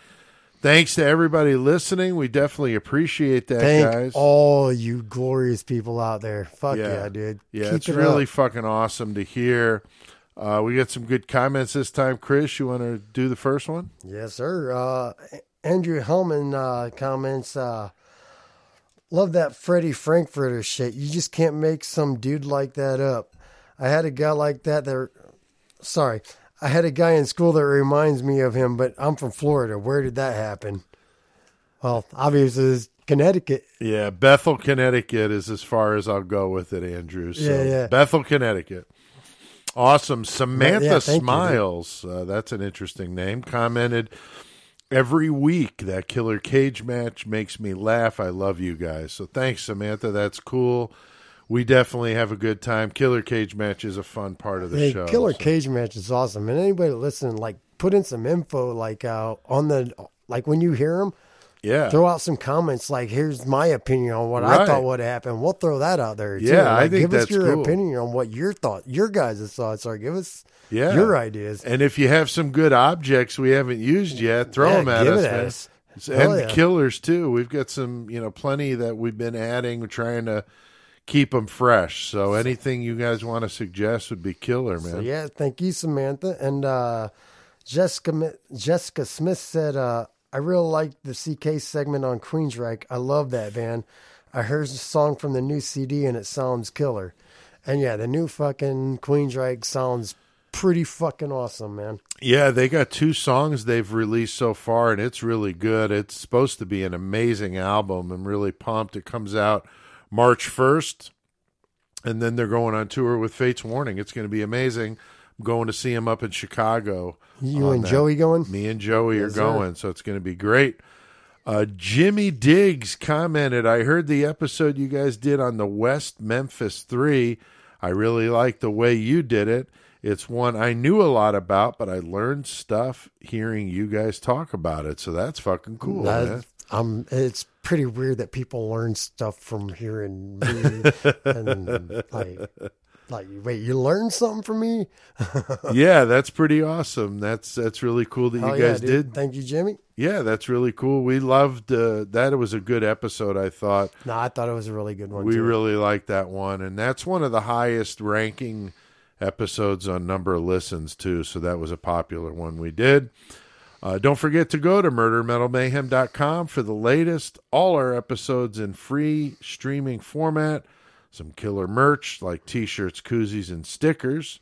[SPEAKER 2] Thanks to everybody listening. We definitely appreciate that,
[SPEAKER 3] Thank
[SPEAKER 2] guys.
[SPEAKER 3] all you glorious people out there. Fuck yeah, dude.
[SPEAKER 2] Yeah,
[SPEAKER 3] Keep
[SPEAKER 2] it's
[SPEAKER 3] it
[SPEAKER 2] really
[SPEAKER 3] up.
[SPEAKER 2] fucking awesome to hear. Uh, we got some good comments this time. Chris, you want to do the first one?
[SPEAKER 3] Yes, sir. Uh, Andrew Hellman uh, comments uh, love that Freddie Frankfurter shit. You just can't make some dude like that up. I had a guy like that. That sorry, I had a guy in school that reminds me of him, but I'm from Florida. Where did that happen? Well, obviously, it's Connecticut.
[SPEAKER 2] Yeah, Bethel, Connecticut is as far as I'll go with it, Andrew. So
[SPEAKER 3] Yeah, yeah.
[SPEAKER 2] Bethel, Connecticut. Awesome. Samantha
[SPEAKER 3] Yeah.
[SPEAKER 2] Smiles, uh, that's an interesting name, commented every week that Killer Cage match makes me laugh. I love you guys. So thanks, Samantha. That's cool. We definitely have a good time. Killer Cage match is a fun part of the
[SPEAKER 3] Hey,
[SPEAKER 2] show.
[SPEAKER 3] Killer
[SPEAKER 2] so-
[SPEAKER 3] Cage match is awesome, and anybody listening, like, put in some info, like, uh, on the, like, when you hear them,
[SPEAKER 2] Yeah.
[SPEAKER 3] throw out some comments, like, here's my opinion on what I thought would happen. We'll throw that out there too.
[SPEAKER 2] Yeah, I think
[SPEAKER 3] give
[SPEAKER 2] that's
[SPEAKER 3] us your
[SPEAKER 2] cool.
[SPEAKER 3] opinion on what your thought, your guys' thoughts are. Give us
[SPEAKER 2] Yeah.
[SPEAKER 3] your ideas.
[SPEAKER 2] And if you have some good objects we haven't used yet, throw
[SPEAKER 3] Yeah,
[SPEAKER 2] them at us.
[SPEAKER 3] it at
[SPEAKER 2] man.
[SPEAKER 3] us.
[SPEAKER 2] And
[SPEAKER 3] yeah.
[SPEAKER 2] killers too. We've got some, you know, plenty that we've been adding. We're trying to keep them fresh. So anything you guys want to suggest would be killer, man.
[SPEAKER 3] So, yeah, thank you, Samantha. And uh, Jessica Jessica Smith said, uh, I really like the CK segment on Queensryche. I love that band. I heard the song from the new CD and it sounds killer. And yeah, the new fucking Queensryche sounds pretty fucking awesome, man.
[SPEAKER 2] Yeah, they got two songs they've released so far, and it's really good. It's supposed to be an amazing album. I'm really pumped. It comes out March 1st, and then they're going on tour with Fates Warning. It's going to be amazing. I'm going to see him up in Chicago.
[SPEAKER 3] You and
[SPEAKER 2] that.
[SPEAKER 3] Joey going?
[SPEAKER 2] Me and Joey are
[SPEAKER 3] Yes, sir.
[SPEAKER 2] going, so it's going to be great. Uh, Jimmy Diggs commented, I heard the episode you guys did on the West Memphis 3. I really like the way you did it. It's one I knew a lot about, but I learned stuff hearing you guys talk about it. So that's fucking cool.
[SPEAKER 3] That- um, it's pretty weird that people learn stuff from hearing me. and like, like, wait, you learned something from me?
[SPEAKER 2] yeah, that's pretty awesome. That's that's really cool that
[SPEAKER 3] Hell
[SPEAKER 2] you guys
[SPEAKER 3] dude.
[SPEAKER 2] did.
[SPEAKER 3] Thank you, Jimmy.
[SPEAKER 2] Yeah, that's really cool. We loved uh, that. It was a good episode. I thought.
[SPEAKER 3] No, I thought it was a really good one.
[SPEAKER 2] We
[SPEAKER 3] too.
[SPEAKER 2] really like that one, and that's one of the highest ranking episodes on number of listens too. So that was a popular one we did. Uh, don't forget to go to murdermetalmayhem.com for the latest, all our episodes in free streaming format, some killer merch like t-shirts, koozies, and stickers.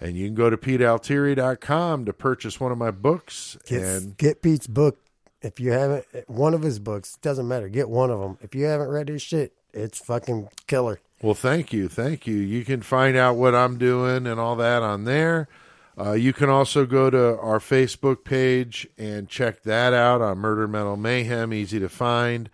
[SPEAKER 2] And you can go to petealtieri.com to purchase one of my books.
[SPEAKER 3] Get,
[SPEAKER 2] and
[SPEAKER 3] get Pete's book. If you haven't, one of his books, doesn't matter. Get one of them. If you haven't read his shit, it's fucking killer.
[SPEAKER 2] Well, thank you. Thank you. You can find out what I'm doing and all that on there. Uh, you can also go to our Facebook page and check that out on Murder Metal Mayhem. Easy to find.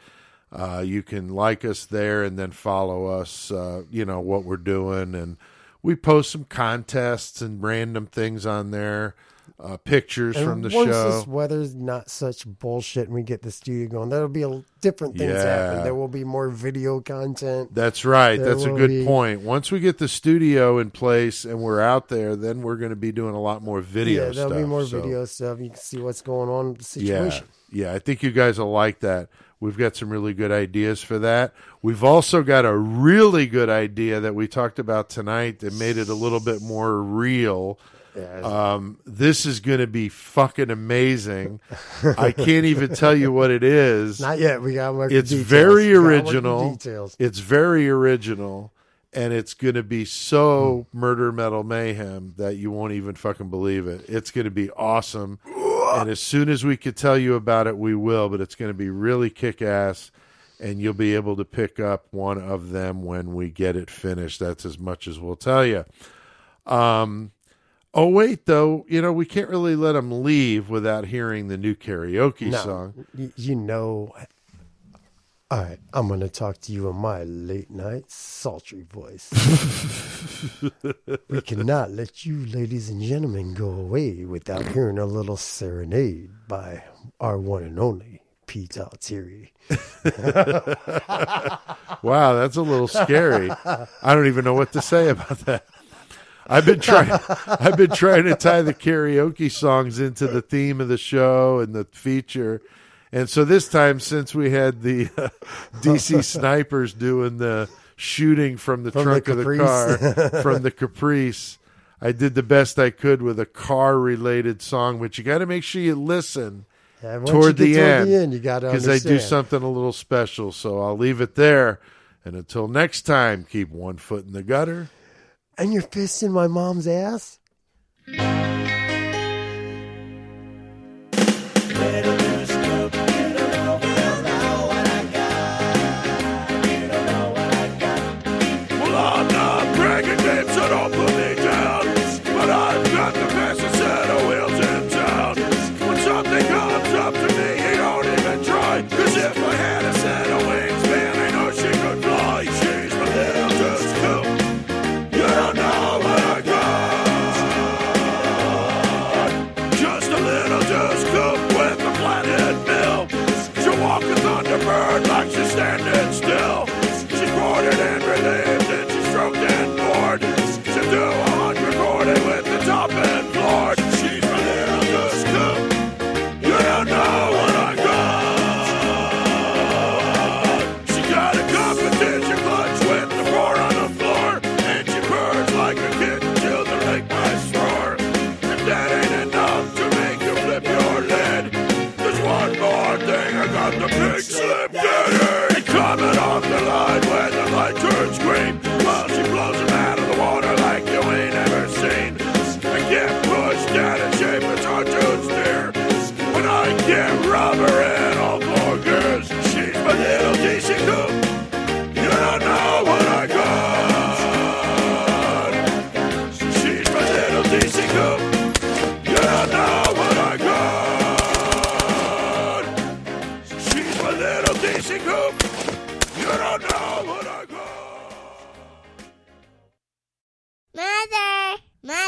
[SPEAKER 2] Uh, you can like us there and then follow us, uh, you know, what we're doing. And we post some contests and random things on there, uh, pictures
[SPEAKER 3] And
[SPEAKER 2] from the
[SPEAKER 3] once
[SPEAKER 2] show.
[SPEAKER 3] this weather's not such bullshit and we get the studio going, there'll be a, different things
[SPEAKER 2] Yeah.
[SPEAKER 3] happen. There will be more video content.
[SPEAKER 2] That's right.
[SPEAKER 3] There
[SPEAKER 2] That's a good
[SPEAKER 3] be-
[SPEAKER 2] point. Once we get the studio in place and we're out there, then we're going to be doing a lot more video
[SPEAKER 3] yeah, there'll
[SPEAKER 2] stuff.
[SPEAKER 3] be more
[SPEAKER 2] So,
[SPEAKER 3] video stuff. You can see what's going on with the
[SPEAKER 2] Yeah,
[SPEAKER 3] situation.
[SPEAKER 2] yeah. I think you guys will like that. We've got some really good ideas for that. We've also got a really good idea that we talked about tonight that made it a little bit more real. Um, this is going to be fucking amazing. I can't even tell you what it is.
[SPEAKER 3] Not yet. We got work
[SPEAKER 2] it's
[SPEAKER 3] details.
[SPEAKER 2] very
[SPEAKER 3] We gotta work the
[SPEAKER 2] original.
[SPEAKER 3] Details.
[SPEAKER 2] It's very original, and it's going to be so murder metal mayhem that you won't even fucking believe it. It's going to be awesome, and as soon as we could tell you about it, we will. But it's going to be really kick ass, and you'll be able to pick up one of them when we get it finished. That's as much as we'll tell you. Um. Oh wait, though, you know we can't really let them leave without hearing the new karaoke
[SPEAKER 3] No,
[SPEAKER 2] song.
[SPEAKER 3] you know. All right, I'm going to talk to you in my late night sultry voice. we cannot let you, ladies and gentlemen, go away without hearing a little serenade by our one and only Pete Altieri.
[SPEAKER 2] Wow, that's a little scary. I don't even know what to say about that. I've been trying. I've been trying to tie the karaoke songs into the theme of the show and the feature, and so this time, since we had the uh, DC snipers doing the shooting from the
[SPEAKER 3] from
[SPEAKER 2] trunk
[SPEAKER 3] the
[SPEAKER 2] of the car from the Caprice, I did the best I could with a car related song, but you got to make sure you listen yeah,
[SPEAKER 3] toward, the,
[SPEAKER 2] toward
[SPEAKER 3] end,
[SPEAKER 2] the end. You got to
[SPEAKER 3] because I do something a little special. So I'll leave it there. And until next time, keep one foot in the gutter
[SPEAKER 2] and your fist in my mom's ass.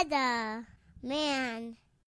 [SPEAKER 6] The
[SPEAKER 1] man.